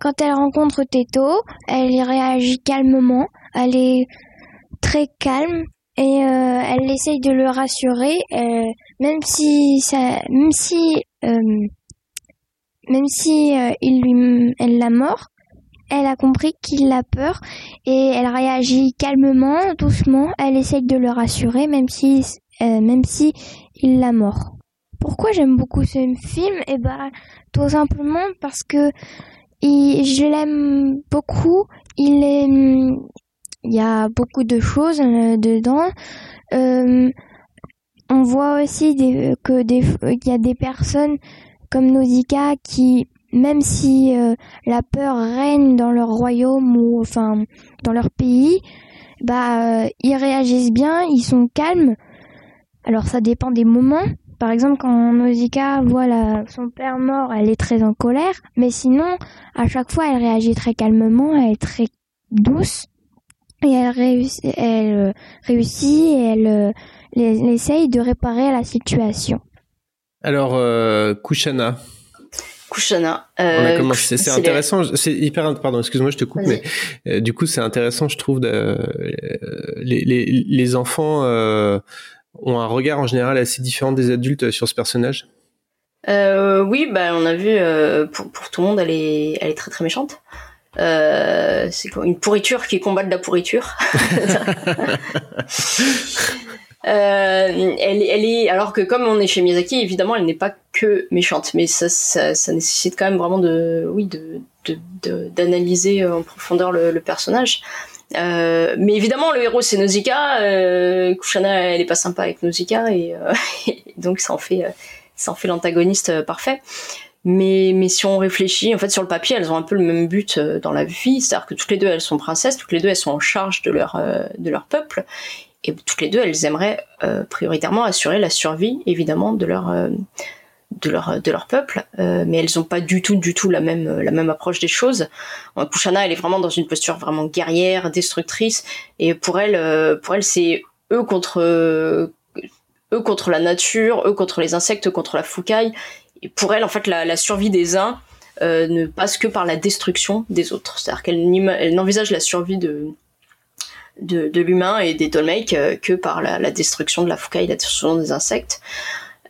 Quand elle rencontre Teto, elle y réagit calmement. Elle est très calme et euh, elle essaye de le rassurer, euh, même si ça, même si même si euh, il lui, elle l'a mort, elle a compris qu'il a peur et elle réagit calmement, doucement. Elle essaye de le rassurer, même si, euh, même si il l'a mort. Pourquoi j'aime beaucoup ce film? Eh ben, tout simplement parce que je l'aime beaucoup. Il est, il y a beaucoup de choses euh, dedans. Euh, on voit aussi que des, il y a des personnes comme Nausicaa qui, même si euh, la peur règne dans leur royaume ou enfin dans leur pays, bah euh, ils réagissent bien, ils sont calmes. Alors ça dépend des moments. Par exemple, quand Nausicaa voit son père mort, elle est très en colère. Mais sinon, à chaque fois, elle réagit très calmement, elle est très douce. Et elle réussit, elle euh, réussit elle, elle- elle essaye de réparer la situation. Alors, euh, Kushana. Kushana. On a euh, commencé. C'est intéressant. C'est hyper. Pardon, excuse-moi, je te coupe, mais euh, du coup, c'est intéressant, je trouve. De, euh, les, les, les enfants euh, ont un regard en général assez différent des adultes sur ce personnage. Euh, oui, bah, on a vu, euh, pour, pour tout le monde, elle est, elle est très très méchante. Euh, c'est quoi, une pourriture qui combat de la pourriture. Euh, elle, est, alors que comme on est chez Miyazaki, évidemment, elle n'est pas que méchante, mais ça, nécessite quand même vraiment de, oui, de, de, de- d'analyser en profondeur le, personnage. Euh, mais évidemment, le héros c'est Nausicaa. Euh, Kushana, elle est pas sympa avec Nausicaa et, et donc ça en fait, ça en fait l'antagoniste parfait. Mais, mais si on réfléchit, en fait, sur le papier, elles ont un peu le même but dans la vie, c'est-à-dire que toutes les deux, elles sont princesses, toutes les deux, elles sont en charge de leur, de leur peuple, et toutes les deux, elles aimeraient euh, prioritairement assurer la survie, évidemment, de leur, euh, de leur, de leur peuple, euh, mais elles n'ont pas du tout, du tout la même, la même approche des choses. Kushana, elle est vraiment dans une posture vraiment guerrière, destructrice, et pour elle, euh, pour elle, c'est eux contre, eux contre la nature, eux contre les insectes, eux contre la foucaille. Et pour elle, en fait, la, la survie des uns euh, ne passe que par la destruction des autres. C'est-à-dire qu'elle n'envisage la survie de, de, de l'humain et des Tolmecs euh, que par la, la destruction de la foucaille, la destruction des insectes.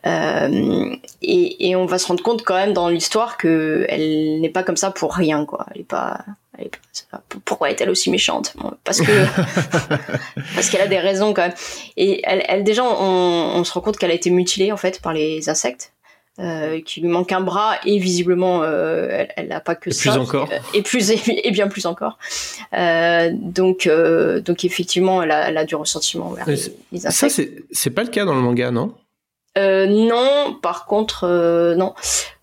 Euh, et, et on va se rendre compte quand même dans l'histoire que elle n'est pas comme ça pour rien, quoi. Elle est pas. elle est pas- pourquoi est-elle aussi méchante? Bon, Parce que parce qu'elle a des raisons quand même. Et elle, elle déjà, on, on se rend compte qu'elle a été mutilée en fait par les insectes. Euh, qu'il lui manque un bras et visiblement euh, elle- elle n'a pas que Et ça plus encore. Et plus et bien plus encore Euh, donc euh, donc effectivement elle a, elle a du ressentiment envers les, les Ça, c'est c'est pas le cas dans le manga, non? Euh, non, par contre, euh, non.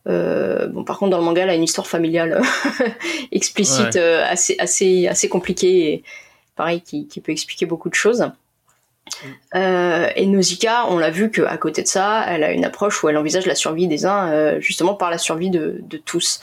Euh, bon, par contre, dans le manga, elle a une histoire familiale explicite, Ouais. assez, assez, assez compliquée, et pareil, qui, qui peut expliquer beaucoup de choses. Euh, et Nausicaa, on l'a vu qu'à côté de ça, elle a une approche où elle envisage la survie des uns, euh, justement par la survie de, de tous.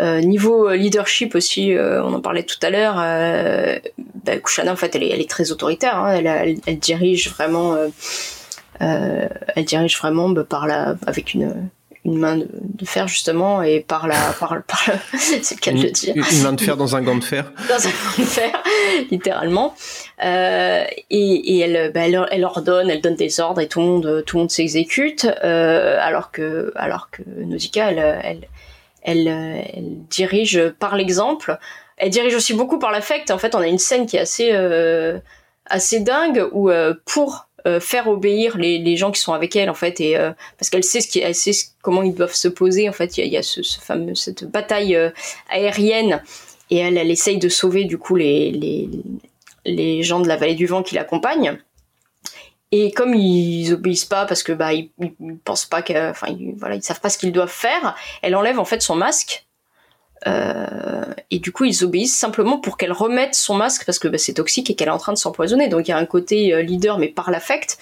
Euh, niveau leadership aussi, euh, on en parlait tout à l'heure. Euh, bah, Kushana, en fait, elle est, elle est très autoritaire. hein. elle, elle, dirige vraiment. euh, elle dirige vraiment bah, par la, avec une, une main de, de fer justement et par la, par, par la- c'est le cas de le dire, une main de fer dans un gant de fer. dans un gant de fer, littéralement. Euh, et et elle, bah, elle, elle ordonne, elle donne des ordres et tout le monde, tout le monde s'exécute. Euh, alors que, alors que Nausicaa, elle, elle, elle, elle dirige par l'exemple. Elle dirige aussi beaucoup par l'affect. En fait, on a une scène qui est assez, euh, assez dingue où euh, pour euh, faire obéir les, les gens qui sont avec elle en fait et euh, parce qu'elle sait ce qui elle sait comment ils doivent se poser en fait. Il y a, y a ce, ce fameux cette bataille euh, aérienne. Et elle elle essaye de sauver du coup les les les gens de la vallée du vent qui l'accompagnent. Et comme ils obéissent pas parce que bah ils, ils pensent pas que enfin voilà ils savent pas ce qu'ils doivent faire elle enlève en fait son masque euh, et du coup, ils obéissent simplement pour qu'elle remette son masque parce que bah, c'est toxique et qu'elle est en train de s'empoisonner. Donc il y a un côté euh, leader, mais par l'affect,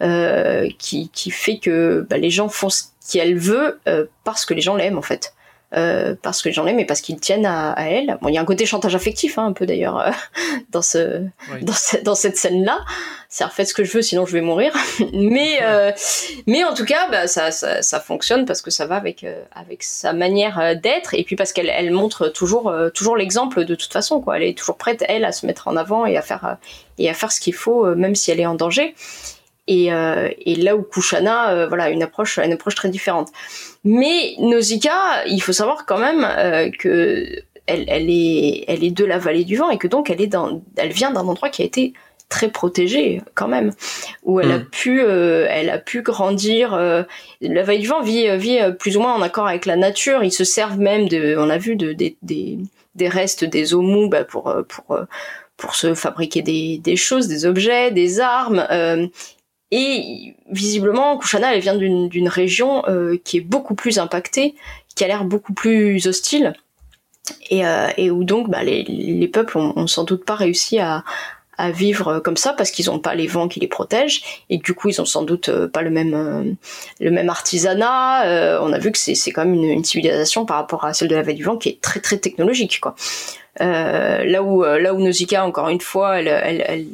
euh, qui, qui fait que bah, les gens font ce qu'elle veut euh, parce que les gens l'aiment en fait. Euh, parce que gens l'aiment et parce qu'ils tiennent à, à elle. Bon, il y a un côté chantage affectif, hein, un peu d'ailleurs, euh, dans, ce, dans, ce- dans cette scène-là. c'est faites ce que je veux, sinon je vais mourir. mais, euh, mais en tout cas, bah, ça, ça, ça, fonctionne parce que ça va avec, euh, avec sa manière euh, d'être et puis parce qu'elle elle montre toujours, toujours l'exemple de toute façon. Quoi. Elle est toujours prête, elle, à se mettre en avant et à faire, et à faire ce qu'il faut, même si elle est en danger. Et, et là où Kushana, voilà, une approche, une approche très différente. Mais Nausicaa, il faut savoir quand même que elle, elle, est, elle est de la vallée du vent et que donc elle est dans, elle vient d'un endroit qui a été très protégée quand même, où elle a hmm. pu, euh, elle a pu grandir. Euh, la Vallée du Vent vit, vit euh, plus ou moins en accord avec la nature. Ils se servent même de, on a vu de, des, des restes des eaux bah, pour pour pour se fabriquer des, des choses, des objets, des armes. Et visiblement, Kushana, elle vient d'une région qui est beaucoup plus impactée, qui a l'air beaucoup plus hostile. Et, et, où donc bah, les, les peuples ont, ont, sans doute pas réussi à, à vivre comme ça parce qu'ils n'ont pas les vents qui les protègent et du coup ils ont sans doute euh, pas le même euh, le même artisanat. Euh, on a vu que c'est quand même une, civilisation par rapport à celle de la Vallée du Vent qui est très très technologique quoi. là où là où Nausicaa encore une fois elle, elle, elle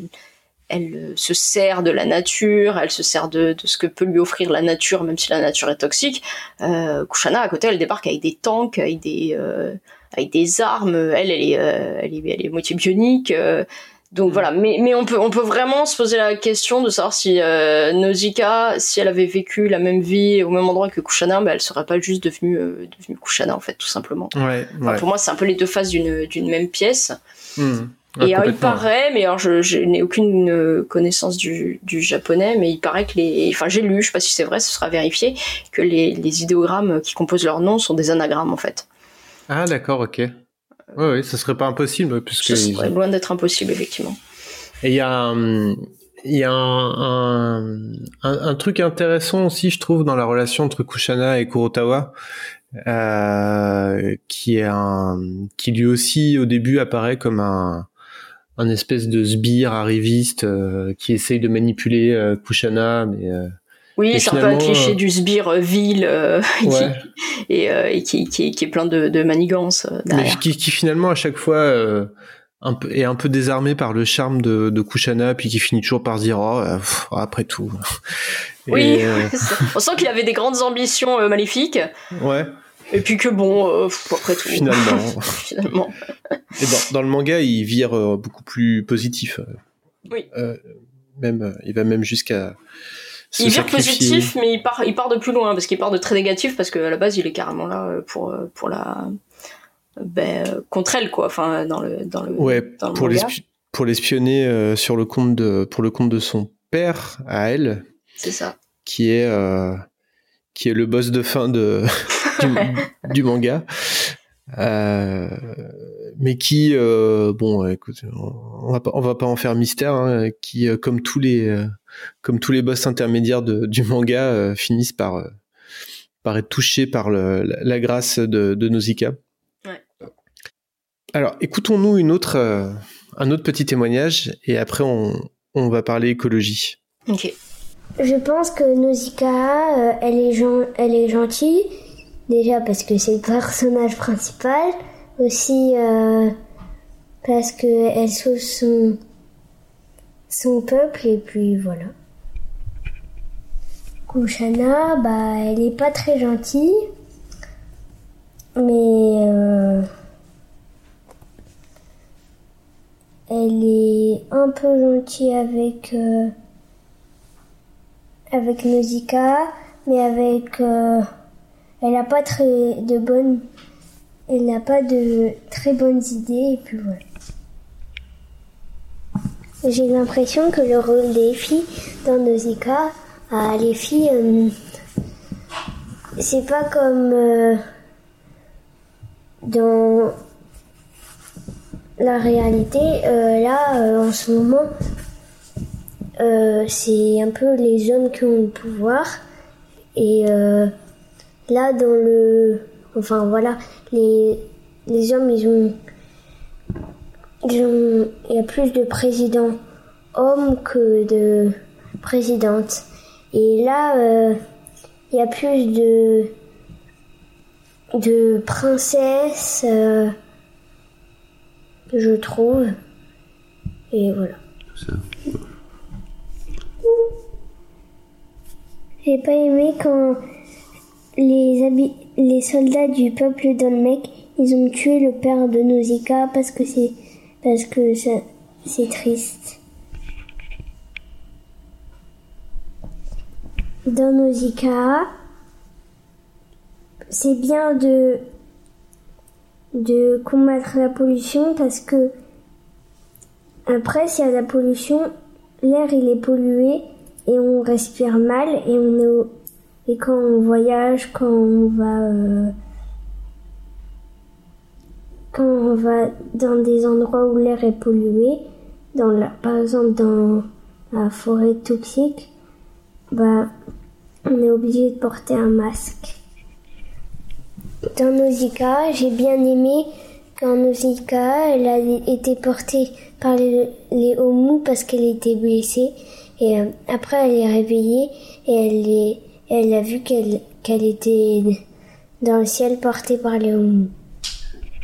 elle se sert de la nature, elle se sert de, de, ce que peut lui offrir la nature, même si la nature est toxique. Euh, Kushana, à côté, elle débarque avec des tanks, avec des, euh, avec des armes. Elle, elle est, elle est, elle est moitié bionique. Donc mm. voilà, mais, mais on peut on peut vraiment se poser la question de savoir si euh, Nausicaa, si elle avait vécu la même vie au même endroit que Kushana, bah, elle serait pas juste devenue euh, devenue Kushana en fait tout simplement. Ouais, pour moi, c'est un peu les deux faces d'une d'une même pièce. Et il paraît, mais alors je, je n'ai aucune euh, connaissance du, du japonais, mais il paraît que les, enfin j'ai lu, je sais pas si c'est vrai, ce sera vérifié, que les, les idéogrammes qui composent leur nom sont des anagrammes en fait. Ah d'accord, ok. Oui, oui, ce serait pas impossible. Puisque ce serait loin d'être impossible, effectivement. Et il y a, il y a un, un, un, truc intéressant aussi, je trouve, dans la relation entre Kushana et Kurotawa, euh, qui est un, qui lui aussi au début apparaît comme un, un espèce de sbire arriviste euh, qui essaye de manipuler euh, Kushana, mais euh, oui, c'est un peu un cliché euh, du sbire euh, ville euh, et, et qui, qui, qui, est plein de, de manigances derrière. Mais qui, qui, finalement à chaque fois un peu, est un peu désarmé par le charme de, de Kushana, puis qui finit toujours par se dire oh, après tout. Oui, on sent qu'il avait des grandes ambitions maléfiques. Ouais. Et puis que bon, après tout. Finalement. Finalement. Et dans, dans, le manga, il vire beaucoup plus positif. Oui. même, il va même jusqu'à il vire positif, mais il part, il part de plus loin parce qu'il part de très négatif parce qu'à la base il est carrément là euh, pour euh, pour la ben, contre elle quoi. Enfin dans le dans le ouais pour pour l'espionner euh, sur le compte de pour le compte de son père à elle. C'est ça. Qui est qui est le boss de fin de du, manga. mais qui, bon, écoute, on va pas, on va pas en faire mystère, hein, qui, comme tous les, comme tous les boss intermédiaires du manga, euh, finissent par, euh, par être touchés par la, grâce de, de Nausicaa. Alors, écoutons-nous une autre, euh, un autre petit témoignage et après on, on va parler écologie. Ok. Je pense que Nausicaa, elle, est elle est gentille, déjà parce que c'est le personnage principal, aussi parce qu'elle sauve son, son peuple et puis voilà. Kushana, bah elle est pas très gentille, mais euh, elle est un peu gentille avec euh, avec Nausicaa, mais avec euh, elle n'a pas très de bonnes elle n'a pas de très bonnes idées et puis voilà. J'ai l'impression que le rôle des filles dans Nausicaa, ah, les filles, euh, c'est pas comme euh, dans la réalité. Là, en ce moment, c'est un peu les hommes qui ont le pouvoir. Et là, dans le. Enfin, voilà, les, les hommes, ils ont il y a plus de présidents hommes que de présidentes. Et là, euh, il y a plus de, de princesses, euh, je trouve. Et voilà. J'ai pas aimé quand les, les soldats du peuple d'Olmec, ils ont tué le père de Nausicaa parce que c'est parce que c'est triste. Dans Nausicaa, c'est bien de de combattre la pollution parce que après s'il y a la pollution, l'air il est pollué et on respire mal et on est et quand on voyage, quand on va euh, quand on va dans des endroits où l'air est pollué, dans la, par exemple dans la forêt toxique, bah on est obligé de porter un masque. Dans Nausicaa, j'ai bien aimé quand Nausicaa elle a été portée par les, les parce qu'elle était blessée et euh, après elle est réveillée et elle est elle a vu qu'elle qu'elle était dans le ciel portée par les hommes.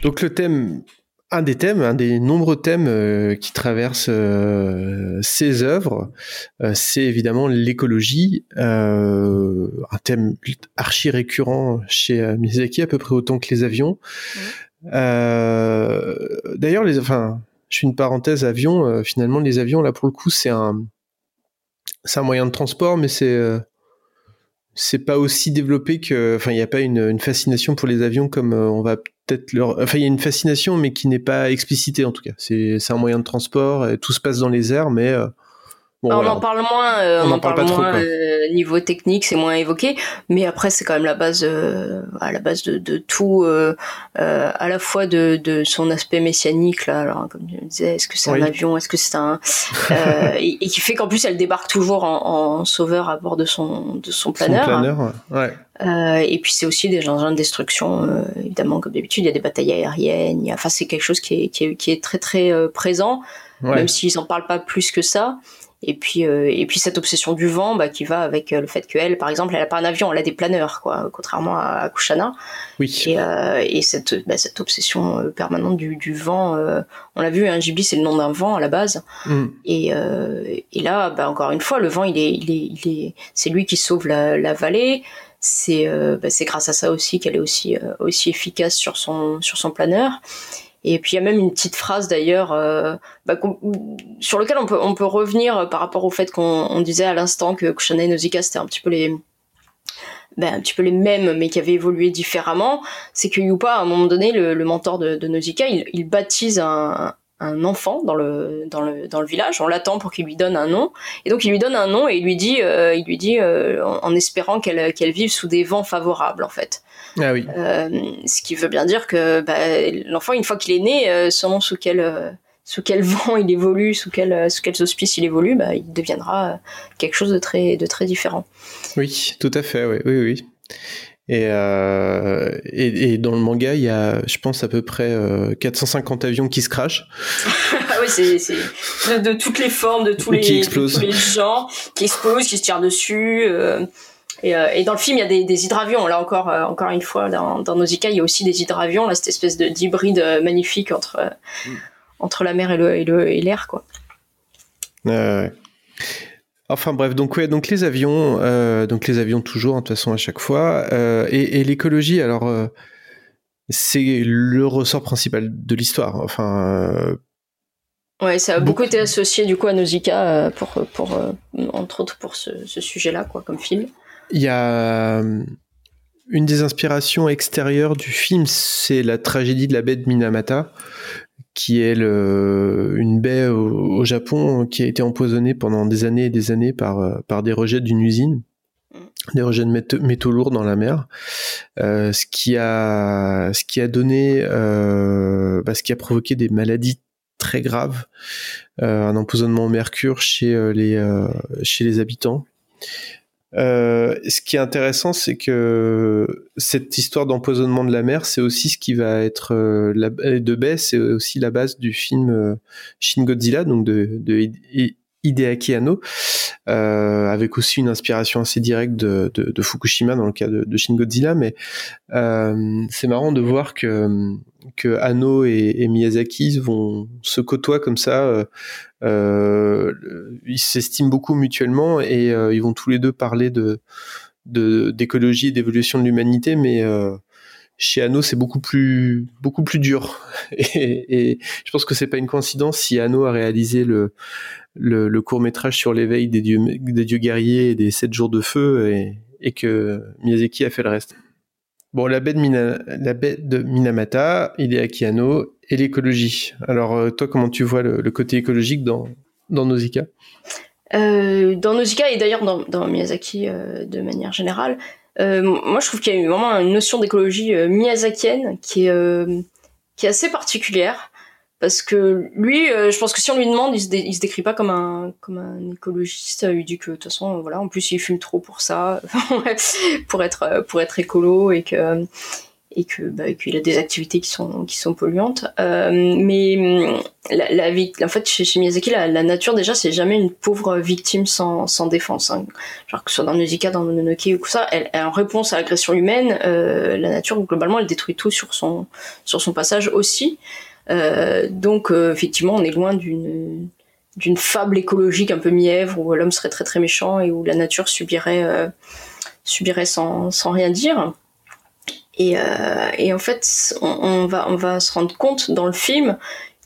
Donc le thème, un des thèmes, un des nombreux thèmes euh, qui traversent euh, ces œuvres, euh, c'est évidemment l'écologie, un thème archi récurrent chez Miyazaki, à peu près autant que les avions. D'ailleurs, les, enfin, je fais une parenthèse avion. finalement, les avions, là pour le coup, c'est un, c'est un moyen de transport, mais c'est c'est pas aussi développé que, enfin, il n'y a pas une, fascination pour les avions comme euh, on va peut-être leur, enfin, il y a une fascination, mais qui n'est pas explicitée en tout cas. C'est, un moyen de transport, et tout se passe dans les airs, mais euh, on en parle moins, euh, on, en parle, moins euh, niveau technique, c'est moins évoqué, mais après c'est quand même la base, euh, à la base de, de tout, à la fois de, de, son aspect messianique là, alors comme je disais, est-ce que c'est un avion, est-ce que c'est un, et, et, qui fait qu'en plus elle débarque toujours en, en, sauveur à bord de son de son planeur. Son planeur, ouais. et puis c'est aussi des engins de destruction, évidemment comme d'habitude. Il y a des batailles aériennes, il enfin c'est quelque chose qui est, qui est, qui est très très présent, même s'ils en parlent pas plus que ça. Et puis, euh, et puis cette obsession du vent bah, qui va avec euh, le fait qu'elle, par exemple, elle a pas un avion, elle a des planeurs, quoi, contrairement à, Kushana. Oui. Et, euh, et cette, bah, cette obsession euh, permanente du, du vent, on l'a vu, un hein, Ghibli, c'est le nom d'un vent à la base. Mm. Et, et là, bah, encore une fois, le vent, il est, il est, il est, c'est lui qui sauve la, la vallée. C'est, bah, c'est grâce à ça aussi qu'elle est aussi, aussi efficace sur son, sur son planeur. Et puis il y a même une petite phrase d'ailleurs euh, bah, sur lequel on peut, on peut revenir par rapport au fait qu'on disait à l'instant que Kushana et Nausicaa c'était un petit peu les ben, un petit peu les mêmes mais qui avaient évolué différemment. C'est que Yupa à un moment donné le, le mentor de, de Nausicaa il, il baptise un, un enfant dans le dans le dans le village. On l'attend pour qu'il lui donne un nom. Et donc il lui donne un nom et il lui dit euh, il lui dit euh, en, espérant qu'elle qu'elle vive sous des vents favorables en fait. Ah oui. Euh, ce qui veut bien dire que bah, l'enfant une fois qu'il est né, selon sous quel sous quel vent il évolue, sous quel sous quels auspices il évolue, bah, il deviendra quelque chose de très de très différent. Oui, tout à fait. Oui, oui, oui. Euh, et, et, dans le manga, il y a, je pense, à peu près 450 euh, avions qui se crachent. ah oui, c'est de, toutes les formes, de tous, les, tous les genres, qui explosent, qui se tirent dessus. Euh, et, et, dans le film, il y a des, des hydravions. Là encore, encore une fois, dans, dans Nausicaa, il y a aussi des hydravions. Là, cette espèce d'hybride magnifique entre, mm. entre la mer et l'air, le, et l'air, quoi. Enfin bref, donc ouais, donc les avions, euh, donc les avions toujours, hein, de toute façon à chaque fois, euh, et, l'écologie, alors euh, c'est le ressort principal de l'histoire. Enfin. ouais, ça a beaucoup, été associé du coup à Nausicaa pour, pour entre autres pour ce, ce sujet-là, quoi, comme film. Il y a une des inspirations extérieures du film, c'est la tragédie de la baie de Minamata, qui est le, une baie au, Japon qui a été empoisonnée pendant des années et des années par, euh, par des rejets d'une usine, mm. des rejets de métaux, lourds dans la mer, euh, ce qui a ce qui a donné, euh, bah, ce qui a provoqué des maladies très graves, euh, un empoisonnement au mercure chez euh, les euh, chez les habitants. Euh, ce qui est intéressant, c'est que cette histoire d'empoisonnement de la mer, c'est aussi ce qui va être euh, de baie, c'est aussi la base du film euh, Shin Godzilla, donc de Hideaki Anno, euh, avec aussi une inspiration assez directe de, de, de Fukushima dans le cas de, de Shin Godzilla, mais euh, c'est marrant de voir que, que Anno et, et Miyazaki vont se côtoient comme ça, euh, euh ils s'estiment beaucoup mutuellement et euh, ils vont tous les deux parler de d'écologie et d'évolution de l'humanité, mais euh, chez Anno, c'est beaucoup plus beaucoup plus dur. Et, je pense que c'est pas une coïncidence si Anno a réalisé le le, court métrage sur l'éveil des dieux des dieux guerriers et des sept jours de feu et, que Miyazaki a fait le reste. Bon, la baie de, Mina, la baie de Minamata, et l'écologie. Alors, euh, toi, comment tu vois le, côté écologique dans, dans Nausicaa? Euh, Dans Nausicaa et d'ailleurs dans, dans Miyazaki euh, de manière générale, euh, moi, je trouve qu'il y a vraiment une notion d'écologie euh, miyazakienne qui est, euh, qui est assez particulière. Parce que lui, je pense que si on lui demande, il se, il se décrit pas comme un, comme un écologiste. Il dit que de toute façon, voilà, en plus il fume trop pour ça, pour être, pour être écolo et que et que bah, qu'il a des activités qui sont qui sont polluantes. Euh, mais hum, la, la en fait chez, chez Miyazaki la, la nature déjà c'est jamais une pauvre victime sans, sans défense hein. genre que ce soit dans Nausicaa dans Mononoke ou ça elle, elle en réponse à l'agression humaine euh, la nature globalement elle détruit tout sur son sur son passage aussi. Euh, donc euh, effectivement on est loin d'une d'une fable écologique un peu mièvre où l'homme serait très très méchant et où la nature subirait euh, subirait sans sans rien dire et, euh, et en fait, on, va, se rendre compte dans le film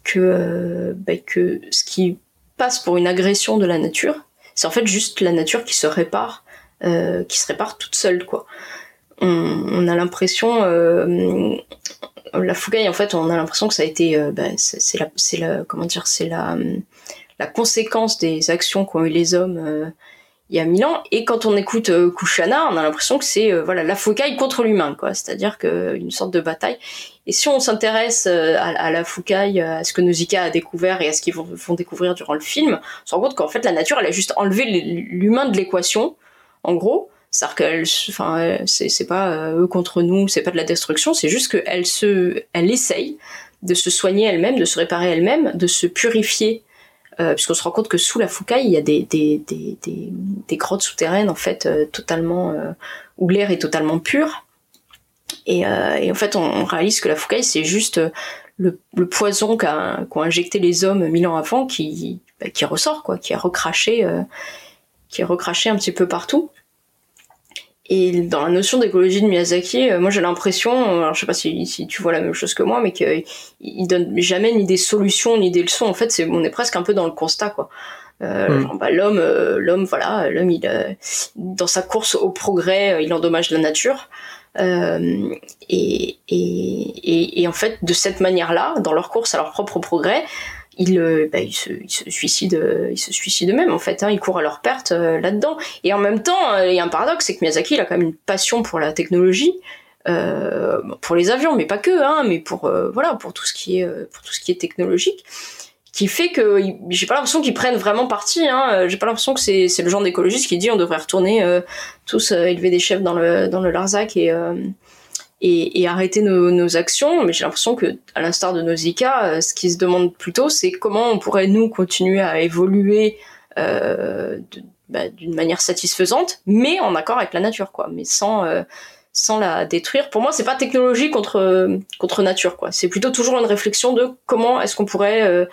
que, euh, bah, que ce qui passe pour une agression de la nature, c'est en fait juste la nature qui se répare, euh, qui se répare toute seule. On, a l'impression, la fougaille, en fait, on a l'impression que ça a été, bah, c'est la, comment dire, c'est la, conséquence des actions qu'ont eu les hommes il y a mille ans. Et quand on écoute euh, Kushana, on a l'impression que c'est euh, voilà la foucaille contre l'humain, quoi. C'est-à-dire que une sorte de bataille. Et si on s'intéresse euh, à, la foucaille, à ce que Nausicaa a découvert et à ce qu'ils vont, vont, découvrir durant le film, on se rend compte qu'en fait la nature, elle a juste enlevé l'humain de l'équation, en gros. C'est-à-dire qu'elle, enfin, c'est pas eux contre nous, c'est pas de la destruction, c'est juste qu'elle se, elle essaye de se soigner elle-même, de se réparer elle-même, de se purifier euh, puisqu'on se rend compte que sous la Foucaille, il y a des, des, des, des, grottes souterraines en fait euh, totalement euh, où l'air est totalement pur. Et, euh, et, en fait, on, réalise que la Foucaille, c'est juste le, le poison qu'ont injecté les hommes mille ans avant qui, bah, qui ressort, quoi, qui est recraché, qui est recraché un petit peu partout. Et dans la notion d'écologie de Miyazaki, euh, moi j'ai l'impression, alors je sais pas si, si, tu vois la même chose que moi, mais qu'il donne jamais ni des solutions ni des leçons. En fait, c'est on est presque un peu dans le constat, quoi. Euh, mm. bah, l'homme, euh, l'homme, voilà, l'homme, il dans sa course au progrès, il endommage la nature. Euh, et, et, et, et, en fait, de cette manière-là, dans leur course à leur propre progrès, ils, euh, bah, se, ils se suicident, euh, se suicident eux-mêmes en fait. Hein, ils courent à leur perte euh, là-dedans. Et en même temps, il y a un paradoxe, c'est que Miyazaki, il a quand même une passion pour la technologie. Pour les avions, mais pas que, hein, mais pour voilà, pour tout ce qui est pour tout ce qui est technologique, qui fait que j'ai pas l'impression qu'ils prennent vraiment parti. Hein, j'ai pas l'impression que c'est le genre d'écologiste qui dit on devrait retourner tous élever des chefs dans le dans le Larzac et et, arrêter nos, actions. Mais j'ai l'impression que, à l'instar de Nausicaa, euh, ce qui se demande plutôt, c'est comment on pourrait nous continuer à évoluer euh, bah, d'une manière satisfaisante, mais en accord avec la nature, quoi. Mais sans euh, sans la détruire. Pour moi, c'est pas technologie contre contre nature, quoi. C'est plutôt toujours une réflexion de comment est-ce qu'on pourrait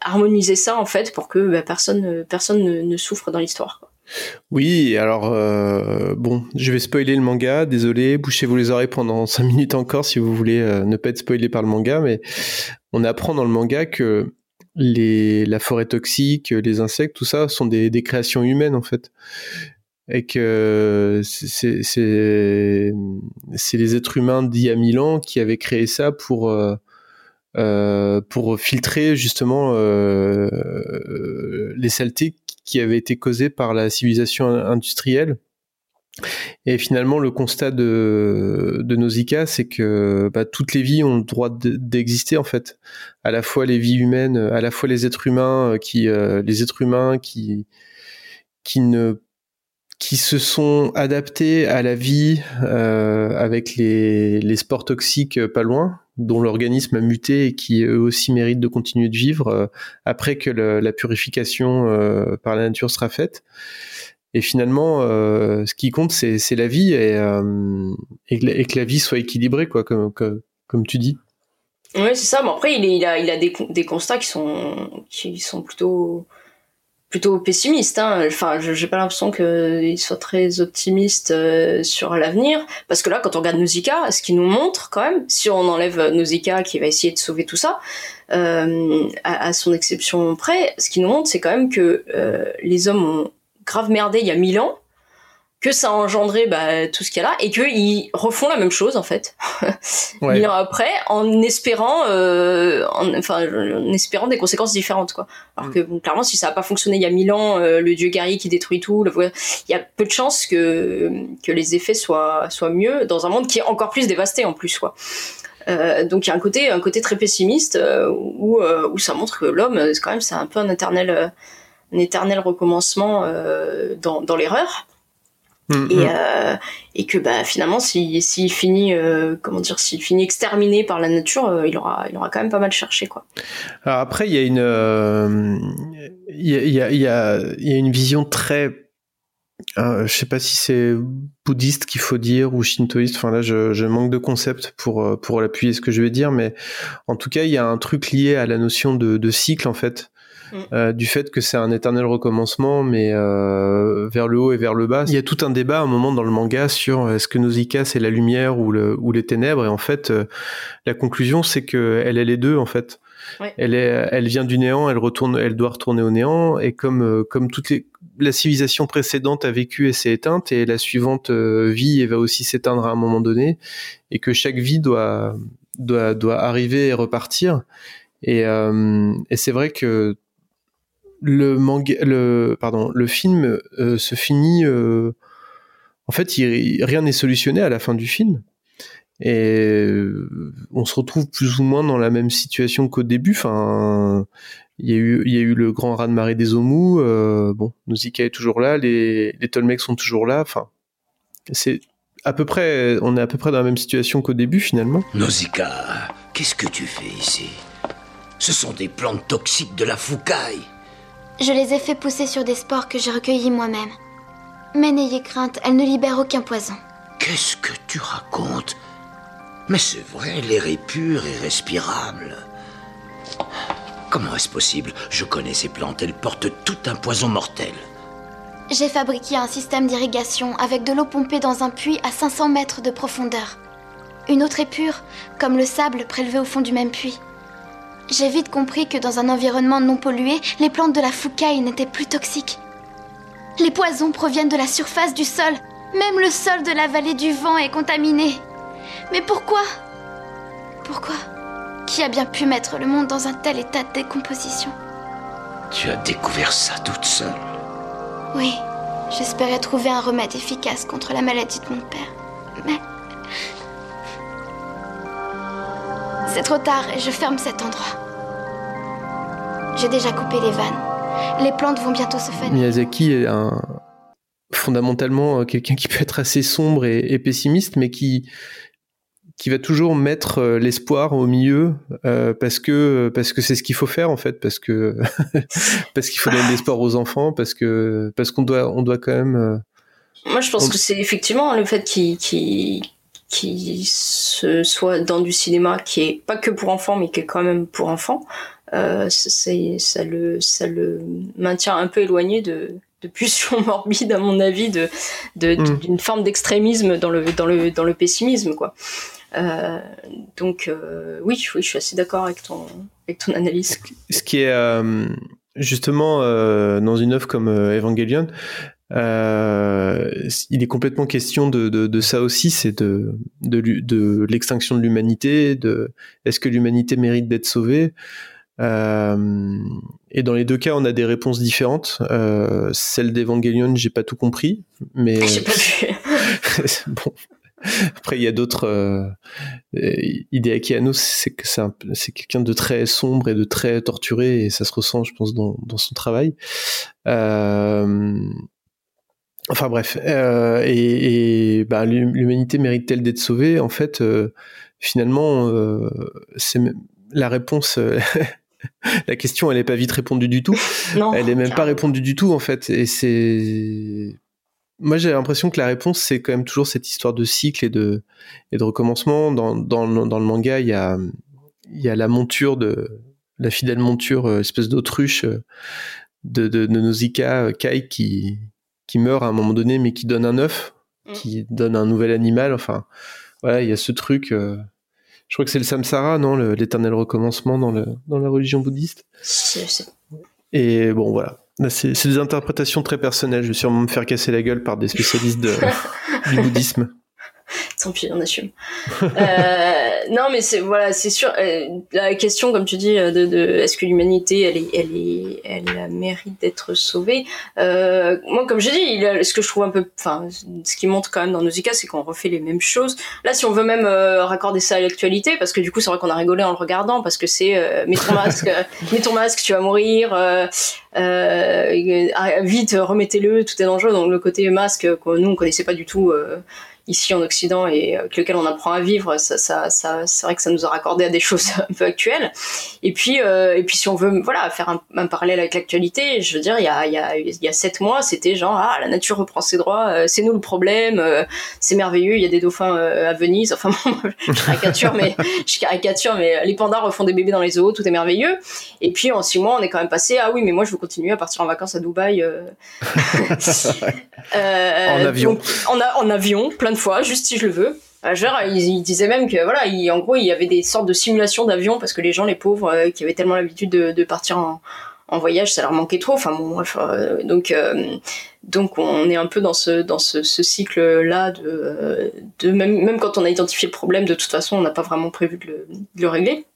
harmoniser ça en fait pour que bah, personne personne ne, ne souffre dans l'histoire. Oui, alors euh, bon, je vais spoiler le manga, désolé, bouchez-vous les oreilles pendant 5 minutes encore si vous voulez euh, ne pas être spoilé par le manga, mais on apprend dans le manga que les, la forêt toxique, les insectes, tout ça sont des, créations humaines en fait. Et que c'est les êtres humains d'il y a mille ans qui avaient créé ça pour, euh, pour filtrer justement les saletés qui avait été causé par la civilisation industrielle. Et finalement, le constat de, de Nausicaa, c'est que bah, toutes les vies ont le droit d'exister en fait. À la fois les vies humaines, à la fois les êtres humains euh, qui, euh, qui se sont adaptés à la vie euh, avec les, les sports toxiques pas loin, dont l'organisme a muté et qui eux aussi méritent de continuer de vivre après que la purification par la nature sera faite. Et finalement, ce qui compte, c'est la vie et, que la, vie soit équilibrée, quoi, comme, comme, tu dis. Oui, c'est ça. Mais après, il, il, a, il a des, des constats qui sont, qui sont plutôt plutôt pessimiste. Hein. Enfin, j'ai pas l'impression qu'il soit très optimiste euh, sur l'avenir, parce que là, quand on regarde Nausicaa, ce qu'il nous montre quand même, si on enlève Nausicaa qui va essayer de sauver tout ça, euh, à, son exception près, ce qu'il nous montre, c'est quand même que euh, les hommes ont grave merdé il y a mille ans, que ça a engendré bah, tout ce qu'il y a là et qu'ils refont la même chose en fait ouais. ans après en espérant euh, en, enfin en espérant des conséquences différentes quoi alors mm. que bon, clairement si ça a pas fonctionné il y a mille ans euh, le dieu guerrier qui détruit tout il y a peu de chances que que les effets soient soient mieux dans un monde qui est encore plus dévasté en plus quoi euh, donc il y a un côté un côté très pessimiste euh, où euh, où ça montre que l'homme quand même c'est un peu un éternel un éternel recommencement dans dans l'erreur Mm, et, mm. euh, et que bah, finalement, s'il si, finit, euh, comment dire, s'il finit exterminé par la nature, euh, il, aura, il aura quand même pas mal cherché. Quoi. Alors après, il y a une, euh, il y, a, il y, a, il y, a, y a une vision très euh, je sais pas si c'est bouddhiste qu'il faut dire ou shintoïste. Enfin là, je, je manque de concept pour pour l'appuyer ce que je vais dire, mais en tout cas, il y a un truc lié à la notion de, de cycle en fait. Mm. Euh, du fait que c'est un éternel recommencement, mais euh, vers le haut et vers le bas. Il y a tout un débat à un moment dans le manga sur euh, est-ce que Nausicaa c'est la lumière ou, le, ou les ténèbres, et en fait, la conclusion c'est que elle est les deux en fait. Elle est, elle vient du néant, elle retourne, elle doit retourner au néant, et comme comme toutes les la civilisation précédente a vécu et s'est éteinte, et la suivante vit et va aussi s'éteindre à un moment donné, et que chaque vie doit doit doit arriver et repartir. Et, et c'est vrai que le manga, le pardon, le film euh, se finit. Euh, en fait, rien n'est solutionné à la fin du film, et euh, on se retrouve plus ou moins dans la même situation qu'au début. Enfin, il y a eu, le grand raz de marée des Omu. bon, Nausicaa est toujours là, les les Tolmecs sont toujours là. Enfin, c'est à peu près, on est à peu près dans la même situation qu'au début finalement. Nausicaa, qu'est-ce que tu fais ici? Ce sont des plantes toxiques de la foucaille. Je les ai fait pousser sur des spores que j'ai recueillis moi-même. Mais n'ayez crainte, elles ne libèrent aucun poison. Qu'est-ce que tu racontes? Mais c'est vrai, l'air est pur et respirable. Comment est-ce possible? Je connais ces plantes, elles portent tout un poison mortel. J'ai fabriqué un système d'irrigation avec de l'eau pompée dans un puits à 500 mètres de profondeur. Une autre est pure, comme le sable prélevé au fond du même puits. J'ai vite compris que dans un environnement non pollué, les plantes de la foucaille n'étaient plus toxiques. Les poisons proviennent de la surface du sol. Même le sol de la vallée du vent est contaminé. Mais pourquoi? Pourquoi? Qui a bien pu mettre le monde dans un tel état de décomposition? Tu as découvert ça toute seule Oui, j'espérais trouver un remède efficace contre la maladie de mon père. Mais... C'est trop tard et je ferme cet endroit. J'ai déjà coupé les vannes. Les plantes vont bientôt se faner. Miyazaki est un, fondamentalement euh, quelqu'un qui peut être assez sombre et, pessimiste, mais qui qui va toujours mettre euh, l'espoir au milieu euh, parce que parce que c'est ce qu'il faut faire en fait parce que parce qu'il faut donner de l'espoir aux enfants parce que parce qu'on doit on doit quand même moi je pense que c'est effectivement le fait qu'il qui se soit dans du cinéma qui est pas que pour enfants mais qui est quand même pour enfants euh, ça le ça le maintient un peu éloigné de de pulsions morbides à mon avis de mm. d'une forme d'extrémisme dans le dans le dans le pessimisme quoi euh, donc euh, oui oui je suis assez d'accord avec ton avec ton analyse ce qui est justement dans une œuvre comme Evangelion euh, il est complètement question de, de, de ça aussi, c'est de, de, de l'extinction de l'humanité, de est-ce que l'humanité mérite d'être sauvée? Euh, et dans les deux cas, on a des réponses différentes. Euh, celle d'Evangelion, j'ai pas tout compris, mais j'ai pas vu. bon. Après, il y a d'autres. Euh, Hideaki Anno, c'est que c'est quelqu'un de très sombre et de très torturé, et ça se ressent, je pense, dans, dans son travail. Euh, Enfin bref, euh, et, et bah, l'humanité mérite-t-elle d'être sauvée? En fait, euh, finalement, euh, c'est la réponse. euh, la question, elle n'est pas vite répondue du tout. Non, elle est même pas répondue du tout en fait. Et c'est, moi j'ai l'impression que la réponse c'est quand même toujours cette histoire de cycle et de et de recommencement. Dans dans le, dans le manga, il y a il y a la monture de la fidèle monture, euh, espèce d'autruche euh, de, de, de Nausicaa, Kai, qui, qui meurt à un moment donné, mais qui donne un œuf, qui donne un nouvel animal. Enfin, voilà, il y a ce truc. euh, je crois que c'est le samsara, non, l'éternel recommencement dans, le, dans la religion bouddhiste. Et bon, voilà. Là, C'est c'est des interprétations très personnelles. Je vais sûrement me faire casser la gueule par des spécialistes de, du bouddhisme. Tant pis, on assume. Euh, non, mais c'est voilà, c'est sûr. euh, la question, comme tu dis, euh, de, de est-ce que l'humanité, elle est, elle est, elle a mérite d'être sauvée? Euh, moi, comme j'ai dit, il a- ce que je trouve un peu, enfin, ce qui montre quand même dans Nausicaa, c'est qu'on refait les mêmes choses. Là, si on veut même euh, raccorder ça à l'actualité, parce que du coup, c'est vrai qu'on a rigolé en le regardant, parce que c'est euh, mets ton masque, euh, mets ton masque, tu vas mourir. Euh, euh, ah, vite, remettez-le, tout est dangereux. Donc le côté masque que nous on connaissait pas du tout. Euh, ici en Occident et avec lequel on apprend à vivre, ça, ça, ça, c'est vrai que ça nous a raccordé à des choses un peu actuelles. Et puis, euh, et puis si on veut, voilà, faire un, un parallèle avec l'actualité, je veux dire, il y a, il y a, il y a sept mois, c'était genre, ah, la nature reprend ses droits, euh, c'est nous le problème, euh, c'est merveilleux, il y a des dauphins euh, à Venise, enfin, bon, je caricature, mais je caricature, mais les pandas refont des bébés dans les zoos, tout est merveilleux. Et puis en six mois, on est quand même passé, ah oui, mais moi je veux continuer à partir en vacances à Dubaï. euh, euh, En avion. donc, en, a- en avion, plein de fois, juste si je le veux. Euh, genre, ils, ils disaient même que voilà, il- en gros, il y avait des sortes de simulations d'avion parce que les gens, les pauvres, euh, qui avaient tellement l'habitude de, partir en, voyage, ça leur manquait trop. Enfin bon, euh, donc donc on est un peu dans ce dans ce, cycle là de même même quand on a identifié le problème, de toute façon, on n'a pas vraiment prévu de le régler.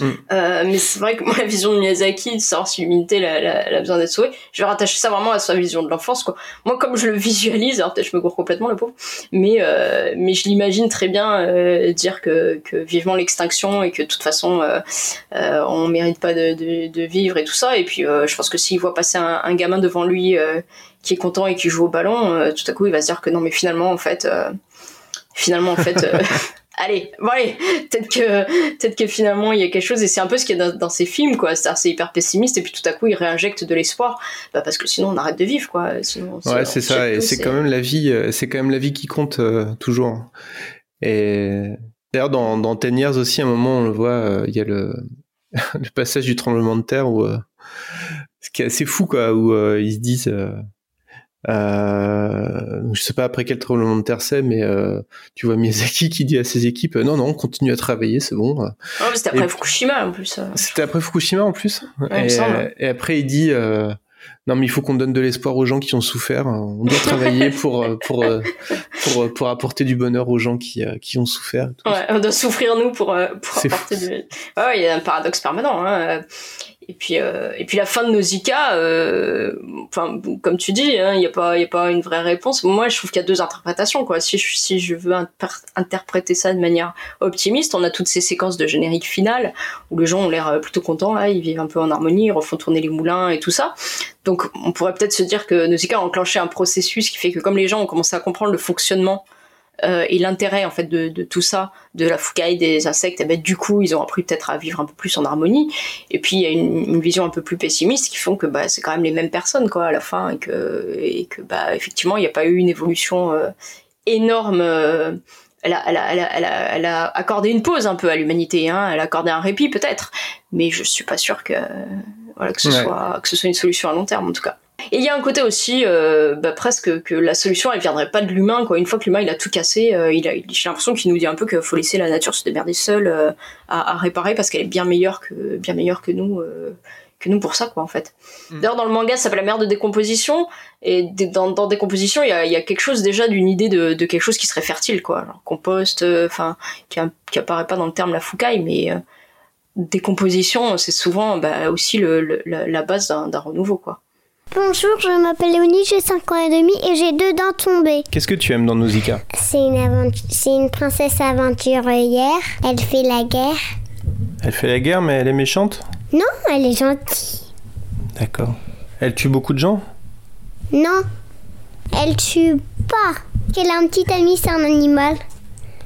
Euh, mais c'est vrai que moi, la vision de Miyazaki, de savoir si l'humanité elle elle a- besoin d'être sauvée, je vais rattacher ça vraiment à sa vision de l'enfance. quoi. Moi, comme je le visualise, alors peut-être je me gourre complètement, le pauvre, mais, euh, mais je l'imagine très bien euh, dire que, que vivement l'extinction et que de toute façon, euh, euh, on mérite pas de, de, de vivre et tout ça. Et puis, euh, je pense que s'il voit passer un, un gamin devant lui euh, qui est content et qui joue au ballon, euh, tout à coup, il va se dire que non, mais finalement, en fait, euh, finalement, en fait. Allez, bon allez, peut-être que peut-être que finalement il y a quelque chose et c'est un peu ce qu'il y a dans, dans ces films quoi, c'est hyper pessimiste et puis tout à coup il réinjecte de l'espoir, bah parce que sinon on arrête de vivre quoi, sinon Ouais, c'est ça. Et c'est quand même la vie. euh, C'est quand même la vie qui compte euh, toujours. Et d'ailleurs, dans, dans Ten Years aussi, à un moment, on le voit. euh, Il y a le, le passage du tremblement de terre où, euh, ce qui est assez fou, quoi, où ils se disent. Euh, je sais pas après quel tremblement de terre c'est, mais euh, tu vois Miyazaki qui dit à ses équipes euh, non non, on continue à travailler, c'est bon. Mais c'était après Et- Fukushima en plus. euh. C'était après Fukushima en plus. Ouais, et, et après il dit euh, non mais il faut qu'on donne de l'espoir aux gens qui ont souffert. On doit travailler pour pour pour, pour apporter du bonheur aux gens qui qui ont souffert. Ouais, on doit souffrir nous pour, pour apporter du. Ouais, ouais, il y a un paradoxe permanent. Hein. Et puis, euh, et puis la fin de Nausicaa, euh, enfin, comme tu dis, hein, il n'y a pas, y a pas une vraie réponse. Moi, je trouve qu'il y a deux interprétations, quoi. Si je, si je veux inter- interpréter ça de manière optimiste, on a toutes ces séquences de générique final où les gens ont l'air euh, plutôt contents, là, ils vivent un peu en harmonie, ils refont tourner les moulins et tout ça. Donc, on pourrait peut-être se dire que Nausicaa a enclenché un processus qui fait que comme les gens ont commencé à comprendre le fonctionnement euh, et l'intérêt en fait de, de tout ça, de la foucaille, des insectes, et ben, du coup ils ont appris peut-être à vivre un peu plus en harmonie. Et puis il y a une, une vision un peu plus pessimiste qui font que bah, c'est quand même les mêmes personnes quoi à la fin et que, et que bah, effectivement il n'y a pas eu une évolution euh, énorme. euh, elle a, elle, a, elle, a, elle, a, accordé une pause un peu à l'humanité, hein, elle a accordé un répit peut-être, mais je suis pas sûre que, voilà, que, ce Ouais. soit, que ce soit une solution à long terme en tout cas. Et il y a un côté aussi, euh, bah, presque que la solution, elle viendrait pas de l'humain. Quoi. Une fois que l'humain il a tout cassé, euh, il a, j'ai l'impression qu'il nous dit un peu qu'il faut laisser la nature se démerder seule euh, à, à réparer parce qu'elle est bien meilleure que bien meilleure que nous. euh, que nous pour ça quoi en fait. D'ailleurs dans le manga ça s'appelle la mer de décomposition et dans, dans décomposition il y a, y a quelque chose déjà d'une idée de, de quelque chose qui serait fertile quoi, genre compost, euh, enfin qui, qui apparaît pas dans le terme la foucaille mais euh, décomposition c'est souvent bah, aussi le, le- la, la base d'un, d'un renouveau quoi. Bonjour, je m'appelle Léonie, j'ai 5 ans et demi et j'ai deux dents tombées. Qu'est-ce que tu aimes dans Nausicaa C'est une, aventu- c'est une princesse aventurière. Elle fait la guerre. Elle fait la guerre, mais elle est méchante. Non, elle est gentille. D'accord. Elle tue beaucoup de gens. Non, elle tue pas. Elle a un petit ami, c'est un animal.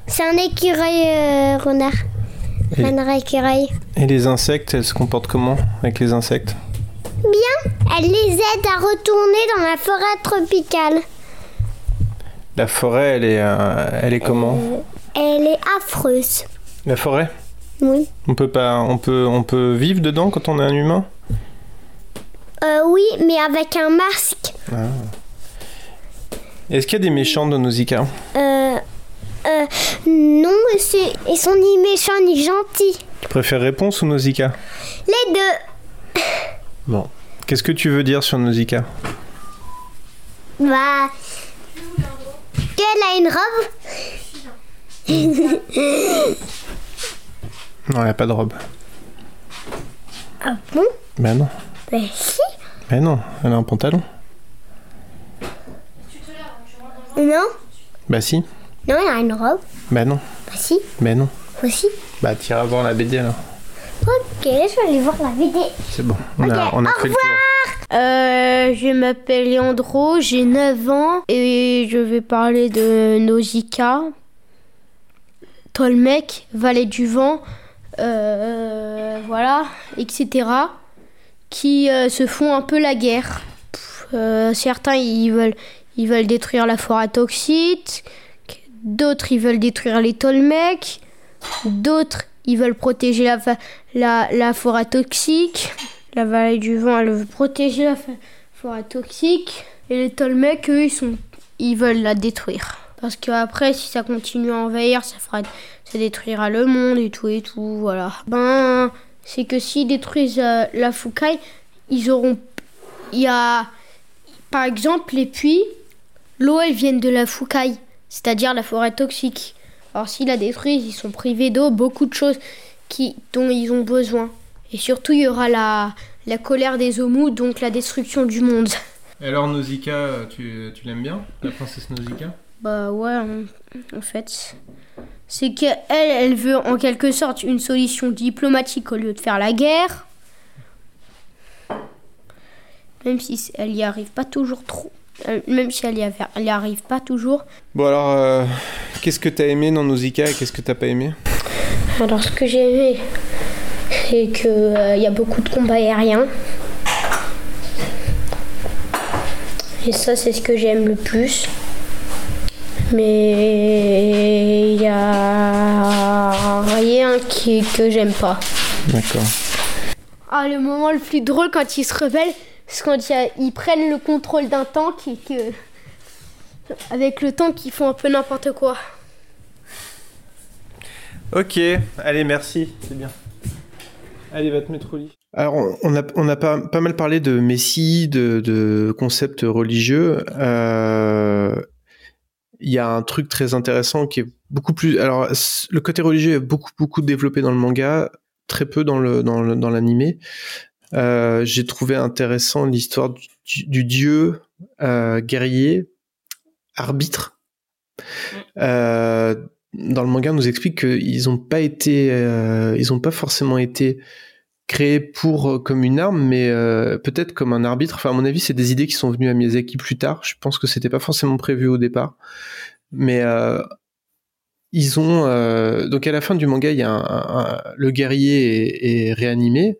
C'est un écureuil euh, renard. Et- Renard écureuil. Et les insectes, elles se comportent comment avec les insectes? Bien, elle les aide à retourner dans la forêt tropicale. La forêt, elle est, euh, elle est comment Elle est affreuse. La forêt Oui. On peut pas, on peut, on peut vivre dedans quand on est un humain Euh, oui, mais avec un masque. Ah. Est-ce qu'il y a des méchants dans Nausicaa Euh, euh, non, ils sont ni méchants ni gentils. Tu préfères Réponse ou Nausicaa Les deux. Bon. Qu'est-ce que tu veux dire sur Nausicaa? Bah. Qu'elle a une robe. Non, elle a pas de robe. ah bon? Ben non. Bah si. Ben non, elle a un pantalon. Non Bah si. Non, elle a une robe. Ben non. Bah si. Ben non. Aussi. Bah t'iras voir la BD alors. Ok, je vais aller voir la vidéo. C'est bon. On a, on a fait le tour. Euh, je m'appelle Leandro, j'ai 9 ans et je vais parler de Nausicaa, Tolmec, Vallée du Vent, euh, voilà, etc. qui euh, se font un peu la guerre. Pff, certains ils veulent, ils veulent détruire la forêt toxique, d'autres ils veulent détruire les Tolmecs, d'autres ils veulent protéger la, forêt toxique. La vallée du vent, elle veut protéger la forêt toxique. Et les Tolmecs, eux, ils veulent la détruire. Parce qu'après, si ça continue à envahir, ça, fera, ça détruira le monde et tout et tout, voilà. Ben, c'est que s'ils détruisent euh, la Foucaille, ils auront... Il y a... Par exemple, les puits, l'eau, elle vient de la Foucaille, c'est-à-dire la forêt toxique. Alors s'ils la détruisent, ils sont privés d'eau, beaucoup de choses qui, dont ils ont besoin. Et surtout, il y aura la, la colère des Omus, donc la destruction du monde. Et alors Nausicaa, tu, tu l'aimes bien La princesse Nausicaa? Bah ouais, en, en fait. C'est qu'elle, elle veut en quelque sorte une solution diplomatique au lieu de faire la guerre. Même si elle y arrive pas toujours trop. Euh, Même si elle y, avait- elle y arrive pas toujours. Bon alors, euh, qu'est-ce que t'as aimé dans Nausicaa et qu'est-ce que t'as pas aimé? Alors ce que j'ai aimé, c'est qu'il y a beaucoup de combats aériens. Et ça, c'est ce que j'aime le plus. Mais il y a rien qui, que j'aime pas. D'accord. Ah, le moment le plus drôle quand ils se rebellent, c'est quand y a- ils prennent le contrôle d'un tank et que. Avec le tank, ils font un peu n'importe quoi. Ok, allez, merci, c'est bien. Allez, va te mettre au lit. Alors, on- a, on a pas, pas mal parlé de Messie, de, de concepts religieux. Euh, Il y a un truc très intéressant qui est beaucoup plus. Alors, le côté religieux est beaucoup, beaucoup développé dans le manga, très peu dans le dans le- dans l'animé. Euh, J'ai trouvé intéressant l'histoire du, dieu euh, guerrier, arbitre. Euh, dans le manga, on nous explique qu'ils n'ont pas été, ils ont pas forcément été créés pour comme une arme, mais peut-être comme un arbitre. Enfin, à mon avis, c'est des idées qui sont venues à Miyazaki plus tard. Je pense que c'était pas forcément prévu au départ, mais ils ont euh, donc à la fin du manga, il y a un, un- un- le guerrier est, est réanimé.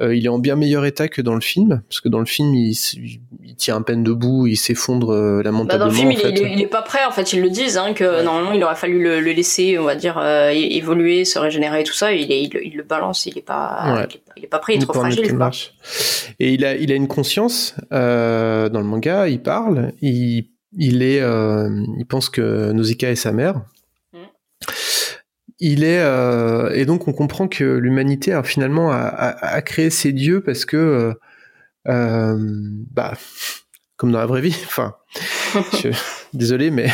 Euh, il est en bien meilleur état que dans le film, parce que dans le film, il, tient à peine debout, il s'effondre euh, Bah, lamentablement. dans le film, en il, fait. est- il pas prêt. En fait, ils le disent hein, que normalement, il aurait fallu le, le laisser, on va dire, euh, évoluer, se régénérer, et tout ça. Il, le balance. Il est pas, Ouais. il, est, pas prêt. Il est trop fragile. quoi. Et il a, il a une conscience dans le manga. Il parle. Il, il est, euh, il pense que Nausicaa est sa mère. Il est euh, et donc on comprend que l'humanité a finalement a, a- a créé ces dieux parce que euh, euh, bah comme dans la vraie vie. Enfin, je- désolé, mais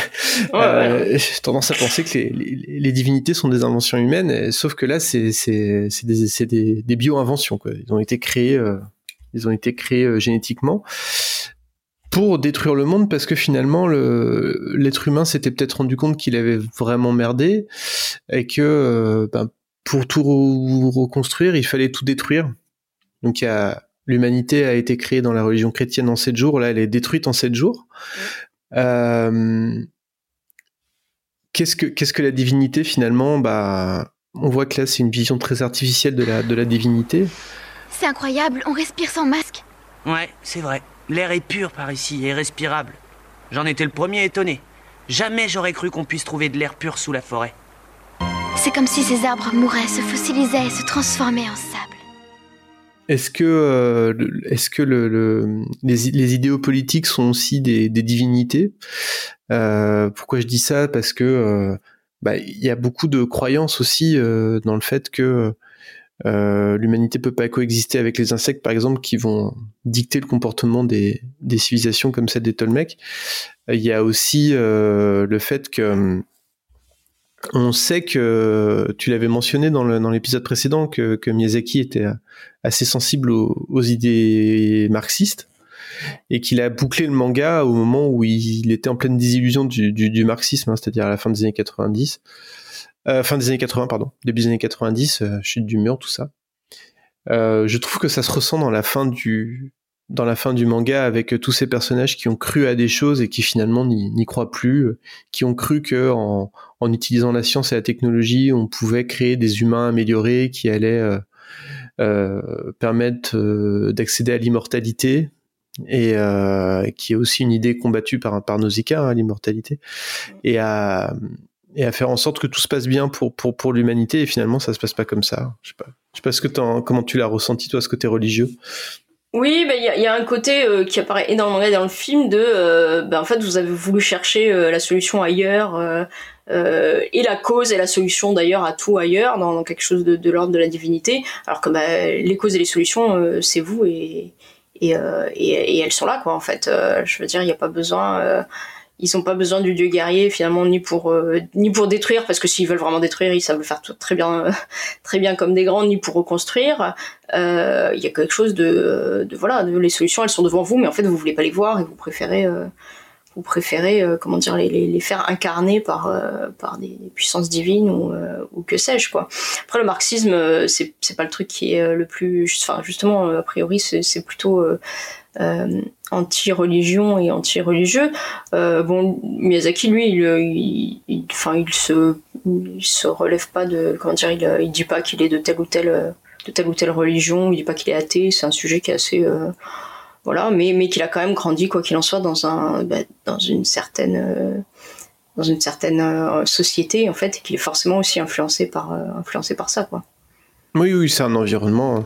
euh, j'ai tendance à penser que les, les- les divinités sont des inventions humaines, et- sauf que là, c'est c'est- c'est des, c'est des, des bio-inventions. quoi. Ils ont été créés, euh, ils ont été créés génétiquement pour détruire le monde, parce que finalement, le- l'être humain s'était peut-être rendu compte qu'il avait vraiment merdé, et que euh, ben, pour tout re- reconstruire, il fallait tout détruire. Donc il y a l'humanité a été créée dans la religion chrétienne en sept jours. Là, elle est détruite en sept jours. Euh, qu'est-ce que qu'est-ce que la divinité finalement? Bah, on voit que là, c'est une vision très artificielle de la de la divinité. C'est incroyable, on respire sans masque. Ouais, c'est vrai. L'air est pur par ici et respirable. J'en étais le premier étonné. Jamais j'aurais cru qu'on puisse trouver de l'air pur sous la forêt. C'est comme si ces arbres mouraient, se fossilisaient et se transformaient en sable. Est-ce que, euh, est-ce que le, le, les, les, idéaux politiques sont aussi des, des divinités? Euh, Pourquoi je dis ça? Parce que euh, bah, il y a beaucoup de croyances aussi euh, dans le fait que euh, l'humanité peut pas coexister avec les insectes, par exemple, qui vont dicter le comportement des, civilisations comme celle des Tolmecs. Il y a aussi le fait que on sait que tu l'avais mentionné dans l'épisode précédent que, Miyazaki était assez sensible aux, idées marxistes et qu'il a bouclé le manga au moment où il, était en pleine désillusion du marxisme, hein, c'est-à-dire à la fin des années 90, euh, fin des années 80 pardon, début des années 90, euh, chute du mur, tout ça. Euh, je trouve que ça se ressent dans la fin du dans la fin du manga avec tous ces personnages qui ont cru à des choses et qui finalement n'y croient plus, qui ont cru que en, en, utilisant la science et la technologie, on pouvait créer des humains améliorés qui allaient euh, euh, permettre euh, d'accéder à l'immortalité et euh, qui est aussi une idée combattue par, par Nausicaa, hein, l'immortalité, et à, et à faire en sorte que tout se passe bien pour, pour, pour l'humanité, et finalement ça se passe pas comme ça. Je sais pas, je sais pas ce que comment tu l'as ressenti, toi, ce côté religieux? Oui, il y, a, un côté euh, qui apparaît énormément dans le film de, euh, ben, en fait, vous avez voulu chercher euh, la solution ailleurs, et la cause et la solution d'ailleurs à tout ailleurs, dans, quelque chose de, de l'ordre de la divinité, alors que bah, les causes et les solutions, c'est vous et et, et, et, elles sont là, quoi, en fait. je veux dire, il n'y a pas besoin ils ont pas besoin du dieu guerrier finalement ni pour euh, ni pour détruire parce que s'ils veulent vraiment détruire ils savent le faire très bien très bien comme des grands ni pour reconstruire. Euh, il y a quelque chose de, de voilà de, les solutions elles sont devant vous mais en fait vous voulez pas les voir et vous préférez euh, vous préférez comment dire les, les, faire incarner par par des, puissances divines ou, ou que sais-je quoi après le marxisme c'est c'est pas le truc qui est le plus enfin justement a priori c'est plutôt euh, anti-religion et anti-religieux. Euh, bon, Miyazaki, lui, il, enfin, il se, se relève pas de, comment dire, il, il dit pas qu'il est de telle ou telle, de telle ou telle religion, il dit pas qu'il est athée. C'est un sujet qui est assez, euh, voilà, mais mais qu'il a quand même grandi quoi qu'il en soit dans un, bah, dans une certaine euh, dans une certaine euh, société en fait, et qu'il est forcément aussi influencé par influencé par ça quoi. Oui, oui, c'est un environnement.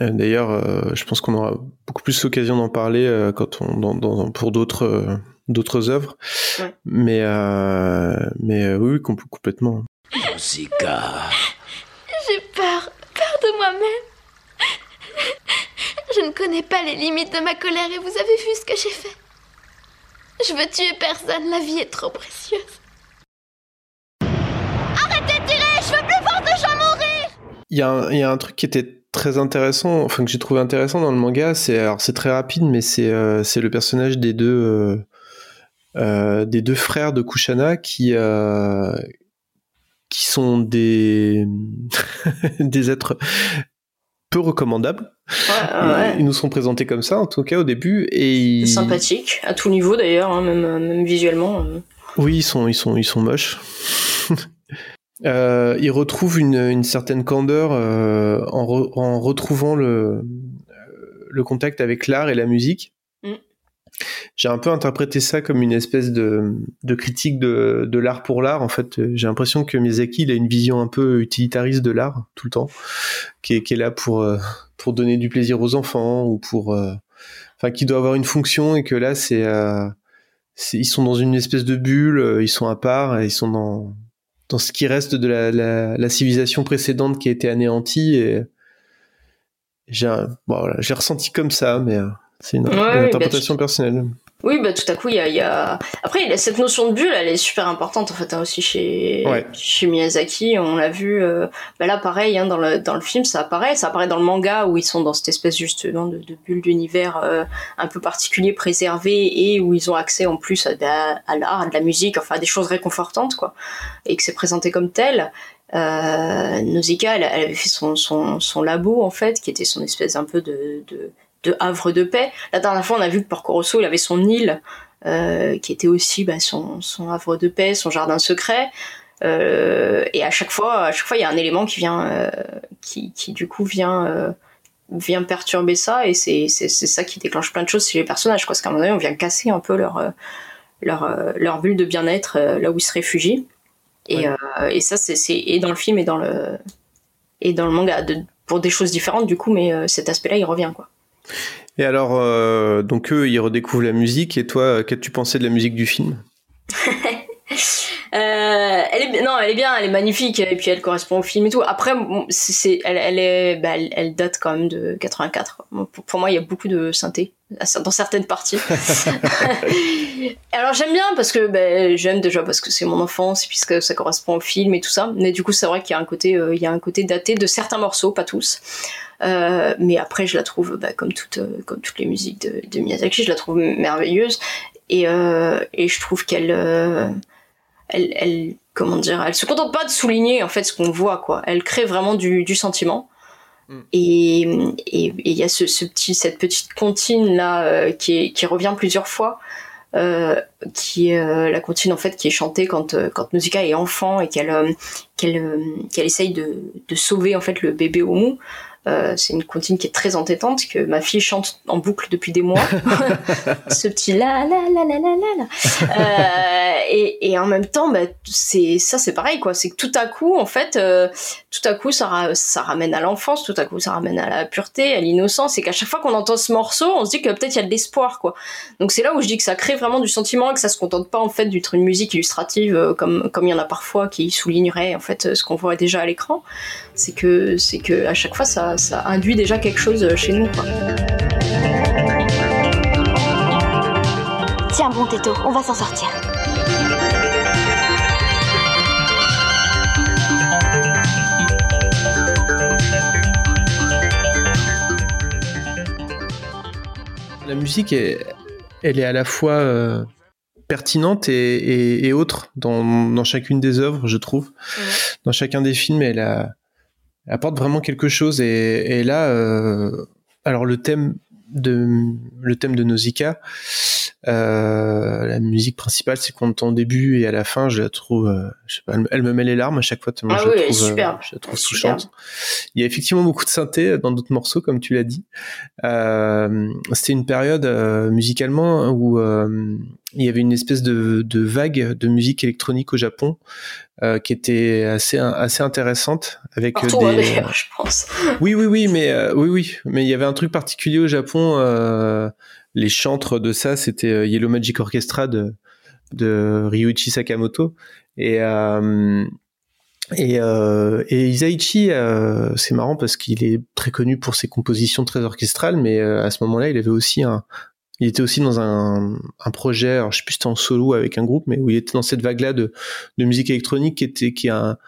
Euh, d'ailleurs, euh, je pense qu'on aura beaucoup plus l'occasion d'en parler euh, quand on, dans, dans, pour d'autres d'autres œuvres. Ouais. Mais mais oui, complètement. Zika. J'ai peur, peur de moi-même. Je ne connais pas les limites de ma colère et vous avez vu ce que j'ai fait. Je veux tuer personne, la vie est trop précieuse. Arrêtez de tirer, je veux plus voir de gens mourir Il y, a un truc qui était très intéressant, enfin que j'ai trouvé intéressant dans le manga, c'est alors c'est très rapide, mais c'est euh, le personnage des deux euh, euh, des deux frères de Kushana qui qui sont des des êtres peu recommandables. Ouais, ouais. Ils nous sont présentés comme ça, en tout cas au début, et ils... sympathiques à tout niveau d'ailleurs, hein, même même visuellement. Oui, ils sont ils sont ils sont moches. Euh, il retrouve une, une certaine candeur euh, en, re, en, retrouvant le, le contact avec l'art et la musique. J'ai un peu interprété ça comme une espèce de, critique de, l'art pour l'art. En fait, j'ai l'impression que Miyazaki a une vision un peu utilitariste de l'art tout le temps, qui est, là pour, euh, pour donner du plaisir aux enfants ou pour, euh, enfin, qui doit avoir une fonction et que là, c'est, euh, ils sont dans une espèce de bulle, ils sont à part, ils sont dans dans ce qui reste de la, civilisation précédente qui a été anéantie. J'ai ressenti comme ça, mais c'est une, ouais, une oui, interprétation bah, personnelle. Oui, bah tout à coup, il y a, y a, Après, cette notion de bulle, elle est super importante en fait hein, aussi chez ouais. chez Miyazaki. On l'a vu. Euh... Bah là, pareil, hein, dans le dans le film, ça apparaît. Ça apparaît dans le manga où ils sont dans cette espèce justement de, de bulle d'univers euh, un peu particulier, préservé, et où ils ont accès en plus à, à l'art, à de la musique, enfin à des choses réconfortantes, quoi, et que c'est présenté comme tel. Euh, Nausicaa, elle, elle, avait fait son, son, son labo en fait, qui était son espèce un peu de, de de havre de paix. La dernière fois, on a vu que Porco Rosso, il avait son île qui était aussi bah, son, son havre de paix, son jardin secret. et à chaque fois, à chaque fois, il y a un élément qui vient, qui, qui, du coup vient vient perturber ça. Et c'est ça qui déclenche plein de choses chez les personnages quoi. Parce qu'à un moment donné on vient casser un peu leur leur, leur bulle de bien-être là où ils se réfugient. Et, et ça c'est et dans le film et dans le et dans le manga. De, pour des choses différentes du coup mais cet aspect là il revient quoi et alors, euh, donc eux, ils redécouvrent la musique. Et toi, qu'as-tu pensé de la musique du film? Euh, elle est non, elle est bien, elle est magnifique et puis elle correspond au film et tout. Après, elle, est, bah, elle, date quand même de 84. Pour, moi, il y a beaucoup de synthé dans certaines parties. Alors j'aime bien parce que bah, j'aime déjà parce que c'est mon enfance et puisque ça correspond au film et tout ça. Mais du coup, c'est vrai qu'il y a un côté, euh, il y a un côté daté de certains morceaux, pas tous. Euh, mais après, je la trouve, bah, comme toutes, comme toutes les musiques de, de, Miyazaki, je la trouve merveilleuse et, et je trouve qu'elle elle, elle, comment dire, elle se contente pas de souligner en fait ce qu'on voit quoi. Elle crée vraiment du, du sentiment. Mm. Et il y a ce, ce, petit, cette petite comptine là euh, qui, qui revient plusieurs fois, euh, qui euh, la comptine en fait qui est chantée quand euh, quand Nausicaa est enfant et qu'elle qu'elle qu'elle essaye de, de sauver en fait le bébé Omu. Euh, c'est une comptine qui est très entêtante que ma fille chante en boucle depuis des mois. Ce petit la la la la la la. Euh, et, et en même temps, bah, c'est ça, c'est pareil quoi. C'est que tout à coup, en fait, euh, tout à coup, ça, ça ramène à l'enfance. Tout à coup, ça ramène à la pureté, à l'innocence. Et qu'à chaque fois qu'on entend ce morceau, on se dit que peut-être il y a de l'espoir quoi. Donc c'est là où je dis que ça crée vraiment du sentiment et que ça se contente pas en fait d'être une musique illustrative comme comme il y en a parfois qui soulignerait en fait ce qu'on voit déjà à l'écran. C'est que c'est que à chaque fois ça ça, induit déjà quelque chose chez nous. Tiens bon Teto, on va s'en sortir. La musique, elle est à la fois euh, pertinente et, autre dans, chacune des œuvres, je trouve. Dans chacun des films, elle a, apporte vraiment quelque chose. Et, et là, euh, alors le thème de le thème de Nausicaa, euh, la musique principale, c'est qu'on entend au début et à la fin, je la trouve, euh, je sais pas, elle, me met les larmes à chaque fois. ah je, oui, la trouve, super. je la trouve touchante. Il y a effectivement beaucoup de synthé dans d'autres morceaux, comme tu l'as dit. Euh, C'était une période musicalement où il y avait une espèce de, de, vague de musique électronique au Japon euh, qui était assez assez intéressante avec Partout, des. Je pense. Oui, oui, oui, mais euh, oui, oui, mais il y avait un truc particulier au Japon. Euh, les chantres de ça, c'était Yellow Magic Orchestra de de Ryuichi Sakamoto et et, euh, et Isaichi, euh, c'est marrant parce qu'il est très connu pour ses compositions très orchestrales, mais à ce moment-là, il avait aussi un, il était aussi dans un, un projet, alors je sais plus si c'était en solo avec un groupe, mais où il était dans cette vague-là de, de musique électronique qui était qui a un,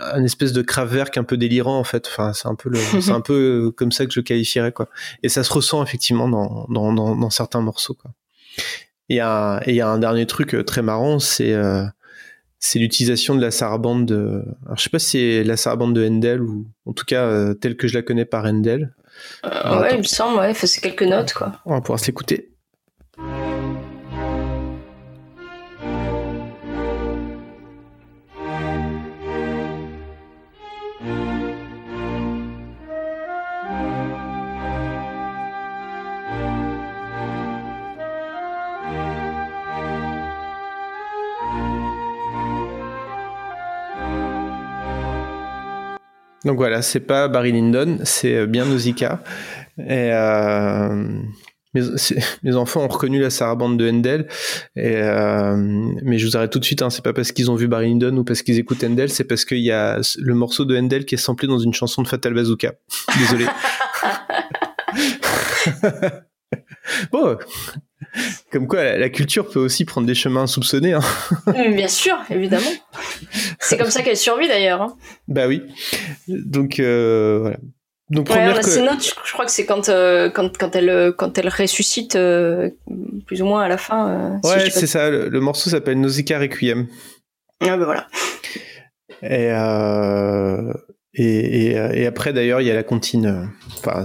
un espèce de Kraftwerk un peu délirant en fait. Enfin, c'est un peu le, c'est un peu comme ça que je qualifierais quoi. Et ça se ressent effectivement dans dans, dans, dans certains morceaux quoi. Et il y a un dernier truc euh, très marrant, c'est euh, c'est l'utilisation de la sarabande de. Alors je sais pas si c'est la sarabande de Handel ou en tout cas euh, telle que je la connais par Handel. Euh, ouais, il me semble, ouais, c'est quelques notes, quoi. On va pouvoir s'écouter. Donc voilà, c'est pas Barry Lyndon, c'est euh, bien Nausicaa. Et euh, mes, enfants ont reconnu la sarabande de Handel. Et, euh, mais je vous arrête tout de suite, hein, c'est pas parce qu'ils ont vu Barry Lyndon ou parce qu'ils écoutent Handel, c'est parce qu'il y a le morceau de Handel qui est samplé dans une chanson de Fatal Bazooka. Désolé. bon, comme quoi, la, culture peut aussi prendre des chemins insoupçonnés. Hein. Bien sûr, évidemment. C'est comme ça qu'elle survit d'ailleurs. Hein. Bah oui. Donc euh, voilà. Donc première que... note, je crois que c'est quand, euh, quand, quand, elle, quand elle ressuscite euh, plus ou moins à la fin. ouais, c'est ça. Le, morceau s'appelle Nausicaa Requiem. Ah bah voilà. Et, et, et, après d'ailleurs, il y a la comptine. Enfin,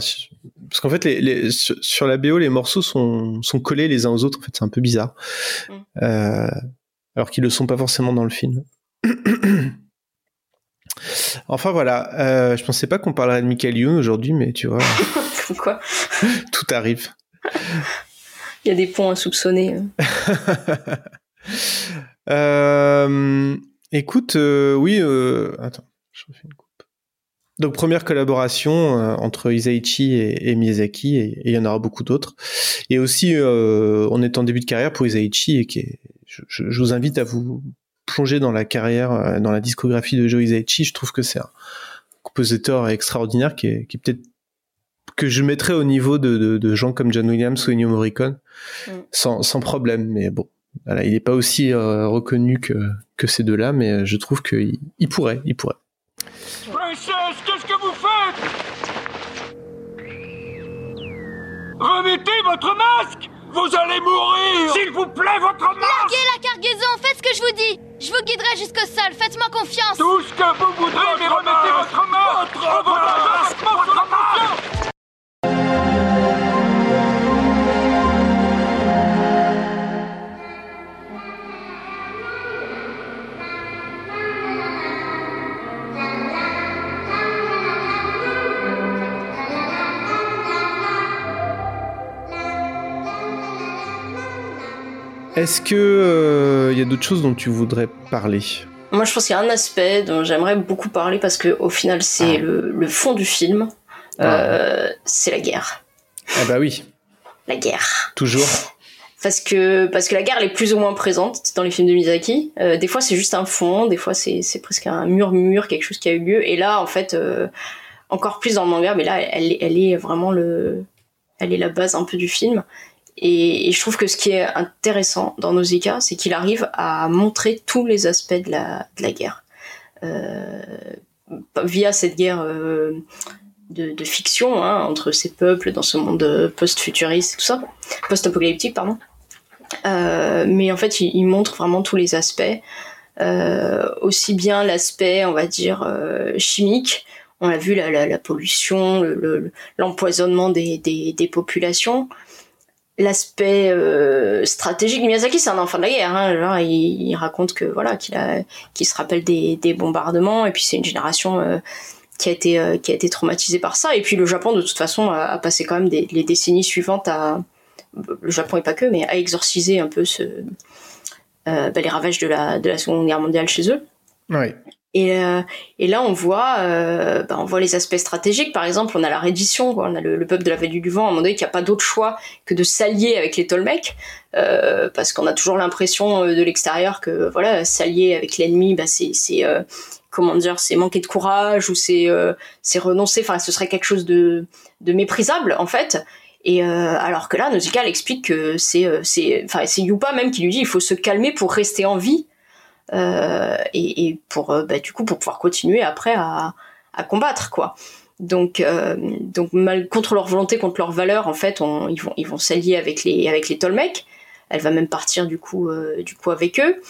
parce qu'en fait, les, les, sur, la BO, les morceaux sont, sont collés les uns aux autres. En fait, c'est un peu bizarre. Euh, alors qu'ils le sont pas forcément dans le film. enfin voilà, euh, je pensais pas qu'on parlerait de Michael Youn aujourd'hui, mais tu vois, Comme quoi, tout arrive. il y a des ponts insoupçonnés. Euh, écoute, euh, oui, attends, je refais une. Donc première collaboration euh, entre Isaichi et, et Miyazaki, et il y en aura beaucoup d'autres. Et aussi, euh, on est en début de carrière pour Isaichi, et qui est, je, vous invite à vous plonger dans la carrière, euh, dans la discographie de Joe Isaichi. Je trouve que c'est un compositeur extraordinaire qui est, qui est peut-être que je mettrais au niveau de, de, de gens comme John Williams ou Ennio Morricone, sans, sans problème. Mais bon, voilà, il n'est pas aussi euh, reconnu que, que ces deux-là, mais je trouve qu'il il pourrait, il pourrait. Remettez votre masque! Vous allez mourir! S'il vous plaît, votre masque! Larguez la cargaison, faites ce que je vous dis! Je vous guiderai jusqu'au sol, faites-moi confiance! Tout ce que vous voudrez, mais remettez votre masque! Votre masque! Votre masque Est-ce que euh, il y a d'autres choses dont tu voudrais parler? Moi, je pense qu'il y a un aspect dont j'aimerais beaucoup parler parce que au final, c'est le, le fond du film. Euh, C'est la guerre. Ah bah oui, La guerre. toujours. Parce que, parce que la guerre elle est plus ou moins présente dans les films de Miyazaki. Euh, des fois c'est juste un fond, des fois c'est c'est presque un murmure, quelque chose qui a eu lieu. Et là en fait, euh, encore plus dans le manga, mais là elle, est- elle est vraiment le, elle est la base un peu du film. Et, je trouve que ce qui est intéressant dans Nausicaa, c'est qu'il arrive à montrer tous les aspects de la, guerre. Euh, via cette guerre euh, de, fiction hein, entre ces peuples dans ce monde post-futuriste tout ça, post-apocalyptique, pardon. Euh, mais en fait, il, montre vraiment tous les aspects, aussi bien l'aspect, on va dire, chimique. On a vu la, la, pollution, le- le- l'empoisonnement des populations. L'aspect euh, stratégique, Miyazaki, c'est un enfant de la guerre. Hein, genre, il, raconte que voilà, qu'il a, se rappelle des, bombardements, et puis c'est une génération euh, qui a été euh, qui a été traumatisée par ça. Et puis le Japon, de toute façon, a, passé quand même les décennies suivantes à le Japon et pas que, mais à exorciser un peu euh, bah, les ravages de la, de la Seconde Guerre mondiale chez eux. Ouais. Et, euh, et là, on voit, euh, bah, on voit les aspects stratégiques. Par exemple, on a la reddition, quoi. on a le, le peuple de la Vallée du Vent, à un moment donné, qui a pas d'autre choix que de s'allier avec les Tolmecs, euh, parce qu'on a toujours l'impression euh, de l'extérieur que voilà, s'allier avec l'ennemi, bah, c'est, c'est euh, comment dire, c'est manquer de courage ou c'est, euh, c'est renoncer. Enfin, ce serait quelque chose de, de méprisable en fait. Et euh, alors que là, Nausicaa elle explique que c'est, c'est, enfin, c'est Yupa même qui lui dit il faut se calmer pour rester en vie et, et pour euh, bah, du coup pour pouvoir continuer après à, combattre quoi. Donc euh, donc contre leur volonté, contre leur valeur en fait, ils vont ils vont s'allier avec les avec les Tolmecs. Elle va même partir du coup euh, du coup avec eux.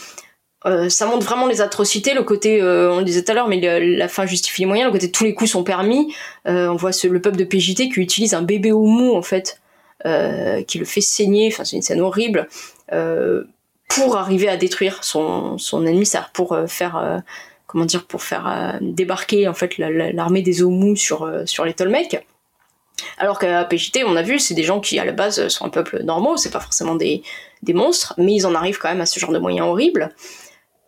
Euh, ça montre vraiment les atrocités, le côté, euh, on le disait tout à l'heure, mais la fin justifie les moyens, le côté tous les coups sont permis. Euh, on voit le peuple de PJT qui utilise un bébé au mou en fait, euh, qui le fait saigner. Enfin, c'est une scène horrible. Pour arriver à détruire son, son ennemi, c'est-à-dire pour euh, faire euh, comment dire pour faire euh, débarquer en fait la- la- l'armée des Omu sur sur les Tolmecs. Alors qu'à PJT, on a vu, c'est des gens qui à la base sont un peuple normaux, c'est pas forcément des, des monstres, mais ils en arrivent quand même à ce genre de moyens horribles.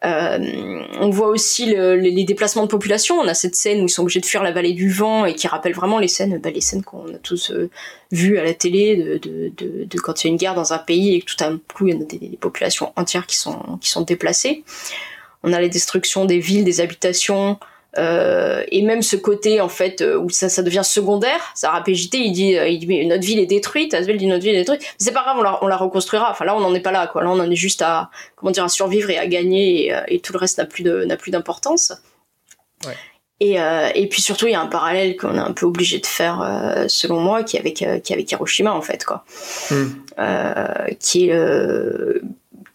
Euh, on voit aussi le- les, déplacements de population. On a cette scène où ils sont obligés de fuir la vallée du vent et qui rappelle vraiment les scènes, bah, les scènes qu'on a tous euh, vues à la télé de, de, de, de quand il y a une guerre dans un pays et que tout à coup il y a des, des populations entières qui sont, qui sont déplacées. On a les destructions des villes, des habitations, euh, et même ce côté en fait euh, où ça, ça devient secondaire. Sarah PJT il dit, euh, il dit mais notre ville est détruite, Asbel dit notre ville est détruite. Mais c'est pas grave, on la, on la reconstruira. Enfin là on n'en est pas là quoi. Là on en est juste à comment dire à survivre et à gagner et, et tout le reste n'a plus de n'a plus d'importance. Et, euh, et puis surtout, il y a un parallèle qu'on est un peu obligé de faire, euh, selon moi, qui est avec, euh, qui est avec Hiroshima, en fait, quoi. Euh, qui est,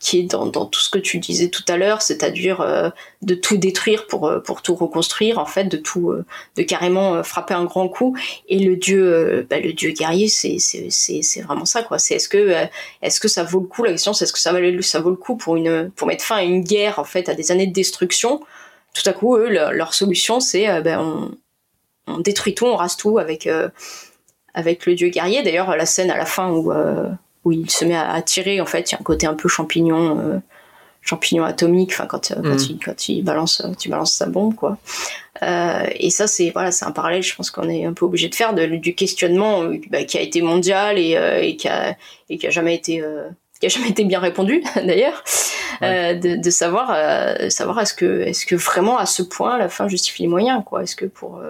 qui est dans, dans tout ce que tu disais tout à l'heure, c'est-à-dire euh, de tout détruire pour euh, pour tout reconstruire, en fait, de tout, euh, de carrément frapper un grand coup. Et le dieu, bah, le dieu guerrier, c'est c'est c'est c'est vraiment ça, quoi. C'est est-ce que est-ce que ça vaut le coup? La question, c'est est-ce que ça vaut ça vaut le coup pour une pour mettre fin à une guerre, en fait, à des années de destruction? Tout à coup, eux, leur, solution, c'est ben on on détruit tout, on rase tout avec avec le dieu guerrier. D'ailleurs, la scène à la fin où où il se met à, tirer en fait il y a un côté un peu champignon euh, champignon atomique enfin quand euh, quand, mm. il, quand il balance tu balances sa bombe quoi. Euh, et ça c'est voilà c'est un parallèle je pense qu'on est un peu obligé de faire de, du questionnement bah, qui a été mondial et, et qui a et qui a jamais été qui a jamais été bien répondu d'ailleurs. De, de, savoir savoir est-ce que est-ce que vraiment à ce point la fin justifie les moyens quoi. Est-ce que pour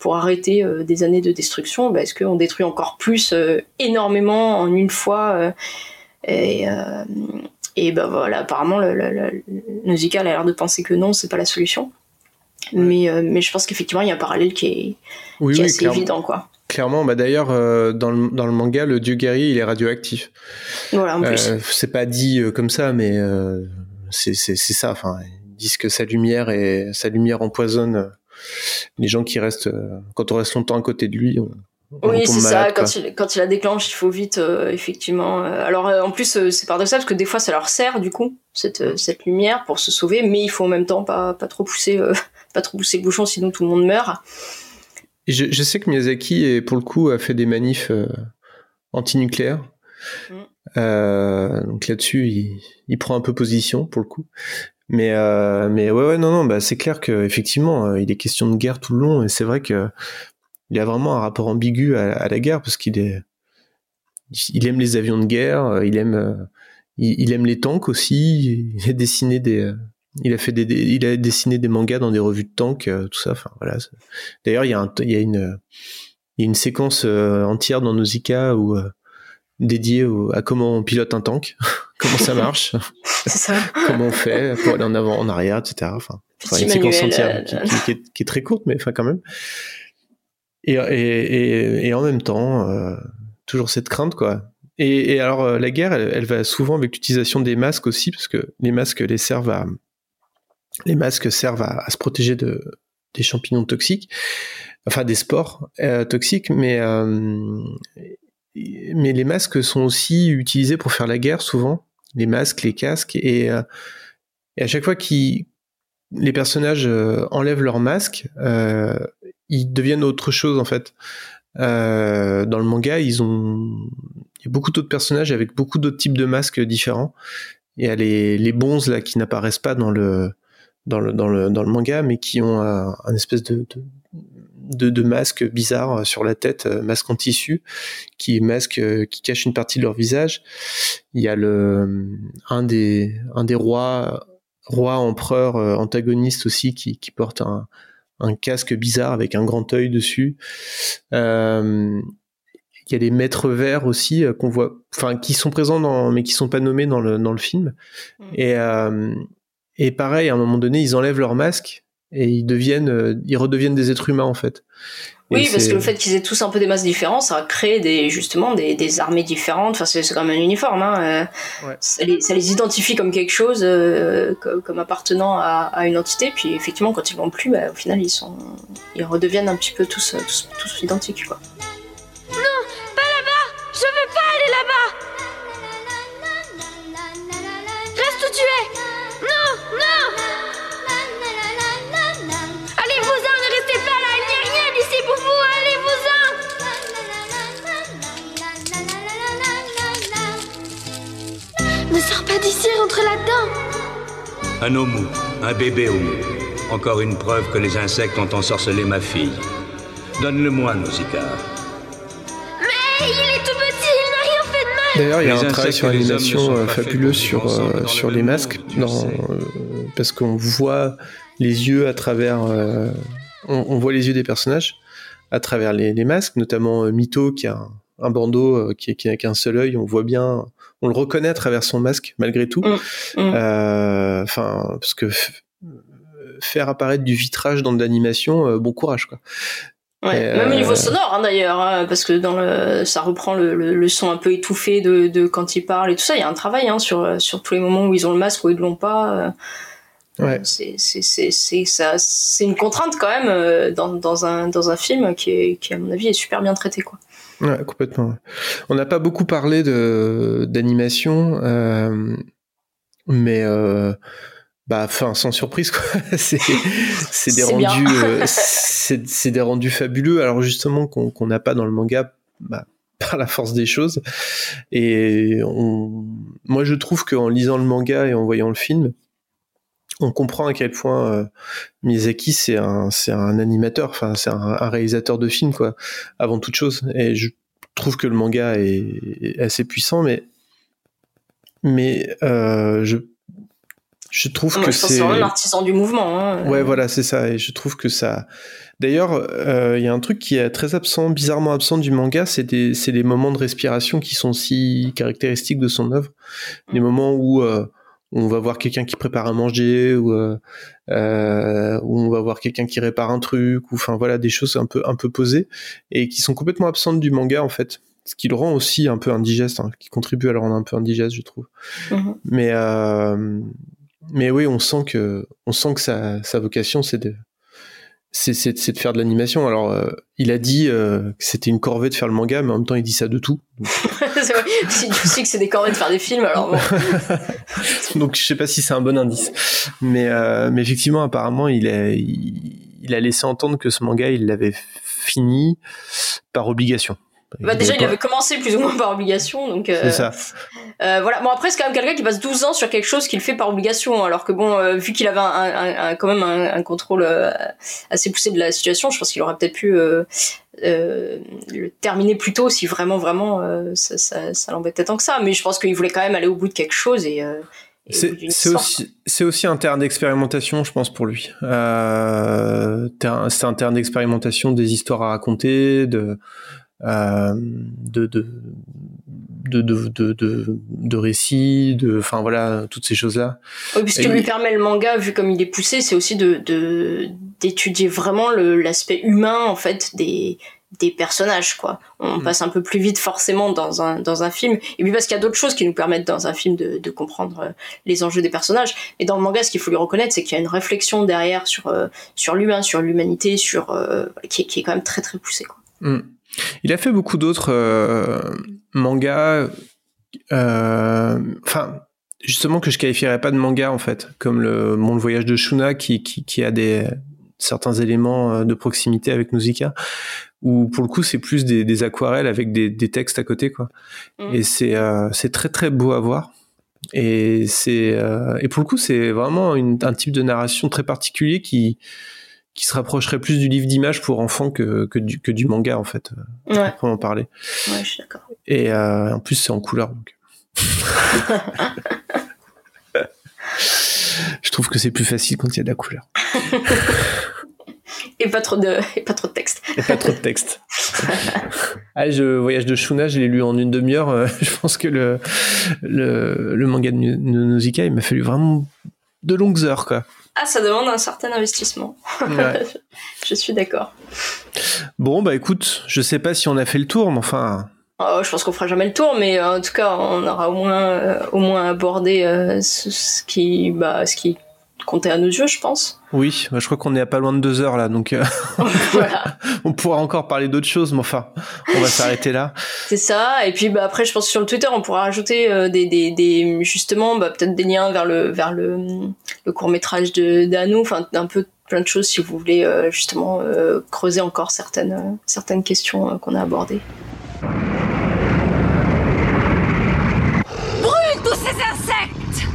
pour arrêter euh, des années de destruction, bah, est-ce qu'on détruit encore plus euh, énormément en une fois euh, et, et ben voilà, apparemment, le, le, a l'air de penser que non, c'est pas la solution. Mais, mais je pense qu'effectivement, il y a un parallèle qui est, assez évident, quoi. Clairement, bah d'ailleurs, dans, le, dans le manga, le dieu guerrier, il est radioactif. Voilà, en plus. c'est pas dit comme ça, mais c'est ça. Enfin, ils disent que sa lumière et sa lumière empoisonne les gens qui restent, euh, quand on reste longtemps à côté de lui, on, oui, c'est ça. Quand il, quand il la déclenche, il faut vite, euh, effectivement. Euh, alors, en plus, c'est paradoxal parce que des fois, ça leur sert, du coup, cette, cette lumière pour se sauver, mais il faut en même temps pas, pas trop pousser, pas trop pousser le bouchon, sinon tout le monde meurt. je, je, sais que Miyazaki, pour le coup, a fait des manifs anti-nucléaires. Mm. donc là-dessus, il, il, prend un peu position, pour le coup. Mais euh, mais ouais ouais non non bah c'est clair que effectivement euh, il est question de guerre tout le long et c'est vrai que il a vraiment un rapport ambigu à, la guerre parce qu'il est il aime les avions de guerre, euh, il aime il, aime les tanks aussi, il a dessiné des il a fait des, il a dessiné des mangas dans des revues de tanks tout ça enfin voilà. D'ailleurs il y a un, il y a une il y a une séquence entière dans Nausicaa où dédié à comment on pilote un tank, comment ça marche, comment on fait pour aller en avant, en arrière, etc. Enfin, une séquence entière euh, qui, est, très courte, mais enfin quand même. Et, et, et, en même temps, euh, toujours cette crainte, quoi. Et, alors, euh, la guerre, elle, va souvent avec l'utilisation des masques aussi, parce que les masques les servent à, les masques servent à, se protéger de, des champignons toxiques, enfin des spores toxiques, mais mais les masques sont aussi utilisés pour faire la guerre souvent, les masques, les casques, et, euh, à chaque fois que les personnages euh, enlèvent leur masque, euh, ils deviennent autre chose en fait. dans le manga, ils ont il y a beaucoup d'autres personnages avec beaucoup d'autres types de masques différents. Il y a les, les bonzes là qui n'apparaissent pas dans le dans le, dans le, dans le manga, mais qui ont un, espèce de, de, de masques bizarres sur la tête, euh, masque en tissu, qui masque euh, qui cache une partie de leur visage. Il y a le un des un des rois empereurs euh, antagonistes aussi qui, qui porte un, un casque bizarre avec un grand œil dessus. Euh, il y a des maîtres verts aussi qu'on voit, enfin qui sont présents dans, mais qui sont pas nommés dans le dans le film. Mmh. Et euh, et pareil, à un moment donné, ils enlèvent leur masque et ils deviennent, euh, ils redeviennent des êtres humains en fait. oui, parce que le fait qu'ils aient tous un peu des masques différents, ça crée des justement des, des armées différentes. Enfin, c'est quand même un uniforme. Hein. Euh, ça, les, ça, les, identifie comme quelque chose, euh, comme, appartenant à, à, une entité. Puis effectivement, quand ils vont plus, bah, au final, ils sont, ils redeviennent un petit peu tous, tous, tous identiques, quoi. Là-dedans. Un homo, un bébé homo. Encore une preuve que les insectes ont ensorcelé ma fille. Donne-le-moi, Nausicaa. Mais il est tout petit, il n'a rien fait de mal. D'ailleurs, il y a un travail sur l'animation euh, fabuleux sur, euh, sur les masques, dans, euh, parce qu'on voit les yeux à travers. Euh, on, on, voit les yeux des personnages à travers les, les masques, notamment Mito qui a un, un bandeau qui, qui n'a qu'un seul œil. On voit bien on le reconnaît à travers son masque malgré tout. Mm. Mm. Euh, enfin, parce que faire apparaître du vitrage dans de l'animation, euh, bon courage quoi. Ouais, même au niveau euh, sonore hein, d'ailleurs, hein, parce que dans le, ça reprend le, le, le son un peu étouffé de, de quand ils parlent et tout ça. Il y a un travail hein, sur, sur tous les moments où ils ont le masque, où ils l'ont pas. Ouais. C'est c'est- c'est- c'est- ça- c'est une contrainte quand même dans, dans, un, dans un film qui, est, qui, à mon avis, est super bien traité. Quoi. Ouais, complètement. On n'a pas beaucoup parlé de d'animation, euh, mais euh, bah, enfin, sans surprise, quoi. c'est c'est des rendus, euh, c'est des rendus fabuleux. Alors justement qu'on qu'on n'a pas dans le manga, bah, par la force des choses. Et on, moi, je trouve qu'en lisant le manga et en voyant le film, on comprend à quel point euh, Miyazaki c'est un c'est un animateur, enfin c'est un, un réalisateur de films quoi, avant toute chose. Et je trouve que le manga est, est assez puissant, mais mais euh, je je trouve que c'est vraiment un artisan du mouvement. Hein. Ouais, voilà, c'est ça. Et je trouve que ça. D'ailleurs, euh, il y a un truc qui est très absent, bizarrement absent du manga, c'est des, moments de respiration qui sont si caractéristiques de son œuvre. Les moments où euh, on va voir quelqu'un qui prépare à manger, ou euh, euh, où on va voir quelqu'un qui répare un truc, ou enfin voilà, des choses un peu un peu posées et qui sont complètement absentes du manga en fait. Ce qui le rend aussi un peu indigeste, hein, qui contribue à le rendre un peu indigeste, je trouve. Mhm. Mais euh, mais oui, on sent que on sent que sa, sa vocation c'est de c'est, de faire de l'animation. Alors euh, il a dit euh, que c'était une corvée de faire le manga, mais en même temps il dit ça de tout. C'est vrai. si tu sais que c'est des corvées de faire des films, alors bon. Donc je sais pas si c'est un bon indice, mais euh, mais effectivement apparemment il a il, il a laissé entendre que ce manga il l'avait fini par obligation. Bah, déjà, il avait commencé plus ou moins par obligation, donc. euh, C'est ça. Euh, voilà. Bon après c'est quand même quelqu'un qui passe 12 ans sur quelque chose qu'il fait par obligation, alors que bon euh, vu qu'il avait un, un- un- quand même un, un contrôle euh, assez poussé de la situation, je pense qu'il aurait peut-être pu euh, euh, le terminer plus tôt si vraiment vraiment euh, ça, ça, ça l'embêtait tant que ça. Mais je pense qu'il voulait quand même aller au bout de quelque chose et. euh, C'est aussi, aussi un terrain d'expérimentation, je pense, pour lui. Euh, c'est un terrain d'expérimentation des histoires à raconter, de, euh, de, de, de, de, de, de, de récits, de, enfin voilà, toutes ces choses-là. Oui, ce Et que lui permet le manga, vu comme il est poussé, c'est aussi de de- d'étudier vraiment le- l'aspect humain en fait des des personnages quoi. On Mm. passe un peu plus vite forcément dans un dans un film, et puis parce qu'il y a d'autres choses qui nous permettent dans un film de, de comprendre euh, les enjeux des personnages. Mais dans le manga, ce qu'il faut lui reconnaître, c'est qu'il y a une réflexion derrière sur euh, sur l'humain, sur l'humanité, sur euh, qui, est- qui est quand même très très poussée quoi. Mm. Il a fait beaucoup d'autres euh, mangas, euh, enfin justement que je qualifierais pas de manga en fait, comme le Mon le voyage de Shuna qui, qui, qui a des certains éléments euh, de proximité avec Nausicaa, où pour le coup c'est plus des, des aquarelles avec des, des textes à côté quoi. Mm. Et c'est euh, c'est très très beau à voir. Et c'est euh, et pour le coup c'est vraiment une- un type de narration très particulier qui qui se rapprocherait plus du livre d'image pour enfants que, que, du, que du manga en fait, euh, Ouais. pour en parler. Ouais, je suis d'accord. Et euh, en plus c'est en couleur donc. Je trouve que c'est plus facile quand il y a de la couleur Et pas trop de et pas trop de texte. et pas trop de texte. ah, je voyage de Shuna, je l'ai lu en une demi-heure. euh, je pense que le le, le manga de Nausicaa, il m'a fallu vraiment de longues heures quoi. Ah, ça demande un certain investissement. Ouais. je suis d'accord. Bon bah écoute, je sais pas si on a fait le tour, mais enfin. Oh, je pense qu'on fera jamais le tour, mais euh, en tout cas, on aura au moins, euh, au moins abordé euh, ce, ce qui, bah, ce qui comptait à nos yeux, je pense. Oui, bah, je crois qu'on est à pas loin de deux heures là, donc euh, on pourra encore parler d'autres choses, mais enfin, on va s'arrêter là. C'est ça. Et puis bah, après, je pense que sur le Twitter, on pourra rajouter euh, des, des, des, justement, bah, peut-être des liens vers le, vers le, le court métrage de d'Anou, enfin un peu plein de choses si vous voulez euh, justement euh, creuser encore certaines, euh, certaines questions qu'on a abordées. Brûle tous ces insectes!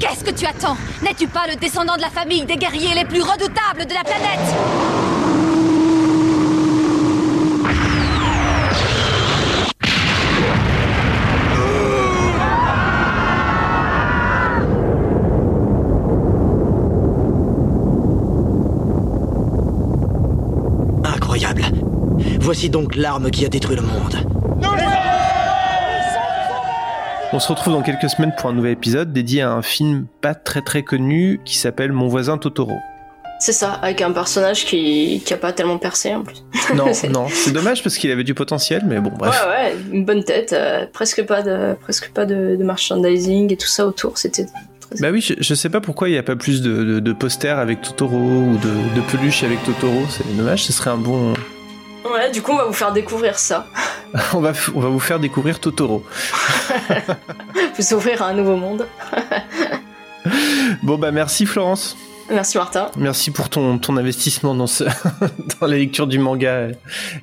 Qu'est-ce que tu attends? N'es-tu pas le descendant de la famille des guerriers les plus redoutables de la planète Incroyable. Voici donc l'arme qui a détruit le monde. On se retrouve dans quelques semaines pour un nouvel épisode dédié à un film pas très très connu qui s'appelle Mon voisin Totoro. C'est ça, avec un personnage qui, qui a pas tellement percé en plus. Non, non, c'est dommage parce qu'il avait du potentiel, mais bon, bref. Ouais, ouais, une bonne tête, euh, presque pas de, presque pas de, de merchandising et tout ça autour, c'était. Bah oui, je, je sais pas pourquoi il n'y a pas plus de, de, de posters avec Totoro ou de, de peluches avec Totoro. C'est dommage, ce serait un bon. Ouais, du coup, on va vous faire découvrir ça. on, va, f- on va vous faire découvrir Totoro. vous ouvrir à un nouveau monde. Bon bah merci Florence. Merci Martin. Merci pour ton, ton investissement dans, ce, dans la lecture du manga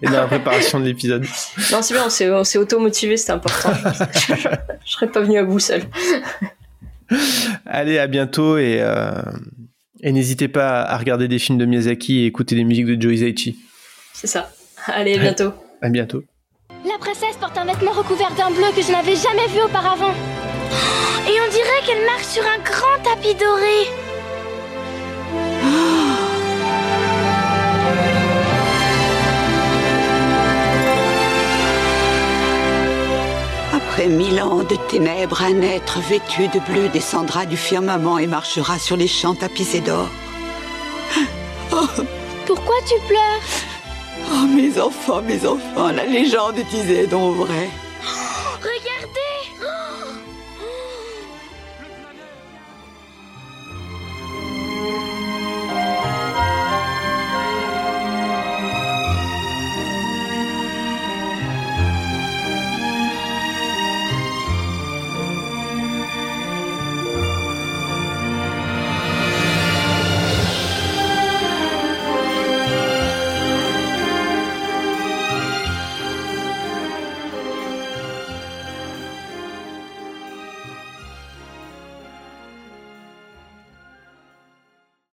et dans la préparation de l'épisode. Non, c'est bien, on s'est, on s'est auto-motivé, c'était important. je, je- je serais pas venu à bout seul. Allez, à bientôt et, euh, et n'hésitez pas à regarder des films de Miyazaki et écouter des musiques de Joe Hisaichi. C'est ça. Allez, à bientôt. À bientôt. La princesse porte un vêtement recouvert d'un bleu que je n'avais jamais vu auparavant. Et on dirait qu'elle marche sur un grand tapis doré. Après mille ans de ténèbres, un être vêtu de bleu descendra du firmament et marchera sur les champs tapissés d'or. Oh, Pourquoi tu pleures? Oh, mes enfants, mes enfants, la légende est donc vraie. Oh, regarde